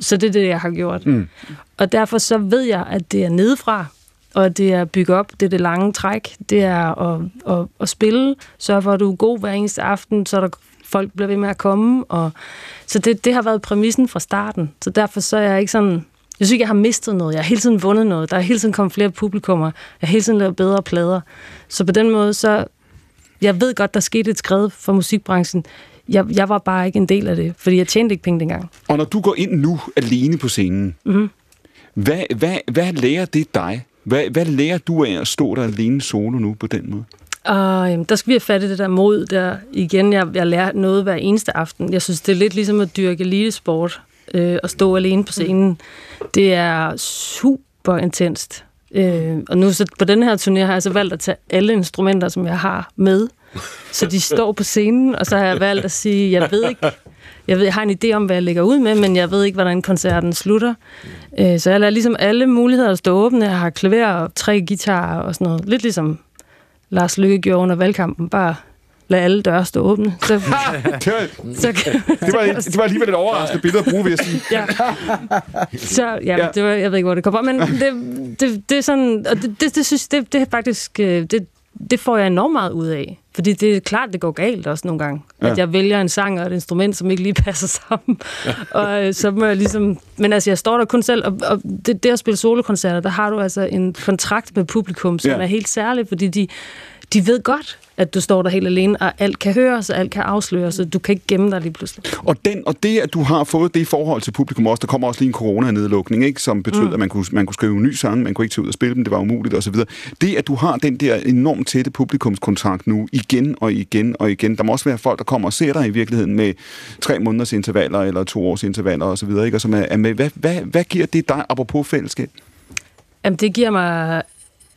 Så det er det, jeg har gjort. Mm. Og derfor så ved jeg, at det er nedefra, og det er at bygge op, det er det lange træk, det er at, at, at spille, sørge for, at du er god hver eneste aften, så der folk bliver ved med at komme. Og, så det, det har været præmissen fra starten. Så derfor så er jeg ikke sådan... Jeg synes ikke, jeg har mistet noget. Jeg har hele tiden vundet noget. Der er hele tiden kommet flere publikummer. Jeg har hele tiden lavet bedre plader. Så på den måde, så... Jeg ved godt, der skete et skred for musikbranchen. Jeg, jeg var bare ikke en del af det, fordi jeg tjente ikke penge dengang. Og når du går ind nu alene på scenen, Mm-hmm. hvad, hvad, hvad lærer det dig? Hvad, hvad lærer du af at stå der alene solo nu på den måde? Og jamen, der skal vi have fat i det der mod der igen. Jeg, jeg lærer noget hver eneste aften. Jeg synes, det er lidt ligesom at dyrke elitesport øh, og stå alene på scenen. Det er super intenst. Øh, og nu så på den her turné har jeg så valgt at tage alle instrumenter, som jeg har med. Så de står på scenen, og så har jeg valgt at sige, jeg ved ikke, jeg, ved, jeg har en idé om, hvad jeg lægger ud med, men jeg ved ikke, hvordan koncerten slutter. Øh, så jeg lader ligesom alle muligheder at stå åbne. Jeg har klaver og tre guitarer og sådan noget. Lidt ligesom Lars Lykke gjorde under valgkampen. Bare lad alle døre stå åbne. Så, det, var, så, det, var, det var alligevel et overraskende billede at bruge, vil jeg sige. ja. Så ja. Det var, jeg ved ikke, hvor det kommer men det, det, det er sådan, og det, det, det synes det, det er faktisk, øh, det, det får jeg enormt meget ud af. Fordi det er klart, det går galt også nogle gange. Ja. Ja. At jeg vælger en sang og et instrument, som ikke lige passer sammen. og øh, så må jeg ligesom... Men altså, jeg står der kun selv, og, og det, det at spille solokoncerter, der har du altså en kontrakt med publikum, som Ja. ja. er helt særlig, fordi de, de ved godt, at du står der helt alene, og alt kan høres, og alt kan afsløres, så du kan ikke gemme dig lige pludselig. Og, den, og det, at du har fået det i forhold til publikum også, der kommer også lige en coronanedlukning, ikke, som betød, mm. At man kunne, man kunne skrive en ny sang, man kunne ikke tage ud og spille dem, det var umuligt osv. Det, at du har den der enormt tætte publikumskontrakt nu, igen og igen og igen, der må også være folk, der kommer og ser dig i virkeligheden med tre måneders intervaller eller to års intervaller osv., ikke, og som er, er med. Hvad, hvad, hvad giver det dig, apropos fællesskab? Jamen, det giver mig...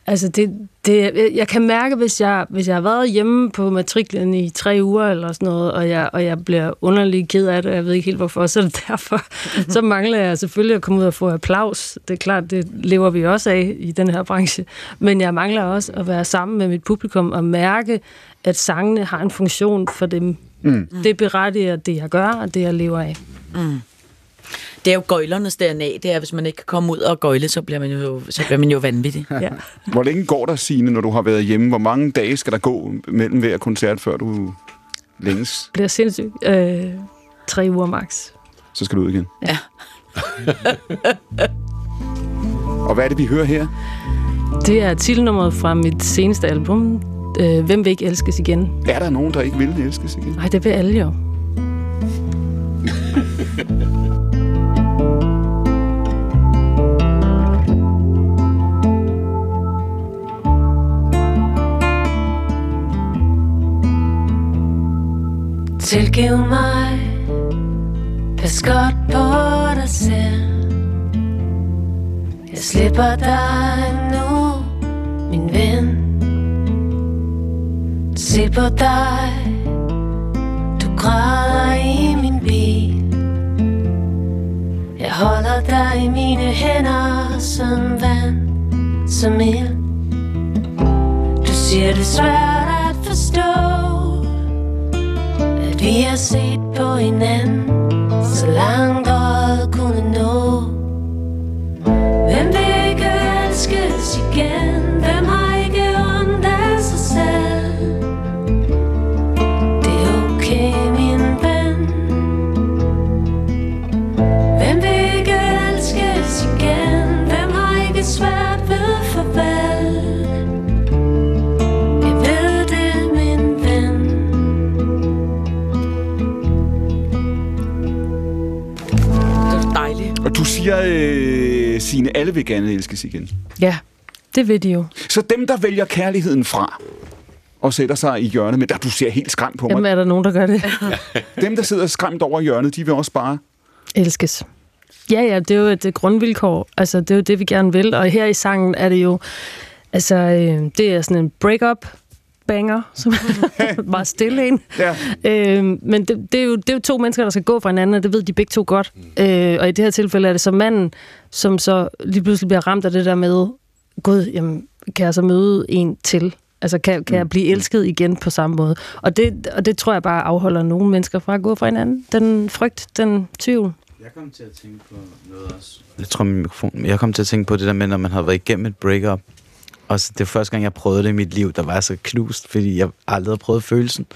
Altså, det, det, jeg- kan mærke, hvis jeg, hvis jeg har været hjemme på matriklen i tre uger eller sådan noget, og jeg, og jeg bliver underlig ked af det, og jeg ved ikke helt hvorfor, så er det derfor. så mangler jeg selvfølgelig at komme ud og få applaus. Det er klart, det lever vi også af i den her branche. Men jeg mangler også at være sammen med mit publikum og mærke, at sangene har en funktion for dem. Mm. Det berettiger det, jeg gør, og det, jeg lever af. Mm. Det er jo gøjlernes DNA. Det er, hvis man ikke kan komme ud og gøjle, så bliver man jo, så bliver man jo vanvittig. Ja. Hvor længe går der, Signe, når du har været hjemme? Hvor mange dage skal der gå mellem hver koncert, før du længes? Bliver sindssygt. Øh, tre uger max. Så skal du ud igen. Ja. Og hvad er det, vi hører her? Det er titelnummeret fra mit seneste album, øh, Hvem vil ikke elskes igen? Er der nogen, der ikke vil elskes igen? Nej, det vil alle jo. Tilgiv mig. Pas godt på dig selv. Jeg slipper dig nu Min ven. Se på dig. Du græder i min bil. Jeg holder dig i mine hænder Som vand Som ild. Du siger det er svært at forstå vi har set på hinanden Så langt øjet kunne nå. Siger, øh, Signe, alle vil gerne elskes igen. Ja, det vil de jo. Så dem, der vælger kærligheden fra og sætter sig i hjørnet, men der du ser helt skræmt på mig. Jamen, er der nogen, der gør det? Dem, der sidder skræmt over hjørnet, de vil også bare... Elskes. Ja, ja, det er jo et øh, grundvilkår. Altså, det er jo det, vi gerne vil. Og her i sangen er det jo... Altså, øh, det er sådan en break-up banger, som meget stille en. Ja. Øh, men det, det, er jo, det er jo to mennesker, der skal gå fra hinanden, og det ved de begge to godt. Øh, og i det her tilfælde er det så manden, som så lige pludselig bliver ramt af det der med, gud, jamen, kan jeg så møde en til? Altså, kan, kan jeg blive elsket igen på samme måde? Og det, og det tror jeg bare afholder nogle mennesker fra at gå fra hinanden. Den frygt, den tvivl. Jeg kom til at tænke på noget også. Jeg tror, min mikrofon... Jeg kom til at tænke på det der med, når man har været igennem et breakup. Og så det første gang, jeg prøvede det i mit liv, der var jeg så knust, fordi jeg aldrig havde prøvet følelsen.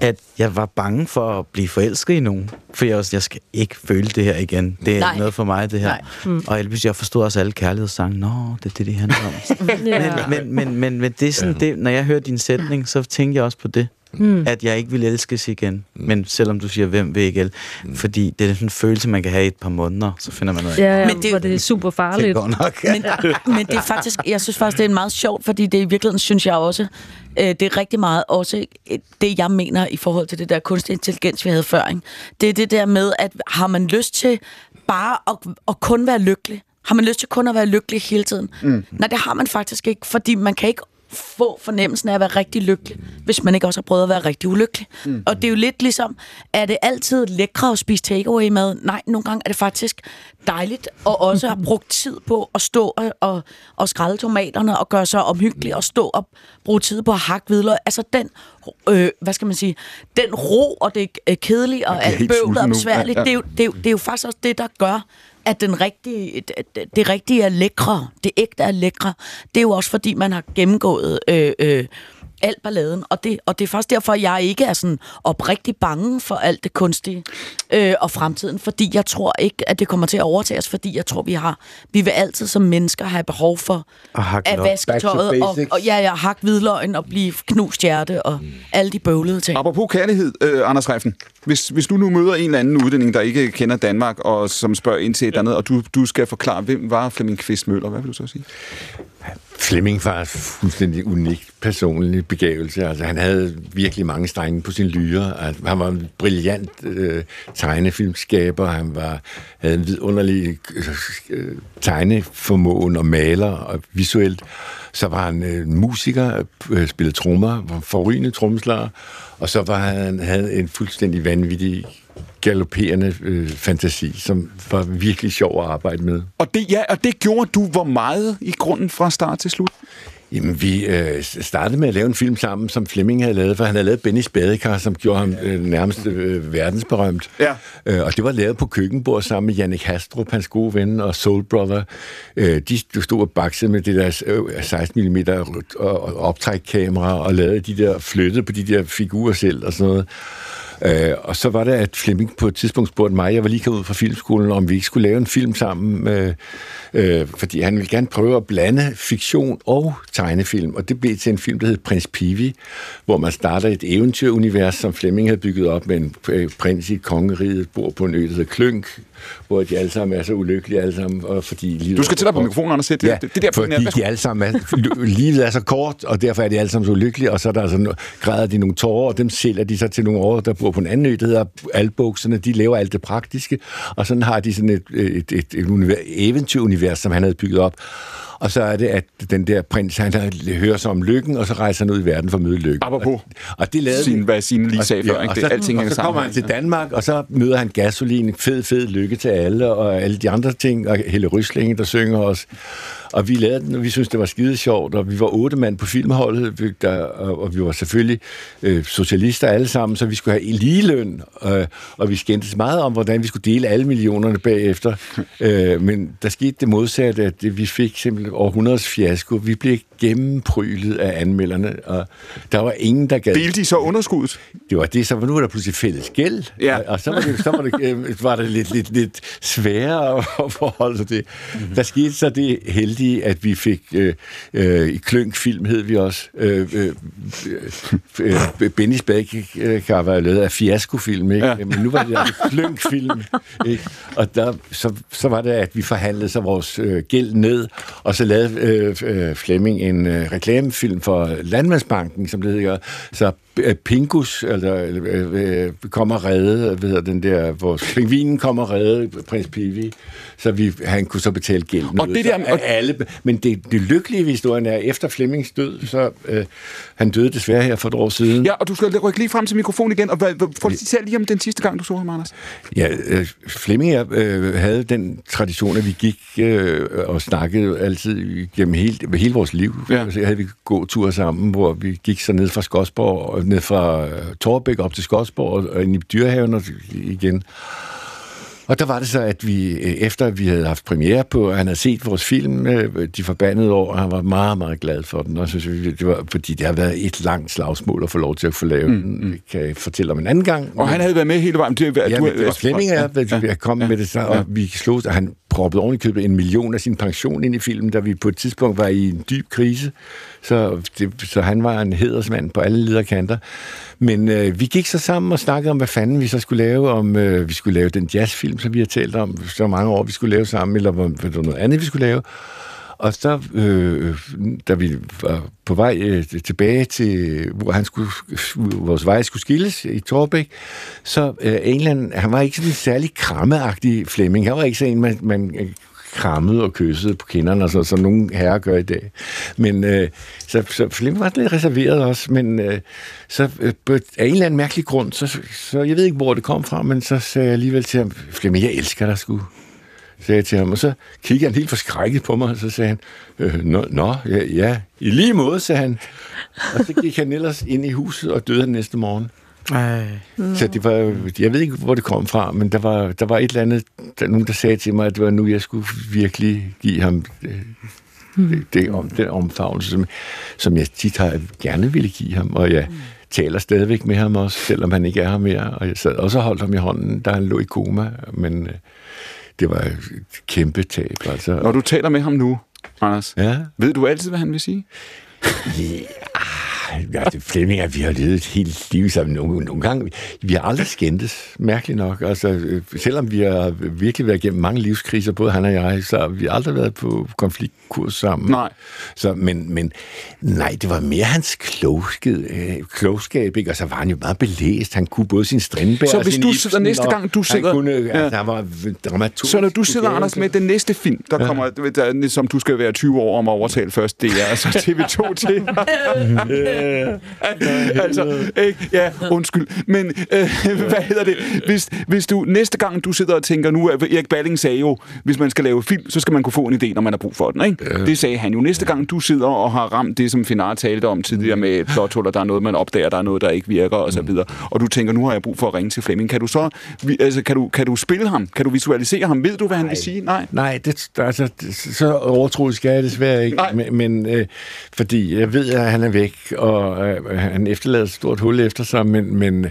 At jeg var bange for at blive forelsket i nogen. For jeg, sådan, jeg skal ikke føle det her igen. Det er Nej. Noget for mig, det her. Nej. Mm. Og heldigvis, jeg forstod også alle kærlighedssange. Nå, det er det, det handler om. Ja. men, men, men, men, men det er sådan, det, når jeg hører din sætning, så tænker jeg også på det. Mm. At jeg ikke vil elskes igen. Men selvom du siger, hvem vil ikke el? Fordi det er sådan en følelse, man kan have i et par måneder, så finder man noget. Ja, ja, Men det- det, det er super det farligt. går nok. Men, men det er faktisk, jeg synes faktisk, det er meget sjovt, fordi det i virkeligheden synes jeg også, øh, det er rigtig meget også øh, det, jeg mener i forhold til det der kunstig intelligens, vi havde før. Ikke? Det er det der med, at har man lyst til bare at, at kun være lykkelig? Har man lyst til kun at være lykkelig hele tiden? Mm. Nej, det har man faktisk ikke, fordi man kan ikke få fornemmelsen af at være rigtig lykkelig, hvis man ikke også har prøvet at være rigtig ulykkelig. Mm. Og det er jo lidt ligesom, er det altid lækre at spise takeaway-mad? Nej, nogle gange er det faktisk dejligt, og også have brugt tid på at stå og, og, og skrælle tomaterne og gøre sig omhyggelig og stå og bruge tid på at hakke hvidløg. Altså den, øh, hvad skal man sige, den ro og det øh, kedelige og alt bøvlet og besværligt, Ja, ja. det, er jo, det, er jo, det er jo faktisk også det, der gør, at den rigtige, det, det rigtige er lækre, det ægte er lækre, det er jo også fordi, man har gennemgået øh, øh, al balladen, og det, og det er faktisk derfor, jeg ikke er sådan oprigtig bange for alt det kunstige øh, og fremtiden, fordi jeg tror ikke, at det kommer til at overtage os, fordi jeg tror, vi har, vi vil altid som mennesker have behov for at vaske tøjet, og, og ja, ja, hakke hvidløgn og blive knust hjerte og alle de bøvlede ting. Apropos kærlighed, øh, Anders Reiffen. Hvis, hvis du nu møder en eller anden udlænding, der ikke kender Danmark, og som spørger ind til et andet, og du, du skal forklare, hvem var Flemming Kvist Møller, hvad vil du så sige? Flemming var en fuldstændig unik personlig begævelse. Altså, han havde virkelig mange strenge på sin lyre. Altså, han var en brilliant øh, tegnefilmskaber. Han var, havde en vidunderlig øh, tegneformåen og maler og visuelt. Så var han øh, musiker, øh, spillede trommer, var forrygende trommeslager. Og så var han, havde en fuldstændig vanvittig galopperende øh, fantasi, som var virkelig sjov at arbejde med. Og det, ja, og det gjorde du hvor meget i grunden fra start til slut? Jamen, vi øh, startede med at lave en film sammen, som Flemming havde lavet, for han havde lavet Bennys Badekar, som gjorde ham øh, nærmest øh, verdensberømt. Ja. Øh, og det var lavet på køkkenbord sammen med Jannik Hastrup, hans gode ven, og Soul Brother. Øh, de stod og baksede med det der øh, 16 mm optrækkamera og lavede de der flyttede på de der figurer selv og sådan noget. Øh, og så var det, at Flemming på et tidspunkt spurgte mig, jeg var lige kommet ud fra filmskolen, om vi ikke skulle lave en film sammen, øh, øh, fordi han ville gerne prøve at blande fiktion og tegnefilm, og det blev til en film, der hed Prins Pivi, hvor man starter et eventyrunivers, som Flemming havde bygget op med en øh, prins i kongeriget, bor på en ø, der hedder Klønk, hvor de alle sammen er så ulykkelige alle sammen, og fordi livet Du skal tættere på mikrofonen, Anders. Det, Ja, det, det der fordi de alle sammen er, livet er så kort, og derfor er de alle sammen så ulykkelige, og så er der altså, græder de nogle tårer, og dem sælger de så til nogle år, der bor på en anden ø, der hedder Albukserne, de laver alt det praktiske, og sådan har de sådan et, et, et, et univer- eventyrunivers, som han havde bygget op. Og så er det, at den der prins, han hører sig om lykken, og så rejser han ud i verden for at møde lykken. Apropos og det lavede sin- hvad Signe lige Og- sagde før, ja, ikke? og Det- så, alting og så kommer han til Danmark, og så møder han gasolin, fed, fed lykke til alle, og alle de andre ting, og Helle Ryslinge, der synger os. Og vi lavede den, og vi synes det var skide sjovt, og vi var otte mand på filmholdet, der, og, vi var selvfølgelig øh, socialister alle sammen, så vi skulle have ligeløn, øh, og vi skændtes meget om, hvordan vi skulle dele alle millionerne bagefter. øh, men der skete det modsatte, at vi fik simpelthen århundredes fiasko. Vi blev gennemprylet af anmelderne, og der var ingen, der gad. Delte I så underskuddet? Det var det, så nu var der pludselig fælles gæld, Ja. og, og så var det, så var det, øh, var det lidt, lidt, lidt sværere at forholde sig til. Mm-hmm. Der skete så det heldige, at vi fik, øh, øh, i Klønk Film hed vi også, øh, øh, øh, øh, Bennys Badekar var lavet af fiaskofilm, ikke? Ja. men nu var det altså Klønk Film, ikke? og der, så, så var det, at vi forhandlede så vores øh, gæld ned, og så lavede øh, øh, Flemming en øh, reklamefilm for Landmandsbanken, som det hedder, så Pingus, eller øh, øh, kommer redde, hvad hedder den der, hvor pingvinen kommer redde prins Pivi, så vi, han kunne så betale gælden Og ud. det der- og- alle, men det, det lykkelige ved historien er, efter Flemmings død, så øh, han døde desværre her for et år siden. Ja, og du skal rykke lige frem til mikrofonen igen, og hvad, hvad, fortæl lige om den sidste gang, du så ham, Anders. Ja, øh, Flemming øh, havde den tradition, at vi gik øh, og snakkede altid gennem hele, hele vores liv. Ja. Så havde vi gåture sammen, hvor vi gik så ned fra Skodsborg, og ned fra øh, Torbæk op til Skodsborg, og, ind i Dyrehaven igen. Og der var det så, at vi, øh, efter vi havde haft premiere på, han havde set vores film, øh, De Forbandede År, og han var meget, meget glad for den. Og så synes vi, det var, fordi det har været et langt slagsmål at få lov til at få lavet mm, den. Det kan jeg fortælle om en anden gang. Og han havde været med hele vejen. Det, Ja, du, men det var Flemming jeg, Ja. ja, jeg kom ja, med det, så, og ja. vi slog, og han proppet ovenikøbet en million af sin pension ind i filmen, da vi på et tidspunkt var i en dyb krise. Så, det, så han var en hedersmand på alle lederkanter. Men øh, vi gik så sammen og snakkede om, hvad fanden vi så skulle lave, om øh, vi skulle lave den jazzfilm, som vi har talt om så mange år, vi skulle lave sammen, eller om det var noget andet, vi skulle lave. Og så, øh, da vi var på vej øh, tilbage til, hvor han skulle, vores vej skulle skilles i Torbæk, så øh, England, han var ikke sådan en særlig krammeagtig Flemming. Han var ikke sådan en, man, man øh, krammede og kyssede på kinderne, så, som nogle herrer gør i dag. Men øh, så, så Flemming var lidt reserveret også, men øh, så øh, på, af en eller anden mærkelig grund, så, så jeg ved ikke, hvor det kom fra, men så sagde jeg alligevel til ham, Flemming, jeg elsker dig sgu sagde jeg til ham, og så kiggede han helt forskrækket på mig, og så sagde han, øh, nå, nå ja, ja, i lige måde, sagde han. Og så gik han ellers ind i huset og døde den næste morgen. Ej. Så det var, jeg ved ikke, hvor det kom fra, men der var, der var et eller andet, der, nogen, der sagde til mig, at det var nu, jeg skulle virkelig give ham øh, det, det, om, den omfavnelse, som, som jeg tit har gerne ville give ham, og jeg taler stadigvæk med ham også, selvom han ikke er her mere, og jeg sad også og holdt ham i hånden, da han lå i koma, men øh, det var et kæmpe tab, altså. Når du taler med ham nu, Anders, ja. ved du altid, hvad han vil sige? Ja, det Flemming, at vi har levet et helt liv sammen. Nogle, nogle gange, vi har aldrig skændtes, mærkeligt nok. Altså, øh, selvom vi har virkelig været igennem mange livskriser, både han og jeg, så har vi aldrig været på konfliktkurs sammen. Nej. Så, men, men nej, det var mere hans klogskab, øh, klogskab, ikke? Og så var han jo meget belæst. Han kunne både sin Strindberg Så og hvis sin du Ibsen, sidder næste gang, du sidder- Han kunne, ja. Ja. altså, han var dramaturg. Så når du sidder, Anders, med den næste film, der kommer, der, som du skal være 20 år om at overtale først, det er altså TV2 til. altså, ikke? Ja, undskyld. Men øh, hvad hedder det? Hvis, hvis du næste gang, du sidder og tænker, nu er Erik Balling sagde jo, hvis man skal lave film, så skal man kunne få en idé, når man har brug for den. Ikke? Ja. Det sagde han jo. Næste gang, du sidder og har ramt det, som Finar talte om tidligere med plothuller, der er noget, man opdager, der er noget, der ikke virker, og så videre. Og du tænker, nu har jeg brug for at ringe til Flemming. Kan du så, altså, kan du, kan du spille ham? Kan du visualisere ham? Ved du, hvad han vil sige? Nej. Nej, det, altså, så overtroisk skal jeg desværre ikke. Nej. Men, men øh, fordi jeg ved, at han er væk, og øh, han efterlader et stort hul efter sig, men, men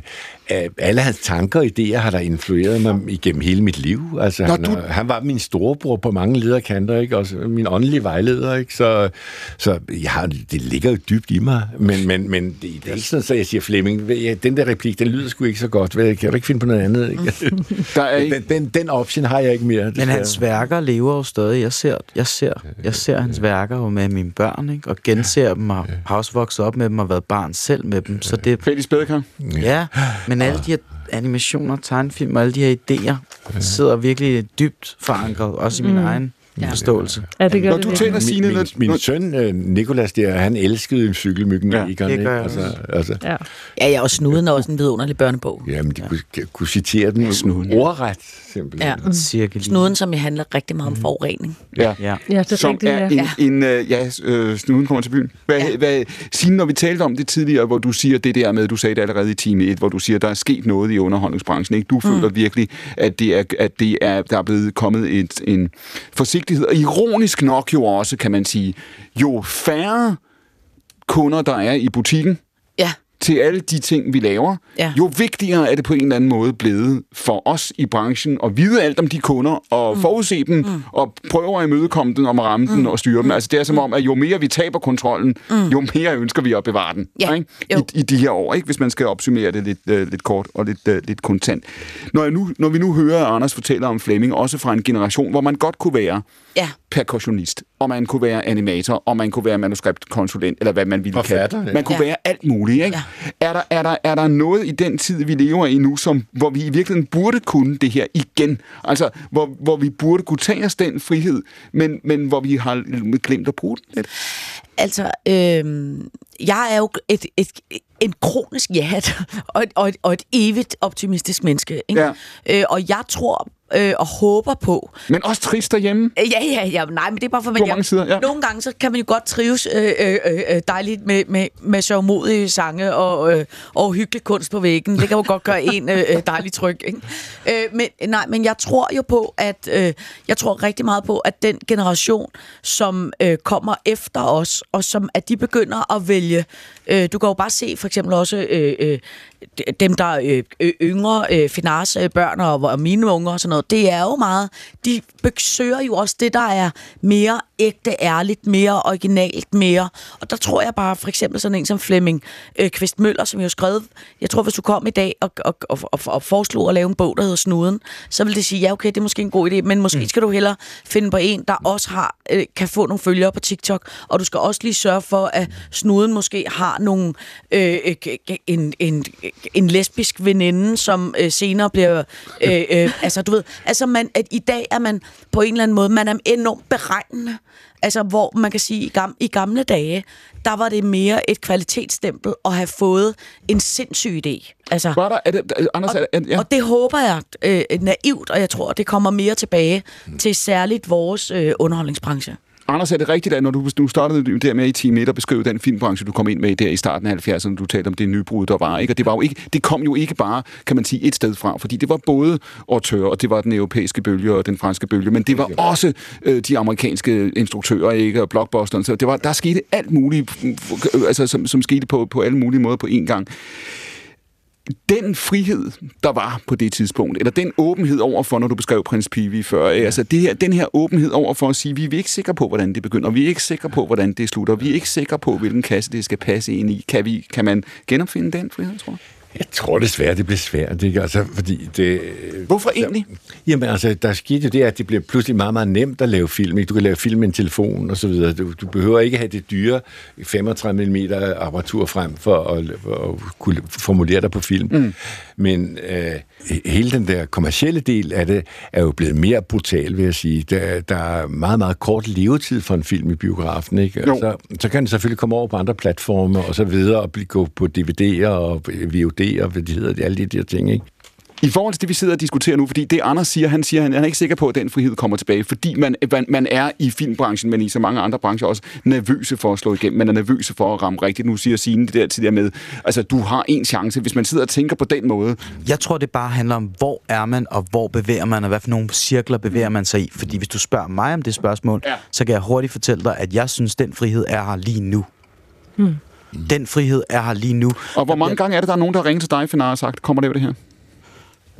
alle hans tanker og idéer har der influeret mig igennem hele mit liv. Altså, Nå, han, du- du... han var min storebror på mange lederkanter, ikke? Også min åndelige vejleder, ikke? Så, så jeg har, det ligger jo dybt i mig. Men, men, men det, det er ikke sådan, at jeg siger, Flemming, den der replik, den lyder sgu ikke så godt. Ved jeg, Kan du ikke finde på noget andet? Ikke? Der er ikke... Den, den, den option har jeg ikke mere. Men hans værker lever jo stadig. Jeg ser, jeg ser, jeg ser hans værker jo med mine børn, ikke? og genser dem, og har også vokset op med dem, og været barn selv med dem. Så det, Fælles Bedekar? ja, men alle de her animationer, tegnefilm og alle de her idéer sidder virkelig dybt forankret, også i min Mm. egen forståelse. Ja, det gør Når det du taler Signe, min, når- min, min søn, øh, Nikolas, der, han elskede en cykelmyggen ja, det gør jeg altså, også. altså, Ja. Ja, ja, og Snuden er også en vidunderlig børnebog. Jamen, de kunne, kunne citere den snuden. ordret, simpelthen. Ja. Lige. Snuden, som handler rigtig meget om forurening. Ja. Ja. Ja, det er som rigtigt, er ja. en, en øh, ja, øh, snuden kommer til byen. Hvad, ja. hvad, Signe, når vi talte om det tidligere, hvor du siger det der med, du sagde det allerede i time 1, hvor du siger, der er sket noget i underholdningsbranchen. Ikke? Du føler virkelig, at, det er, at det er, der er blevet kommet et, en forsigtighed, og ironisk nok jo også, kan man sige, jo færre kunder, der er i butikken, til alle de ting, vi laver, Ja. jo vigtigere er det på en eller anden måde blevet for os i branchen at vide alt om de kunder, og mm. forudse dem, mm. og prøve at imødekomme dem, om at ramme mm. den og styre dem. Altså det er som om, at jo mere vi taber kontrollen, mm. jo mere ønsker vi at bevare den Ja, ikke? jo. I, i de her år, ikke? hvis man skal opsummere det lidt, øh, lidt kort og lidt, øh, lidt kontant. Når, jeg nu, når vi nu hører Anders fortælle om Flemming, også fra en generation, hvor man godt kunne være ja. percussionist, og man kunne være animator, og man kunne være manuskriptkonsulent, eller hvad man ville Forfatter, kalde ja. det. Man kunne ja. være alt muligt. Ikke? Ja. Er, der, er, der, er der noget i den tid, vi lever i nu, som, hvor vi i virkeligheden burde kunne det her igen? Altså, hvor, hvor vi burde kunne tage os den frihed, men, men hvor vi har glemt at bruge den lidt? Altså, øh, jeg er jo et, et, en kronisk jat og et, og, et, og et evigt optimistisk menneske. Ikke? Ja. Øh, og jeg tror øh, og håber på... Men også trist derhjemme. Øh, Ja, ja, ja. Nej, men det er bare for, På mange sider, ja. Nogle gange, så kan man jo godt trives øh, øh, øh, dejligt med, med, med sørgmodige sange og, øh, og hyggelig kunst på væggen. Det kan jo godt gøre en øh, øh, dejlig tryg, ikke? Øh, men, nej, men jeg tror jo på, at... Øh, jeg tror rigtig meget på, at den generation, som øh, kommer efter os, og som at de begynder at vælge... Øh, du kan jo bare se for eksempel også... Øh, øh, dem, der er øh, yngre, øh, finans øh, børn og, og mine unger og sådan noget, det er jo meget, de besøger jo også det, der er mere ægte, ærligt, mere originalt, mere. Og der tror jeg bare, for eksempel sådan en som Flemming øh, Kvist Møller, som jo skrev, jeg tror, hvis du kom i dag og, og, og, og, og foreslog at lave en bog, der hedder Snuden, så vil det sige, ja, okay, det er måske en god idé, men måske skal du hellere finde på en, der også har, øh, kan få nogle følgere på TikTok, og du skal også lige sørge for, at Snuden måske har nogle, øh, en, en, en lesbisk veninde, som øh, senere bliver, øh, øh, altså du ved, altså man, at i dag er man på en eller anden måde, man er enormt beregnende, altså hvor man kan sige, i gamle, i gamle dage, der var det mere et kvalitetsstempel at have fået en sindssyg idé. Altså, Var der, er det, Anders, og, er, er, ja. og det håber jeg øh, naivt, og jeg tror, det kommer mere tilbage til særligt vores øh, underholdningsbranche. Anders, er det rigtigt, at når du, du startede der med i time 1 og beskrev den filmbranche, du kom ind med der i starten af 70'erne, du talte om det nybrud, der var, ikke? Og det, var jo ikke, det kom jo ikke bare, kan man sige, et sted fra, fordi det var både autør, og det var den europæiske bølge og den franske bølge, men det var også øh, de amerikanske instruktører, ikke? Og blockbusteren, så det var, der skete alt muligt, øh, altså, som, som skete på, på alle mulige måder på én gang den frihed, der var på det tidspunkt, eller den åbenhed overfor, når du beskrev Prins Pivi før, ja. altså det her, den her åbenhed overfor at sige, vi er ikke sikre på, hvordan det begynder, vi er ikke sikre på, hvordan det slutter, vi er ikke sikre på, hvilken kasse det skal passe ind i. Kan, vi, kan man genopfinde den frihed, tror jeg? Jeg tror desværre, det bliver svært, ikke? Altså, fordi det... Hvorfor egentlig? Jamen, altså, der skete jo det, at det bliver pludselig meget, meget nemt at lave film. Ikke? Du kan lave film med en telefon og så videre. Du, du behøver ikke have det dyre 35 mm apparatur frem for at, for at kunne formulere dig på film. Mm. Men øh, hele den der kommercielle del af det er jo blevet mere brutal, vil jeg sige. Der, der er meget, meget kort levetid for en film i biografen, ikke? Jo. Så, så kan den selvfølgelig komme over på andre platforme og så videre, og blive, gå på DVD'er og VOD og hvad de hedder, alle de der ting, ikke? I forhold til det, vi sidder og diskuterer nu, fordi det Anders siger, han siger, han er ikke sikker på, at den frihed kommer tilbage, fordi man, man, man er i filmbranchen, men i så mange andre brancher også nervøse for at slå igennem. Man er nervøse for at ramme rigtigt. Nu siger Signe det der tidligere med, altså du har en chance, hvis man sidder og tænker på den måde. Jeg tror, det bare handler om, hvor er man, og hvor bevæger man, og hvad for nogle cirkler bevæger man sig i. Fordi hvis du spørger mig om det spørgsmål, ja. så kan jeg hurtigt fortælle dig, at jeg synes, den frihed er her lige nu. Hmm. Den frihed er her lige nu. Og hvor mange gange er det, der er nogen, der ringer til dig, Finar, og sagt, kommer det jo det her?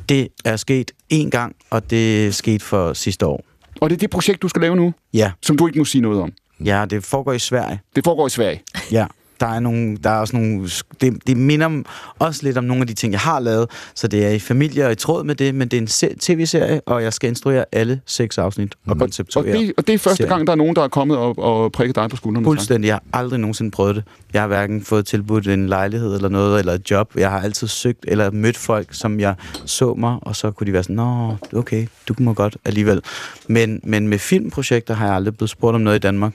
Det er sket én gang, og det er sket for sidste år. Og det er det projekt, du skal lave nu? Ja. Som du ikke må sige noget om? Ja, det foregår i Sverige. Det foregår i Sverige? Ja. Der er, nogle, der er også nogle... Det, det minder også lidt om nogle af de ting, jeg har lavet. Så det er i familie og i tråd med det, men det er en se- tv-serie, og jeg skal instruere alle seks afsnit og konceptuere. Og det, og det er første serien. gang, der er nogen, der er kommet og, og prikket dig på skuldrene? Fuldstændig. Jeg har aldrig nogensinde prøvet det. Jeg har hverken fået tilbudt en lejlighed eller noget, eller et job. Jeg har altid søgt eller mødt folk, som jeg så mig, og så kunne de være sådan, Nå, okay, du må godt alligevel. Men, men med filmprojekter har jeg aldrig blevet spurgt om noget i Danmark.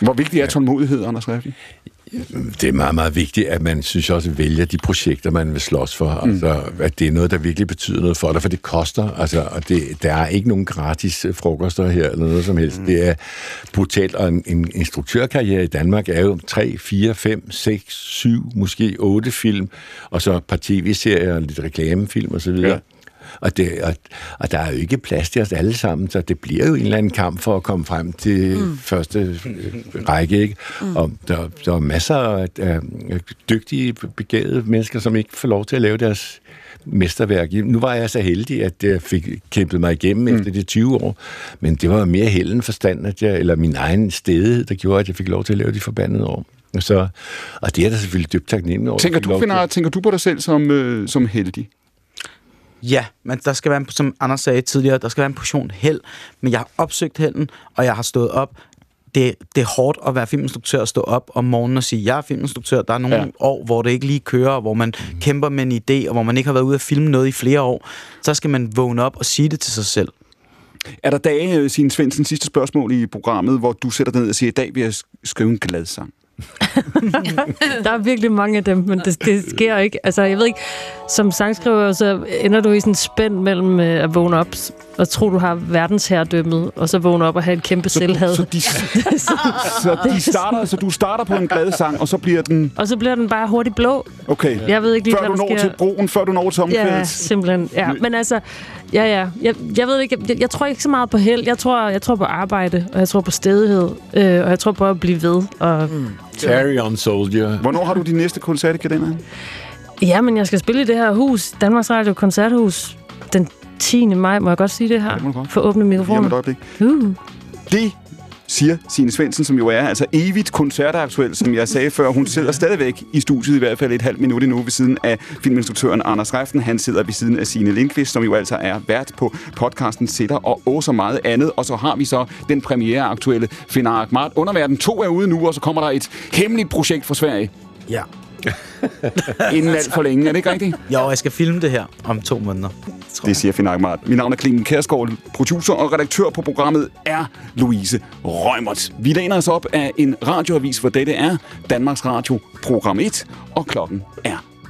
Hvor vigtig er tålmodighed, Anders Refli? Det er meget, meget vigtigt, at man synes også vælger de projekter, man vil slås for. Mm. Altså, at det er noget, der virkelig betyder noget for dig, for det koster. Altså, og det, der er ikke nogen gratis øh, frokoster her, eller noget som helst. Mm. Det er brutalt, og en, en instruktørkarriere i Danmark er jo 3, 4, 5, 6, 7, måske 8 film, og så et par tv-serier, lidt reklamefilm osv. Ja. Og, det, og, og der er jo ikke plads til os alle sammen, så det bliver jo en eller anden kamp for at komme frem til mm. første øh, række. Ikke? Mm. Og der, der er masser af, af dygtige, begavede mennesker, som ikke får lov til at lave deres mesterværk. Nu var jeg så heldig, at jeg fik kæmpet mig igennem mm. efter de 20 år, men det var mere held end forstand, at jeg, eller min egen stedighed, der gjorde, at jeg fik lov til at lave de forbandede år. Så, og det er der selvfølgelig dybt taknemmelig over. Tænker du, finder, tænker du på dig selv som, øh, som heldig? Ja, men der skal være, en, som Anders sagde tidligere, der skal være en portion held. Men jeg har opsøgt helden, og jeg har stået op. Det, det er hårdt at være filminstruktør og stå op om morgenen og sige, jeg er filminstruktør. Der er nogle Ja. år, hvor det ikke lige kører, hvor man kæmper med en idé, og hvor man ikke har været ude at filme noget i flere år. Så skal man vågne op og sige det til sig selv. Er der dage, øh, Signe Svendsen, sidste spørgsmål i programmet, hvor du sætter dig ned og siger, i dag vil jeg sk- skrive en glad sang? Der er virkelig mange af dem, men det, det sker ikke. Altså, jeg ved ikke, som sangskriver, så ender du i sådan en spænd mellem øh, at vågne op og tro, du har verdensherredømmet, og så vågne op og have et kæmpe selvhad. Så, de, så, de starter, så du starter på en glad sang, og så bliver den... Og så bliver den bare hurtigt blå. Okay. Jeg ved ikke lige, før hvad du når sker. til broen, før du når til omkvædet. Ja, simpelthen. Ja, men altså, ja, ja. Jeg, jeg ved ikke, jeg, jeg tror ikke så meget på held. Jeg tror, jeg tror på arbejde, og jeg tror på stedighed, øh, og jeg tror på at blive ved. Og, mm. Carry on, soldier. Hvornår har du din næste koncert i kalenderen? Ja, men jeg skal spille i det her hus, Danmarks Radio Koncerthus, den 10. maj. Må jeg godt sige det her? må du godt. For at åbne mikrofonen. et øjeblik. Uh. Det siger Signe Svendsen, som jo er altså evigt koncertaktuel, som jeg sagde før. Hun sidder stadigvæk i studiet, i hvert fald et halvt minut endnu, ved siden af filminstruktøren Anders Reften. Han sidder ved siden af Signe Lindqvist, som jo altså er vært på podcasten Sitter og Åh så meget andet. Og så har vi så den premiere aktuelle Finar Ahmad. Underverden 2 er ude nu, og så kommer der et hemmeligt projekt fra Sverige. Ja. Inden alt for længe, er det ikke rigtigt? Jo, jeg skal filme det her om to måneder. Det siger Finn Ahmad. Mit navn er Clemen Kærsgaard, producer og redaktør på programmet er Louise Rømert. Vi læner os op af en radioavis, hvor dette er Danmarks Radio Program 1, og klokken er